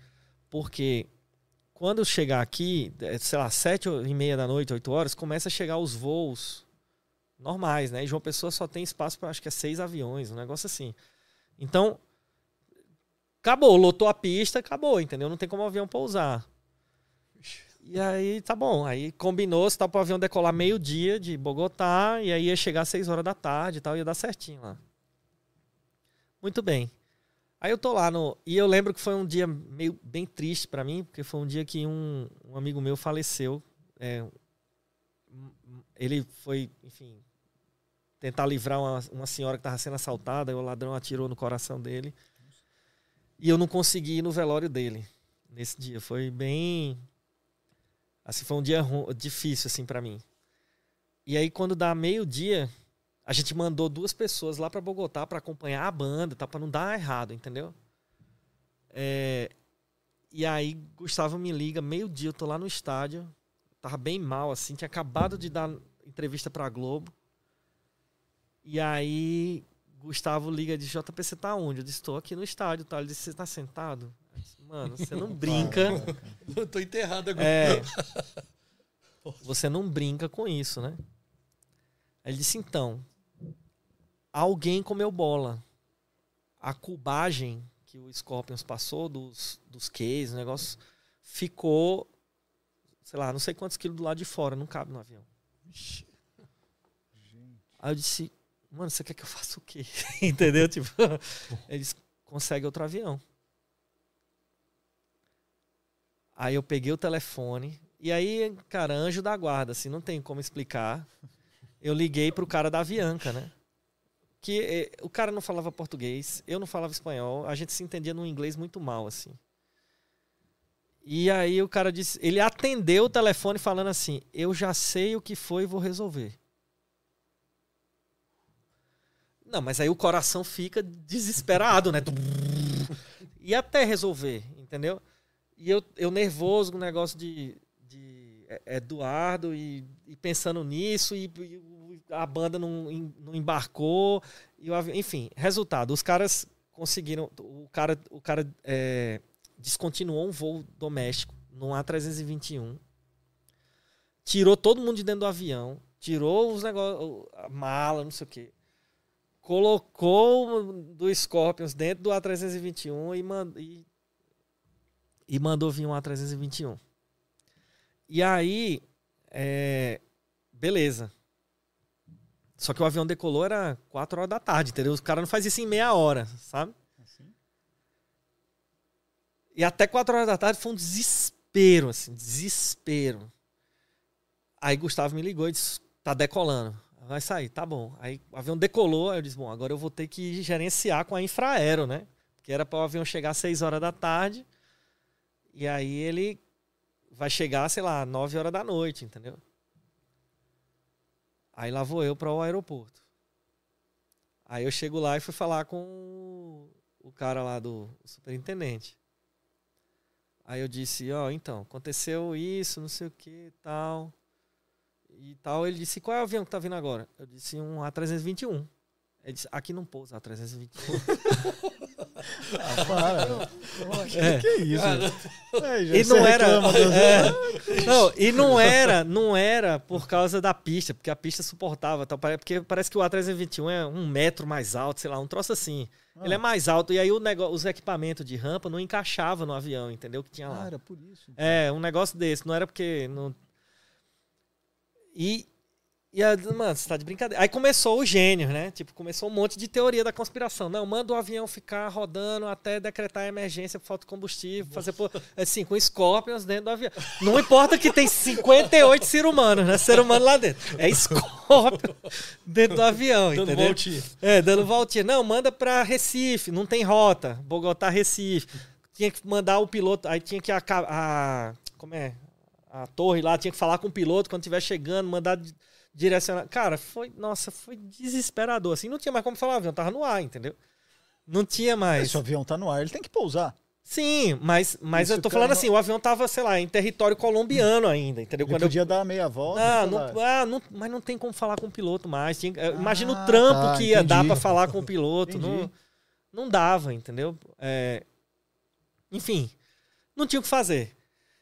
Porque quando chegar aqui, é, sei lá, 7 e meia da noite, 8 horas, começa a chegar os voos normais, né? E João Pessoa só tem espaço para acho que é seis aviões, um negócio assim. Então, acabou, lotou a pista, acabou, entendeu? Não tem como o avião pousar. E aí, tá bom. Aí combinou, se tá pro avião decolar meio-dia de Bogotá, e aí ia chegar às 6 horas da tarde e tal, ia dar certinho lá. Muito bem. Aí eu tô lá no. E eu lembro que foi um dia meio bem triste para mim, porque foi um dia que um, um amigo meu faleceu. É, ele foi, enfim, tentar livrar uma, uma senhora que estava sendo assaltada, e o ladrão atirou no coração dele. E eu não consegui ir no velório dele nesse dia. Foi bem. Assim, foi um dia difícil, assim, para mim. E aí, quando dá meio-dia, a gente mandou duas pessoas lá para Bogotá para acompanhar a banda, tá? Para não dar errado, entendeu? É... E aí, Gustavo me liga, meio-dia, eu tô lá no estádio. Tava bem mal, assim, tinha acabado de dar entrevista pra Globo. E aí, Gustavo liga de JP, você tá onde? Eu disse, estou aqui no estádio. Tá? Ele disse, você tá sentado? Disse, Mano, você não brinca. eu tô enterrado agora. É, você não brinca com isso, né? Aí ele disse, então, alguém comeu bola. A cubagem que o Scorpions passou dos, dos cases, o negócio, ficou, sei lá, não sei quantos quilos do lado de fora, não cabe no avião. Aí eu disse, mano, você quer que eu faça o quê? Entendeu? Tipo, eles conseguem outro avião. Aí eu peguei o telefone, e aí, cara, anjo da guarda, assim, não tem como explicar. Eu liguei pro cara da Avianca, né? Que eh, o cara não falava português, eu não falava espanhol, a gente se entendia no inglês muito mal, assim. E aí o cara disse, ele atendeu o telefone falando assim: "Eu já sei o que foi vou resolver". Não, mas aí o coração fica desesperado, né? E até resolver, entendeu? E eu, eu nervoso com o negócio de, de Eduardo e, e pensando nisso, e, e, a banda não, não embarcou. E enfim, resultado, os caras conseguiram. O cara, o cara é, descontinuou um voo doméstico no A321. Tirou todo mundo de dentro do avião. Tirou os negócios, a mala, não sei o quê. Colocou do Scorpions dentro do A321 e, mand, e, e mandou vir um A321. E aí, é, beleza. Só que o avião decolou era 4 horas da tarde, entendeu? O cara não faz isso em meia hora, sabe? Assim? E até 4 horas da tarde foi um desespero, assim, desespero. Aí Gustavo me ligou e disse: tá decolando. Vai sair, tá bom. Aí o avião decolou, aí eu disse: bom, agora eu vou ter que gerenciar com a Infraero, né? Que era para o avião chegar às 6 horas da tarde. E aí ele vai chegar, sei lá, 9 horas da noite, entendeu? Aí lá vou eu para o aeroporto. Aí eu chego lá e fui falar com o cara lá do superintendente. Aí eu disse, ó, oh, então, aconteceu isso, não sei o que, tal. E tal. Ele disse, qual é o avião que tá vindo agora? Eu disse, um A321. Ele disse, aqui não pousa A321. ah, para. É. Que, é isso? É, e não era. É, não, e não era, não era por causa da pista, porque a pista suportava. Tal, porque parece que o A321 é um metro mais alto, sei lá, um troço assim. Ah. Ele é mais alto. E aí o negócio, os equipamentos de rampa não encaixavam no avião, entendeu? Que tinha lá. Ah, era por isso. Então. É, um negócio desse. Não era porque. Não... E e, mano, você tá de brincadeira. Aí começou o gênio, né? Tipo, começou um monte de teoria da conspiração. Não, manda o avião ficar rodando até decretar a emergência por falta de combustível, fazer por, assim, com Scorpions dentro do avião. Não importa que tem 58 ser humanos, né? Ser humano lá dentro. É Scorpion dentro do avião, dando entendeu? Voltinha. É, dando voltinha. Não, manda pra Recife, não tem rota. Bogotá, Recife. Tinha que mandar o piloto, aí tinha que a, a como é? A torre lá tinha que falar com o piloto quando estiver chegando, mandar direcionar. Cara, foi. Nossa, foi desesperador. Assim, não tinha mais como falar, o avião tava no ar, entendeu? Não tinha mais. Se o avião tá no ar, ele tem que pousar. Sim, mas, mas eu tô falando assim, o avião tava, sei lá, em território colombiano ainda, entendeu? Ele Quando podia eu... dar meia volta. Ah, não, ah não, mas não tem como falar com o piloto mais. Tinha, ah, imagina o trampo tá, que ia entendi. dar para falar com o piloto. não, não dava, entendeu? É, enfim, não tinha o que fazer.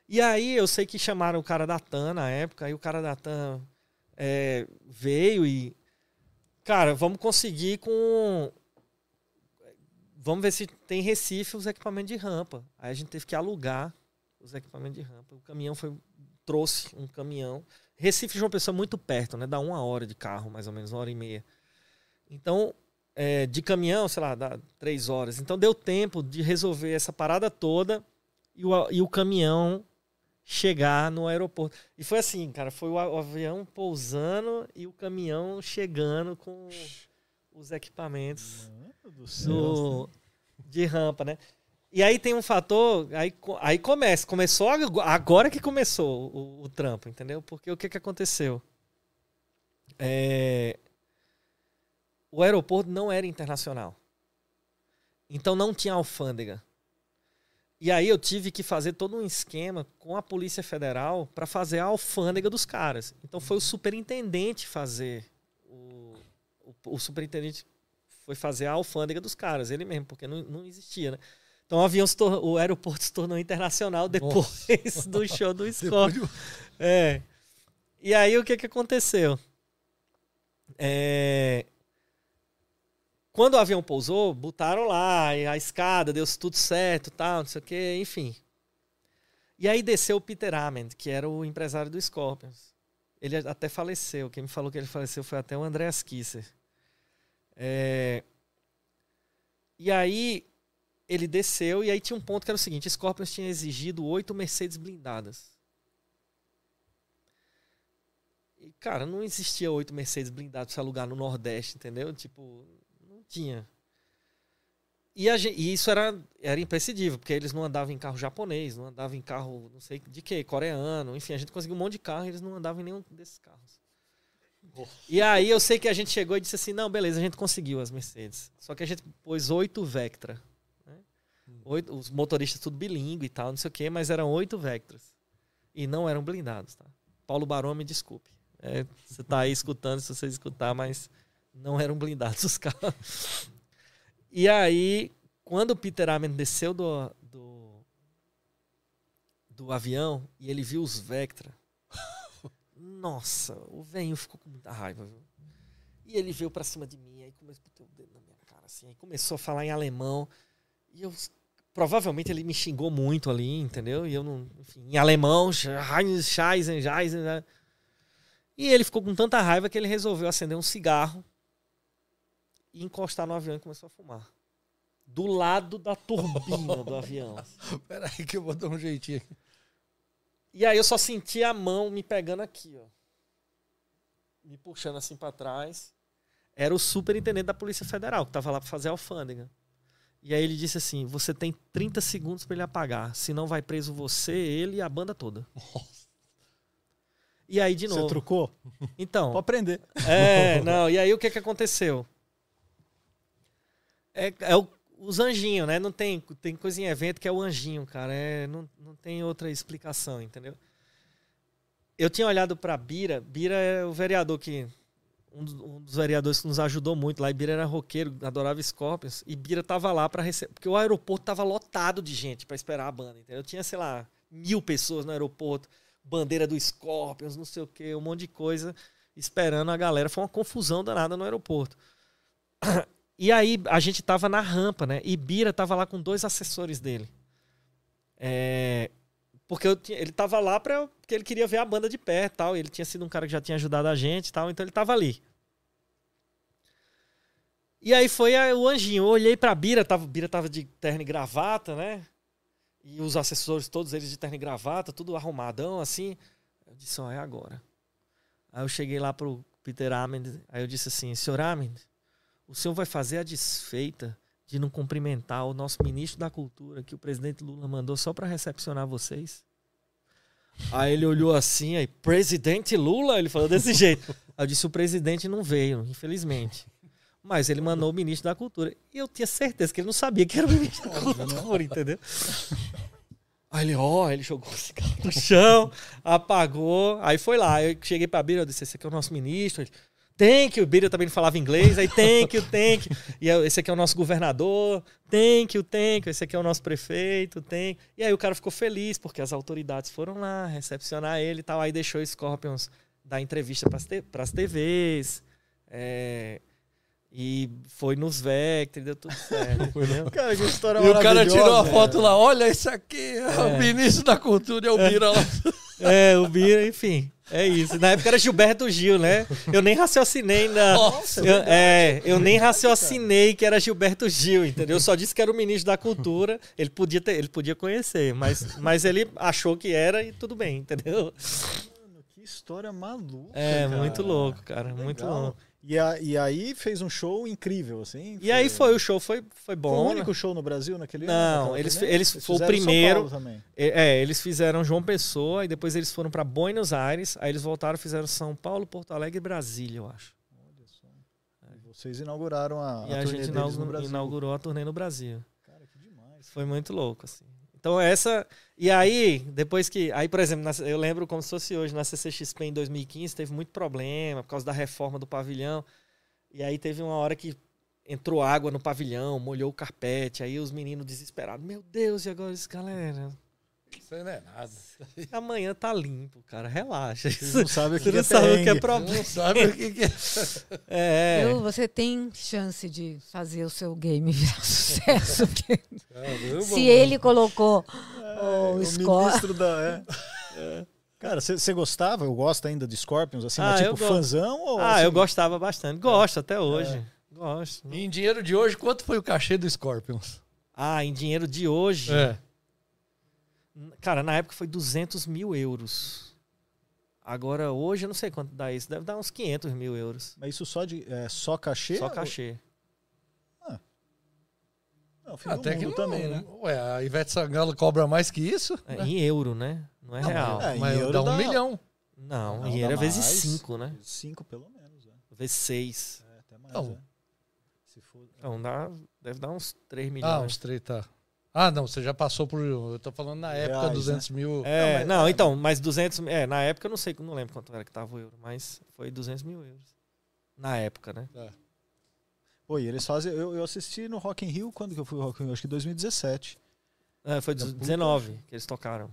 E aí eu sei que chamaram o cara da TAN na época, aí o cara da TAN é, veio e. Cara, vamos conseguir com. Vamos ver se tem Recife os equipamentos de rampa. Aí a gente teve que alugar os equipamentos de rampa. O caminhão foi. trouxe um caminhão. Recife João Pessoa é muito perto, né? Dá uma hora de carro, mais ou menos, uma hora e meia. Então, é, de caminhão, sei lá, dá três horas. Então deu tempo de resolver essa parada toda e o, e o caminhão chegar no aeroporto. E foi assim, cara, foi o, avião pousando e o caminhão chegando com os equipamentos do, do de rampa, né? E aí tem um fator, aí, aí começa, começou agora que começou o, o trampo, entendeu? Porque o que, que aconteceu? É, o aeroporto não era internacional. Então não tinha alfândega. E aí eu tive que fazer todo um esquema com a Polícia Federal para fazer a alfândega dos caras. Então foi o superintendente fazer. O, o, o, superintendente foi fazer a alfândega dos caras, ele mesmo, porque não, não existia, né? Então o avião tornou, o aeroporto se tornou internacional depois Nossa. do show do Scott. De... É. E aí o que, que aconteceu? É, quando o avião pousou, botaram lá a escada, deu tudo certo, tal, não sei o que, enfim. E aí desceu o Peter Ament, que era o empresário do Scorpions. Ele até faleceu. Quem me falou que ele faleceu foi até o Andreas Kisser. É... E aí ele desceu e aí tinha um ponto que era o seguinte: Scorpions tinha exigido oito Mercedes blindadas. E, cara, não existia oito Mercedes blindadas para alugar no Nordeste, entendeu? Tipo, tinha. E, a, e, isso era, era imprescindível, porque eles não andavam em carro japonês, não andavam em carro, não sei de que, coreano, enfim, a gente conseguiu um monte de carro e eles não andavam em nenhum desses carros. Oh. E aí eu sei que a gente chegou e disse assim, não, beleza, a gente conseguiu as Mercedes. Só que a gente pôs oito Vectra. Né? Hum. Oito, os motoristas tudo bilíngue e tal, não sei o quê, mas eram oito Vectras. E não eram blindados, tá? Paulo Barão, me desculpe. É, você tá aí escutando, se você escutar, mas não eram blindados os carros. E aí, quando o Peter Amen desceu do, do, do avião e ele viu os Vectra, nossa, o velho ficou com muita raiva, viu? E ele veio pra cima de mim, aí começou a o dedo na minha cara, assim, aí começou a falar em alemão. E eu. Provavelmente ele me xingou muito ali, entendeu? E eu não. Enfim, em alemão, Scheißen, Scheißen, né? E ele ficou com tanta raiva que ele resolveu acender um cigarro e encostar no avião e começou a fumar. Do lado da turbina do avião. Peraí que eu vou dar um jeitinho aqui. E aí eu só senti a mão me pegando aqui, ó. Me puxando assim pra trás. Era o superintendente da Polícia Federal, que tava lá pra fazer a alfândega. E aí ele disse assim: você tem 30 segundos pra ele apagar. Senão vai preso você, ele e a banda toda. E aí, de Você novo. trucou? Então. Pode aprender. É, não. E aí o que que aconteceu? É, é o- os anjinhos, né? Não tem, tem coisa em evento que é o anjinho, cara. É, não, não tem outra explicação, entendeu? Eu tinha olhado pra Bira. Bira é o vereador que. Um dos, um dos vereadores que nos ajudou muito lá. E Bira era roqueiro, adorava Scorpions. E Bira tava lá pra receber. Porque o aeroporto tava lotado de gente pra esperar a banda, entendeu? Tinha, sei lá, mil pessoas no aeroporto. Bandeira do Scorpions, não sei o quê, um monte de coisa esperando a galera. Foi uma confusão danada no aeroporto. E aí a gente tava na rampa, né? E Bira tava lá com dois assessores dele. É, porque tinha- ele tava lá pra, porque ele queria ver a banda de pé tal. Ele tinha sido um cara que já tinha ajudado a gente tal, então ele tava ali. E aí foi a- o anjinho. Eu olhei pra Bira, tava, Bira tava de terno e gravata, né? E os assessores, todos eles de terno e gravata, tudo arrumadão, assim. Eu disse, ó, é agora. Aí eu cheguei lá pro Peter Amend, aí eu disse assim, senhor Amend, o senhor vai fazer a desfeita de não cumprimentar o nosso ministro da Cultura, que o presidente Lula mandou só para recepcionar vocês? Aí ele olhou assim, aí, presidente Lula? Ele falou desse jeito. Aí eu disse, o presidente não veio, infelizmente. Mas ele mandou o ministro da Cultura. E eu tinha certeza que ele não sabia que era o ministro da Cultura, entendeu? Aí ele, ó, ele jogou o cigarro no chão, apagou. Aí foi lá. Eu cheguei pra Bira, eu disse, esse aqui é o nosso ministro. Ele, Thank you. Bira também não falava inglês. Aí, thank you, thank you. E esse aqui é o nosso governador. Thank you, thank you. Esse aqui é o nosso prefeito. Thank E aí o cara ficou feliz, porque as autoridades foram lá recepcionar ele e tal. Aí deixou o Scorpions dar entrevista pras, te, pras TVs. É, e foi nos Vector, deu tudo certo. Cara, que história E o cara tirou a maravilhosa. foto lá, olha isso aqui, é o ministro da cultura, é o Bira lá. É, o Bira, enfim. É isso. Na época era Gilberto Gil, né? Eu nem raciocinei na. Nossa, eu, é, eu nem raciocinei que era Gilberto Gil, entendeu? Eu só disse que era o ministro da cultura. Ele podia ter, ele podia conhecer, mas, mas ele achou que era e tudo bem, entendeu? Mano, que história maluca. É, cara. muito louco, cara. Muito Legal. louco. E, a- e aí fez um show incrível, assim. E aí foi, o show foi, foi Foi bom. o né? único show no Brasil naquele Não, ano? eles- turnê? eles- foi o primeiro- Paulo também. É, eles fizeram João Pessoa e depois eles foram pra Buenos Aires. Aí eles voltaram e fizeram São Paulo, Porto Alegre e Brasília, eu acho. Olha só. E Vocês inauguraram a, e a a, gente deles no Brasil. inaugurou a turnê no Brasil. Cara, que demais. Foi muito louco, assim. Então essa. E aí, depois que. Aí, por exemplo, eu lembro como se fosse hoje, na CCXP em 2015, teve muito problema por causa da reforma do pavilhão. E aí teve uma hora que entrou água no pavilhão, molhou o carpete. Aí os meninos desesperados. Meu Deus, e agora isso, galera? Aí não é nada. Amanhã tá limpo, cara. Relaxa. Vocês não sabem o que, Você que não é sabe o que é problema. Não sabe o que, que é. É. Viu? Você tem chance de fazer o seu game virar sucesso. porque Caramba, se ele colocou o o score. ministro da. É. Cara, você gostava? Eu gosto ainda de Scorpions, assim, Ah, mas eu tipo fãzão? Ou, Ah, assim, eu gostava bastante. Gosto até hoje. Gosto. Em dinheiro de hoje, quanto foi o cachê do Scorpions? Ah, em dinheiro de hoje. É. Cara, na época foi 200 mil euros. Agora, hoje, eu não sei quanto dá isso. Deve dar uns 500 mil euros. Mas isso só de é, só cachê? Só ou- cachê. Não, fim do Até que não, também, né? Ué, a Ivete Sangalo cobra mais que isso? É, em euro, né? Não é Não, real. é, em Mas euro dá um dá- milhão. Não, Não, em euro é vezes mais. 5, né? Cinco pelo menos, é. Vezes 6. É, até mais, Não. é. Se for... Então dá, deve dar uns 3 Ah, milhões. uns três, tá. Ah, não, você já passou por. Eu tô falando na época, Reais, 200 mil. É, mas- não, então, mas 200. É, na época eu não sei, não lembro quanto era que tava o euro, mas foi 200 mil euros. Na época, né? Pô, e eles fazem. Eu, eu assisti no Rock in Rio quando que eu fui no Rock in Rio? Acho que em 2017. É, foi Da 19 que eles tocaram.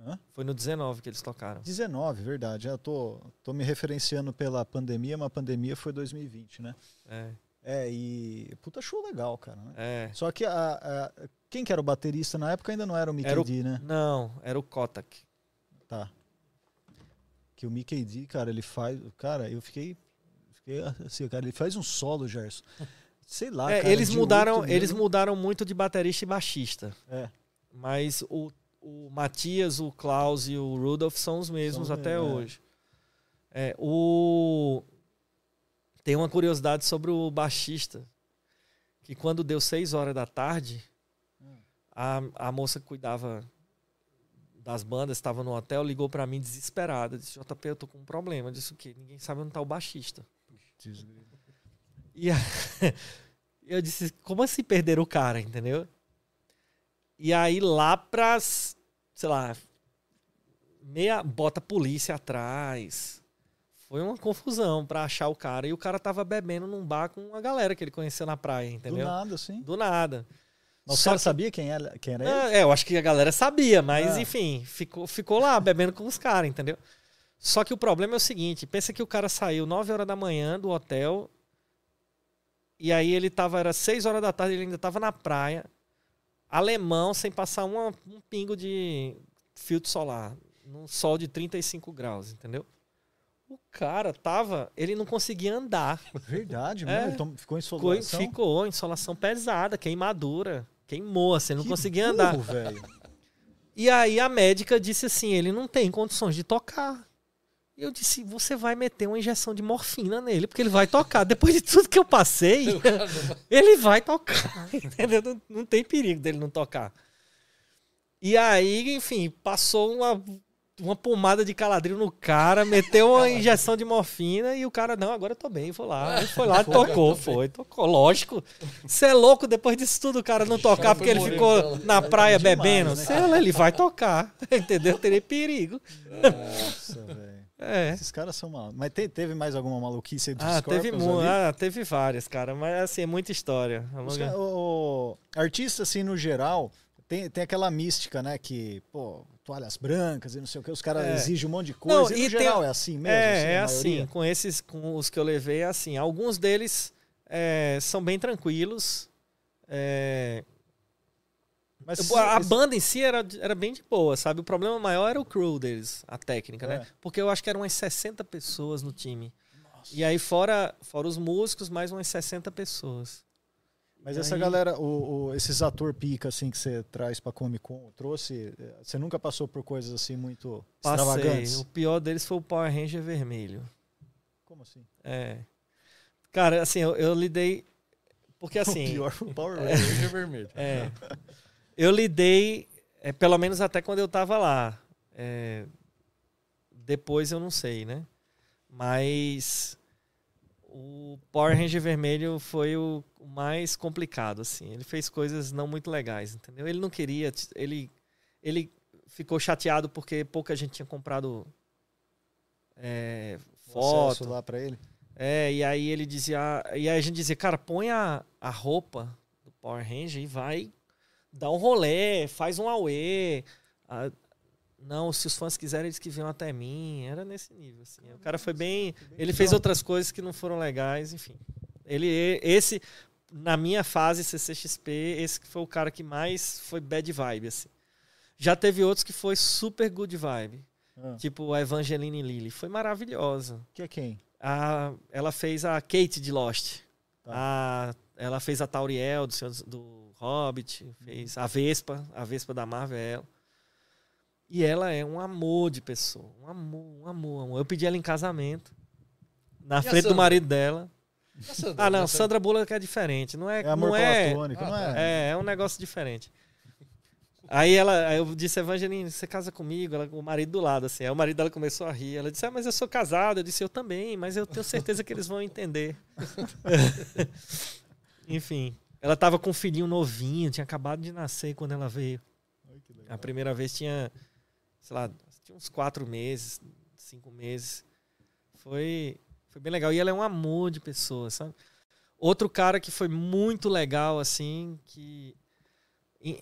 Hã? Foi no 19 que eles tocaram. 19, verdade. Eu tô, tô me referenciando pela pandemia, mas a pandemia foi 2020, né? É, É, e. Puta show legal, cara. né? é. Só que a, a- quem que era o baterista na época ainda não era o Mickey Era o- D, né? Não, era o Kotak. Tá. Que o Mickey D, cara, ele faz. Cara, eu fiquei. Fiquei assim, cara, ele faz um solo, Gerson. Sei lá. É, cara, eles mudaram, eles mudaram muito de baterista e baixista. É. Mas o, o Matias, o Klaus e o Rudolf são os mesmos São até é. hoje. É, o... Tem uma curiosidade sobre o baixista. Que quando deu 6 horas da tarde. A, a moça que cuidava das bandas, estava no hotel, ligou pra mim desesperada. Disse, JP, eu tô com um problema. Eu disse o quê? Ninguém sabe onde tá o baixista. E a- eu disse, como assim perder o cara, entendeu? E aí lá pras, sei lá, meia, bota a polícia atrás. Foi uma confusão pra achar o cara. E o cara tava bebendo num bar com uma galera que ele conheceu na praia, Do entendeu? nada, assim. Do nada. Mas o cara que- sabia quem era, quem era ele? É, eu acho que a galera sabia, mas Ah. enfim, ficou, ficou lá bebendo com os caras, entendeu? Só que o problema é o seguinte: pensa que o cara saiu 9 horas da manhã do hotel, e aí ele tava, era 6 horas da tarde, ele ainda tava na praia, alemão, sem passar uma- um pingo de filtro solar, num sol de 35 graus, entendeu? O cara tava, ele não conseguia andar. Verdade, É. Ele tom- ficou em Ficou, insolação. ficou insolação pesada, queimadura, queimou, assim, não Que conseguia andar. burro, velho. E aí a médica disse assim: ele não tem condições de tocar. E eu disse: você vai meter uma injeção de morfina nele, porque ele vai tocar. Depois de tudo que eu passei, ele vai tocar. Entendeu? Não, não tem perigo dele não tocar. E aí, enfim, passou uma, uma pomada de caladril no cara, meteu uma injeção de morfina e o cara, não, agora eu tô bem, foi lá. Ele foi lá, tocou, foi, tocou. Lógico. Você é louco depois disso tudo, o cara não tocar porque ele ficou morrer, na praia demais, bebendo. né, Sei cara? lá, ele vai tocar. Entendeu? Teria perigo. Nossa, velho. É. Esses caras são malucos. Mas te- teve mais alguma maluquice aí dos Ah, teve, Scorpions ali? ah, teve várias, cara. Mas assim, é muita história. É o- artista, assim, no geral, tem, tem aquela mística, né? Que, pô, toalhas brancas e não sei o que, os caras É. exigem um monte de coisa. Não, e no e tem- geral é assim mesmo? É, assim, é a assim. Com esses, com os que eu levei, é assim. Alguns deles é, são bem tranquilos. É, Mas a esse- banda em si era, era bem de boa, sabe? O problema maior era o crew deles, a técnica, É. né? Porque eu acho que eram umas 60 pessoas no time. E aí, fora, fora os músicos, mais umas 60 pessoas. Mas essa galera, o, o- esses ator pica, assim, que você traz pra Comic Con, trouxe, eh, você nunca passou por coisas assim muito Passei. extravagantes? O pior deles foi o Power Ranger vermelho. Como assim? É. Cara, assim, eu, eu lidei. Porque assim. o pior foi o Power É. Ranger vermelho. É. Eu lidei, é, pelo menos até quando eu tava lá. É, depois eu não sei, né? Mas o Power Ranger Vermelho foi o o mais complicado, assim. Ele fez coisas não muito legais, entendeu? Ele não queria, ele, ele ficou chateado porque pouca gente tinha comprado é, foto. lá pra ele. É, e aí ele dizia. E aí a gente dizia, cara, põe a, a roupa do Power Ranger e vai dar um rolê, faz um auê. Ah, não, se os fãs quiserem, eles que venham até mim. Era nesse nível, assim. O cara foi bem. Ele fez outras coisas que não foram legais, enfim. Ele, esse, na minha fase CCXP, esse que foi o cara que mais foi bad vibe, assim. Já teve outros que foi super good vibe. Ah, Tipo a Evangeline Lilly. Foi maravilhosa. que é quem? A, ela fez a Kate de Lost. Tá. A, ela fez a Tauriel do, Senhor do Hobbit. Fez a Vespa. A Vespa da Marvel é ela. E ela é um amor de pessoa. Um amor, um amor, um amor. Eu pedi ela em casamento. Na E frente do marido dela. A Sandra, Ah, não. Sandra Bullock é diferente. Não é, É amor não é, platônico, não Ah, é? é, é um negócio diferente. Aí ela, aí eu disse, Evangeline, você casa comigo? Ela, o marido do lado, assim. Aí o marido dela começou a rir. Ela disse, ah, mas eu sou casado. Eu disse, eu também, mas eu tenho certeza que eles vão entender. Enfim. Ela tava com um filhinho novinho, tinha acabado de nascer quando ela veio. Ai, que legal. A primeira vez tinha, sei lá, tinha uns quatro meses, cinco meses. Foi, foi bem legal. E ela é um amor de pessoa, sabe? Outro cara que foi muito legal, assim, que.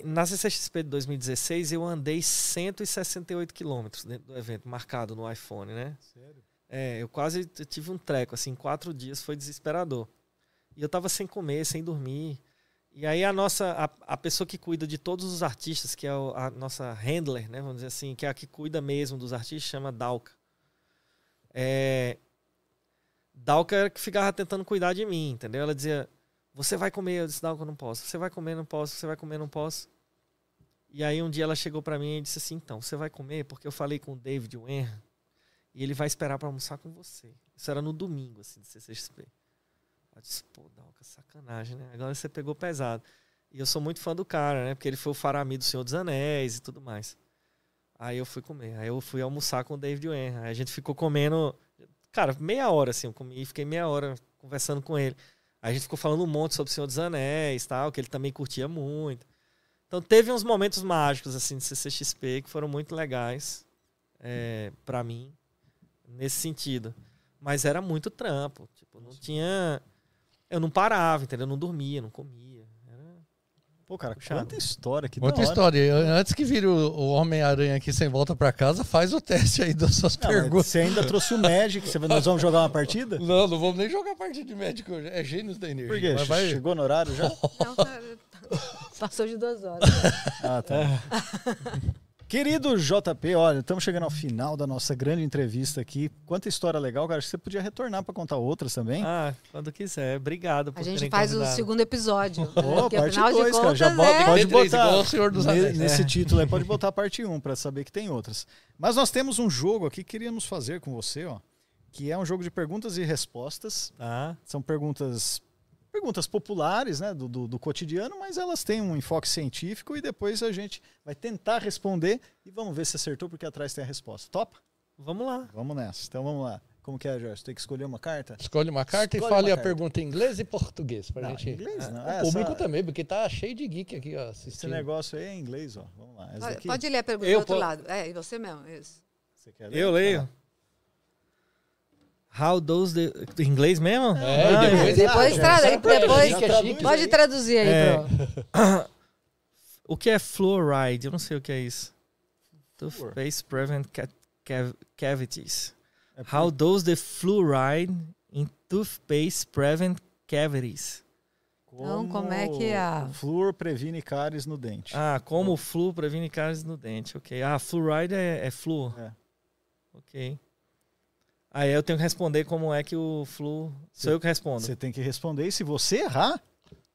Na CCXP de 2016, eu andei 168 quilômetros dentro do evento, marcado no iPhone, né? Sério? É, eu quase tive um treco, assim, quatro dias foi desesperador. E eu tava sem comer, sem dormir. E aí a nossa, a, a pessoa que cuida de todos os artistas, que é a nossa handler, né, vamos dizer assim, que é a que cuida mesmo dos artistas, chama Dalka. É, Dalka era que ficava tentando cuidar de mim, entendeu? Ela dizia, você vai comer, eu disse, Dalka, eu não posso. Você vai comer, não posso. Você vai comer, não posso. E aí um dia ela chegou pra mim e disse assim, então, você vai comer porque eu falei com o David Wenham e ele vai esperar pra almoçar com você. Isso era no domingo, assim, de CCXP. Eu disse, pô, Dalca, sacanagem, né? Agora você pegou pesado. E eu sou muito fã do cara, né? Porque ele foi o Faramir do Senhor dos Anéis e tudo mais. Aí eu fui comer. Aí eu fui almoçar com o David Wenham. Aí a gente ficou comendo, cara, meia hora, assim. Eu comi e fiquei meia hora conversando com ele. Aí a gente ficou falando um monte sobre o Senhor dos Anéis tal, que ele também curtia muito. Então teve uns momentos mágicos, assim, de CCXP que foram muito legais é, para mim, nesse sentido. Mas era muito trampo. Tipo, não tinha. Eu não parava, entendeu? Eu não dormia, não comia. Pô, cara, Puxado. quanta história que hora. história. Antes que vire o, o Homem-Aranha aqui sem volta pra casa, faz o teste aí das suas Não, perguntas. você ainda trouxe o Magic. Você, nós vamos jogar uma partida? Não, não vamos nem jogar partida de médico hoje. É gênios da energia. Por quê? Mas vai- Chegou no horário já? Não, tá- passou de duas horas. Ah, tá. Querido JP, olha, estamos chegando ao final da nossa grande entrevista aqui. Quanta história legal, cara. Acho que você podia retornar para contar outras também. Ah, quando quiser. Obrigado por A gente faz o convidado. segundo episódio. Pô, porque parte afinal de 2, cara. Já contas, bota, é- pode botar o Senhor dos Anéis. nesse É. título aí, pode botar a parte 1 para saber que tem outras. Mas nós temos um jogo aqui que queríamos fazer com você, ó, que é um jogo de perguntas e respostas. Tá? São perguntas perguntas populares, né, do, do, do cotidiano, mas elas têm um enfoque científico e depois a gente vai tentar responder e vamos ver se acertou porque atrás tem a resposta. Topa? Vamos lá. Vamos nessa. Então vamos lá. Como que é, Jorge? Tem que escolher uma carta? Escolhe uma carta Escolhe e fale a carta. pergunta em inglês e português. Pra Não, gente... inglês não. O É, público essa- também, porque tá cheio de geek aqui, ó, Esse assistindo. negócio aí é em inglês, ó. Vamos lá. Essa Pode, daqui. pode ler a pergunta Eu do outro po- lado. É, e você mesmo. Isso. Você quer ler? Eu leio. How does the... Em inglês mesmo? É, Ah, depois, Depois pra depois- gente, já traduz Pode aí. traduzir aí, É. pro. O que é fluoride? Eu não sei o que é isso. Fluor. Toothpaste prevent ca- cav- cavities. É How does the fluoride in toothpaste prevent cavities? Então, como é que a- o flúor previne cáries no dente. Ah, como o flu previne cáries no dente. Ok. Ah, fluoride é, é flu. É. Ok. Aí eu tenho que responder como é que o flu. Sou eu que respondo. Você tem que responder e se você errar,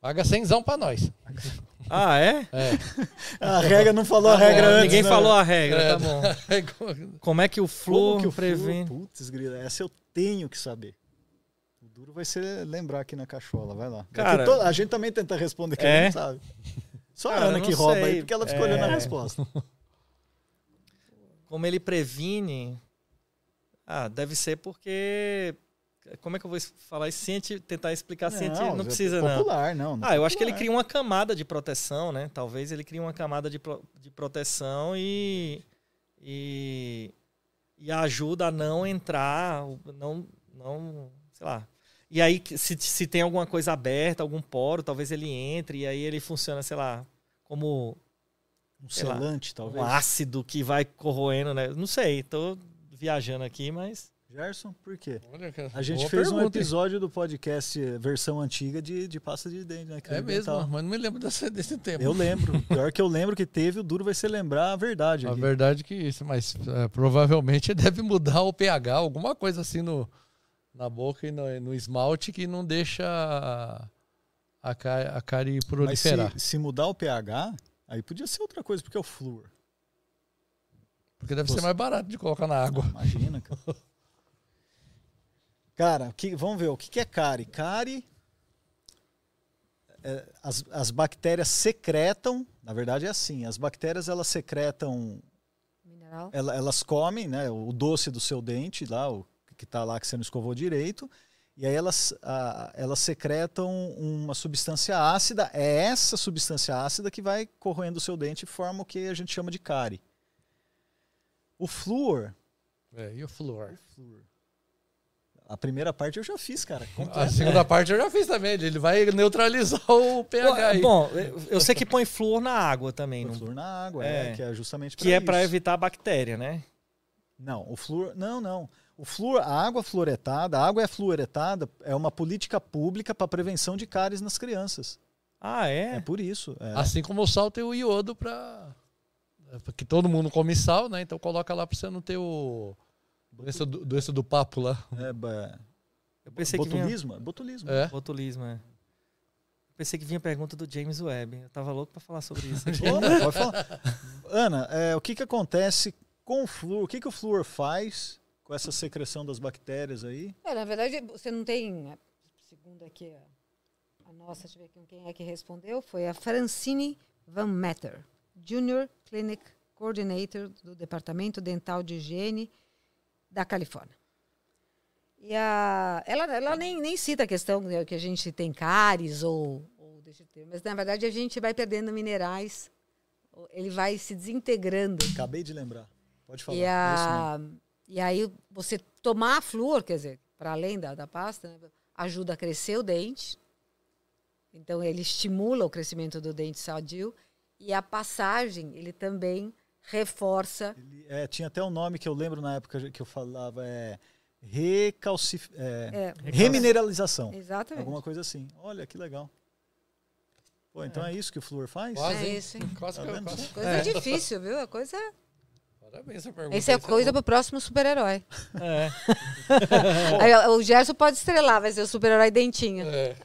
Paga cenzão pra nós. Ah, é? É. a regra não falou a Tá bom, regra antes. Ninguém né? falou a regra, É. tá bom. Como é que o Como flu que o flúor... Putz, grila, essa eu tenho que saber. O duro vai ser lembrar aqui na cachola, vai lá. Cara- to- a gente também tenta responder que a É? gente sabe. Só Cara, a Ana que rouba aí, sei. porque ela escolheu na É. resposta. Como ele previne? Ah, deve ser porque. Como é que eu vou falar isso? Cienti... Tentar explicar científico? Não é precisa, não. popular, não. não Ah, eu acho que ele cria uma camada de proteção, né? Talvez ele crie uma camada de, pro- de proteção e, e. e ajuda a não entrar, não. não sei lá. E aí, se, se tem alguma coisa aberta, algum poro, talvez ele entre e aí ele funciona, sei lá, como Um sei lá, selante, talvez. um ácido que vai corroendo, né? Não sei, tô viajando aqui, mas. Gerson, por quê? Olha, A gente fez um pergunta, hein? episódio do podcast eh, versão antiga de, de pasta de dente, né? É mesmo, mas não me lembro desse, desse tempo. Eu lembro. Pior que eu lembro que teve, o duro vai ser lembrar a verdade. A aqui. verdade que isso, mas é, provavelmente deve mudar o pH, alguma coisa assim no, na boca e no, no esmalte que não deixa a, a, cárie Mas proliferar. se, se mudar o pH, aí podia ser outra coisa, porque é o flúor. Porque deve Você- ser mais barato de colocar na água. Imagina, cara. Cara, que- vamos ver, o que que é cárie? Cárie, é, as, as bactérias secretam, na verdade é assim, as bactérias elas secretam, Mineral. ela- elas comem né, o doce do seu dente, lá, o que está lá que você não escovou direito, E aí elas, a, elas secretam uma substância ácida. É essa substância ácida que vai corroendo o seu dente e forma o que a gente chama de cárie. O flúor. É, e o flúor? A primeira parte eu já fiz, cara. A segunda parte eu já fiz também. Ele vai neutralizar o pH aí. Bom, eu sei que põe flúor na água também. Põe não... flúor na água, é, que é justamente Que é para evitar a bactéria, né? Não, o flúor. Não, não. O flúor, a água fluoretada, a água é fluoretada, é uma política pública para prevenção de cáries nas crianças. Ah, é? É por isso. É. Assim como o sal tem o iodo para que todo mundo come sal, né? Então coloca lá para você não ter o doença do, doença do papo lá. É, ba... Eu pensei botulismo, que vinha... botulismo. É. Botulismo, é. Eu pensei que vinha pergunta do James Webb. Eu tava louco para falar sobre isso. pode falar. Ana, é, o que que acontece com o flúor? O que que o flúor faz com essa secreção das bactérias aí? É, na verdade, você não tem, segundo aqui a, a nossa, deixa eu ver quem é que respondeu, foi a Francine Van Metter, Junior Clinic Coordinator do Departamento Dental de Higiene da Califórnia. E a, ela, ela nem, nem cita a questão que a gente tem cáries ou, ou deixa de ter, mas na verdade a gente vai perdendo minerais, ele vai se desintegrando. Acabei de lembrar. Pode falar. E a, e aí, você tomar flúor, quer dizer, para além da, da pasta, né, ajuda a crescer o dente. Então, ele estimula o crescimento do dente sadio. E a passagem, ele também reforça. Ele, é, tinha até um nome que eu lembro na época que eu falava, é, recalcif... É, é, remineralização. Exatamente. Alguma coisa assim. Olha, que legal. Pô, então é, é isso que o flúor faz? Quase, é isso, hein? Quase, tá quase. Coisa é. difícil, viu? A coisa Parabéns essa pergunta. Essa é coisa pro próximo super-herói. É. o Gerson pode estrelar, vai ser o super-herói dentinho. É.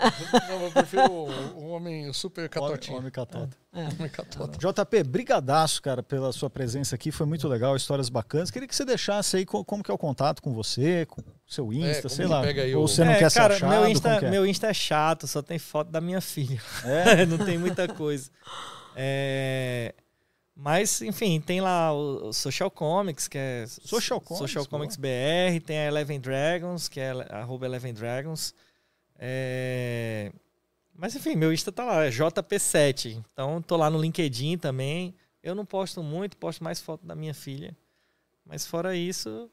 Não, eu prefiro o, homem super catotinho. Homem, homem catota. É. Homem catota. JP, brigadaço, cara, pela sua presença aqui. Foi muito legal, histórias bacanas. Queria que você deixasse aí como que é o contato com você, com o seu Insta, é, sei lá. Ou você não é, quer cara, ser achado? Meu Insta, é? meu Insta é chato, só tem foto da minha filha. É? não tem muita coisa. É... Mas, enfim, tem lá o, Social Comics, que é Social Comics, Social Comics BR, tem a Eleven Dragons, que é arroba Eleven Dragons. É... Mas enfim, meu Insta tá lá, é JP7. Então tô lá no LinkedIn também. Eu não posto muito, posto mais foto da minha filha. Mas fora isso,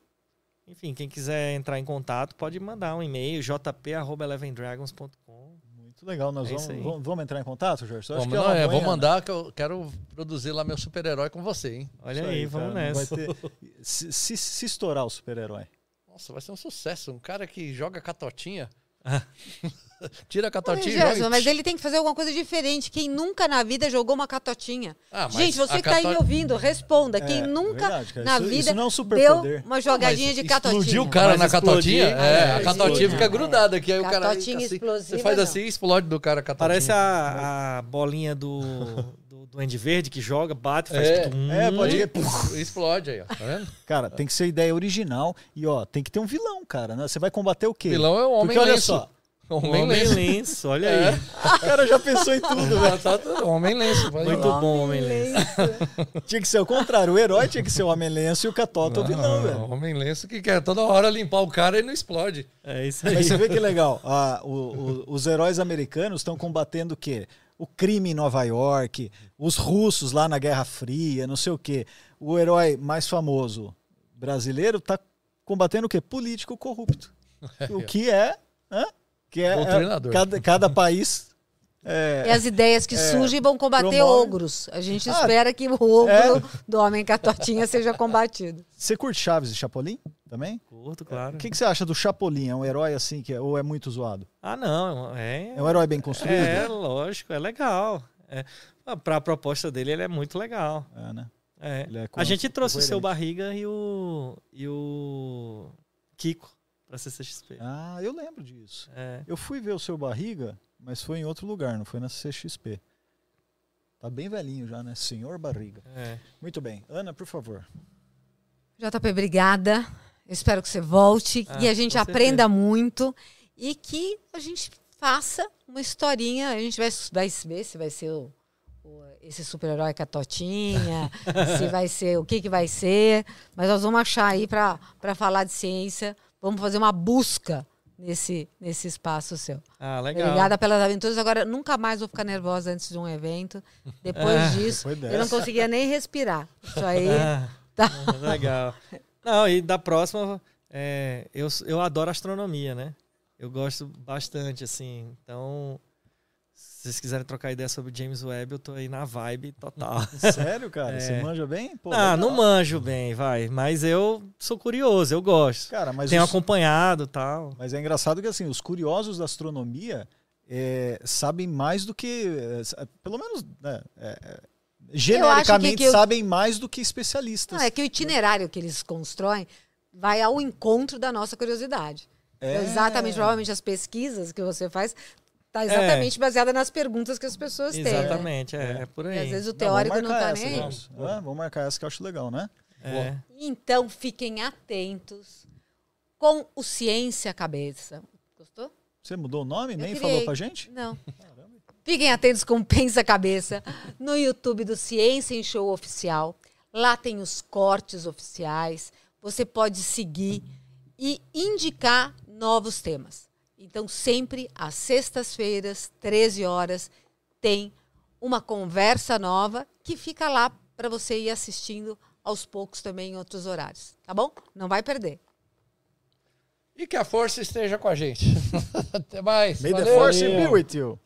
enfim, quem quiser entrar em contato pode mandar um e-mail jp@elevendragons.com. Muito legal, nós é vamos, vamos, vamos, entrar em contato, Jorge? Vamos, que é não, é, vou mandar que eu quero produzir lá meu super-herói com você, hein? Olha aí, aí, vamos cara, nessa. Ter... se, se, se estourar o super-herói. Nossa, vai ser um sucesso. Um cara que joga catotinha. Tira a catotinha. Jesus, mas ele tem que fazer alguma coisa diferente. Quem nunca na vida jogou uma catotinha? Ah, Gente, você que está cato... aí me ouvindo, responda. É, Quem nunca verdade, na isso, vida isso é um deu poder. uma jogadinha de catotinha? Explodiu o cara mas na catotinha? É, é, a catotinha fica grudada aqui. Aí o cara. Catotinha assim, explosiva. Você faz assim e explode do cara a catotinha. Parece a, a bolinha do. Do Andy Verde que joga, bate, faz é, tudo. É, pode ir. Explode aí, ó. Tá vendo? Cara, tem que ser ideia original e, ó, tem que ter um vilão, cara. Né? Você vai combater o quê? Vilão é o homem Porque, olha só, Homem, homem lenço. lenço. olha é. aí. O cara já pensou em tudo, velho. Tá tudo. Homem lenço. Muito lá. bom, homem lenço. tinha que ser o contrário. O herói tinha que ser o homem lenço e o catota o vilão, velho. Homem lenço que quer toda hora limpar o cara e não explode. É isso aí. Mas você vê que legal. Ah, o, o, os heróis americanos estão combatendo o quê? O crime em Nova York, os russos lá na Guerra Fria, não sei o quê. O herói mais famoso brasileiro está combatendo o quê? Político corrupto. O que é. Hã? Que é, é cada, cada país é, e as ideias que é, surgem vão combater promove... ogros. A gente ah, espera que o ogro é. do Homem Catotinha seja combatido. Você curte Chaves e Chapolin também? Curto, claro. O que, que, você acha do Chapolin? É um herói assim que é, ou é muito zoado? Ah, não. É, é um herói bem construído? É, lógico. É legal. É, Para a proposta dele, ele é muito legal. É, né? É. é a gente trouxe o seu Barriga e o, e o Kiko Pra CCXP. Ah, eu lembro disso. É. Eu fui ver o seu barriga, mas foi em outro lugar, não foi na CCXP. Tá bem velhinho já, né? Senhor Barriga. É. Muito bem. Ana, por favor. JP, obrigada. Eu espero que você volte, ah, que a gente aprenda muito e que a gente faça uma historinha. A gente vai, vai ver se vai ser o, o esse super-herói catotinha, se vai ser o que, que vai ser. Mas nós vamos achar aí para falar de ciência Vamos fazer uma busca nesse, nesse espaço seu. Ah, legal. Obrigada pelas aventuras. Agora, nunca mais vou ficar nervosa antes de um evento. Depois Ah, disso, depois eu não conseguia nem respirar. Isso aí. Ah, Tá. Legal. Não, e da próxima, é, eu, eu adoro astronomia, né? Eu gosto bastante, assim. Então, se vocês quiserem trocar ideia sobre James Webb, eu tô aí na vibe total. Sério, cara? É. Você manja bem? Pô, ah, legal. não manjo bem, vai. Mas eu sou curioso, eu gosto. Cara, mas, Tenho os- acompanhado e tal. mas é engraçado que assim, os curiosos da astronomia é, sabem mais do que. é, pelo menos. né, é, é, genericamente que eu- sabem mais do que especialistas. Não, é que o itinerário que eles constroem vai ao encontro da nossa curiosidade. É. Exatamente, provavelmente as pesquisas que você faz tá exatamente baseada nas perguntas que as pessoas têm. né? Exatamente, é, é por E aí. às vezes o Não, teórico não marcar tá essa, nem aí. É, vamos marcar essa que eu acho legal, né? É. Então, fiquem atentos com o Ciência Cabeça. Gostou? Você mudou o nome? Eu Nem criei. falou pra gente? Não. Fiquem atentos com o Pensa Cabeça no YouTube do Ciência em Show Oficial. Lá tem os cortes oficiais. Você pode seguir e indicar novos temas. Então, sempre às sextas-feiras, 13 horas, tem uma conversa nova que fica lá para você ir assistindo aos poucos também em outros horários. Tá bom? Não vai perder. E que a força esteja com a gente. Até mais. May the Valeu. force Valeu. be with you.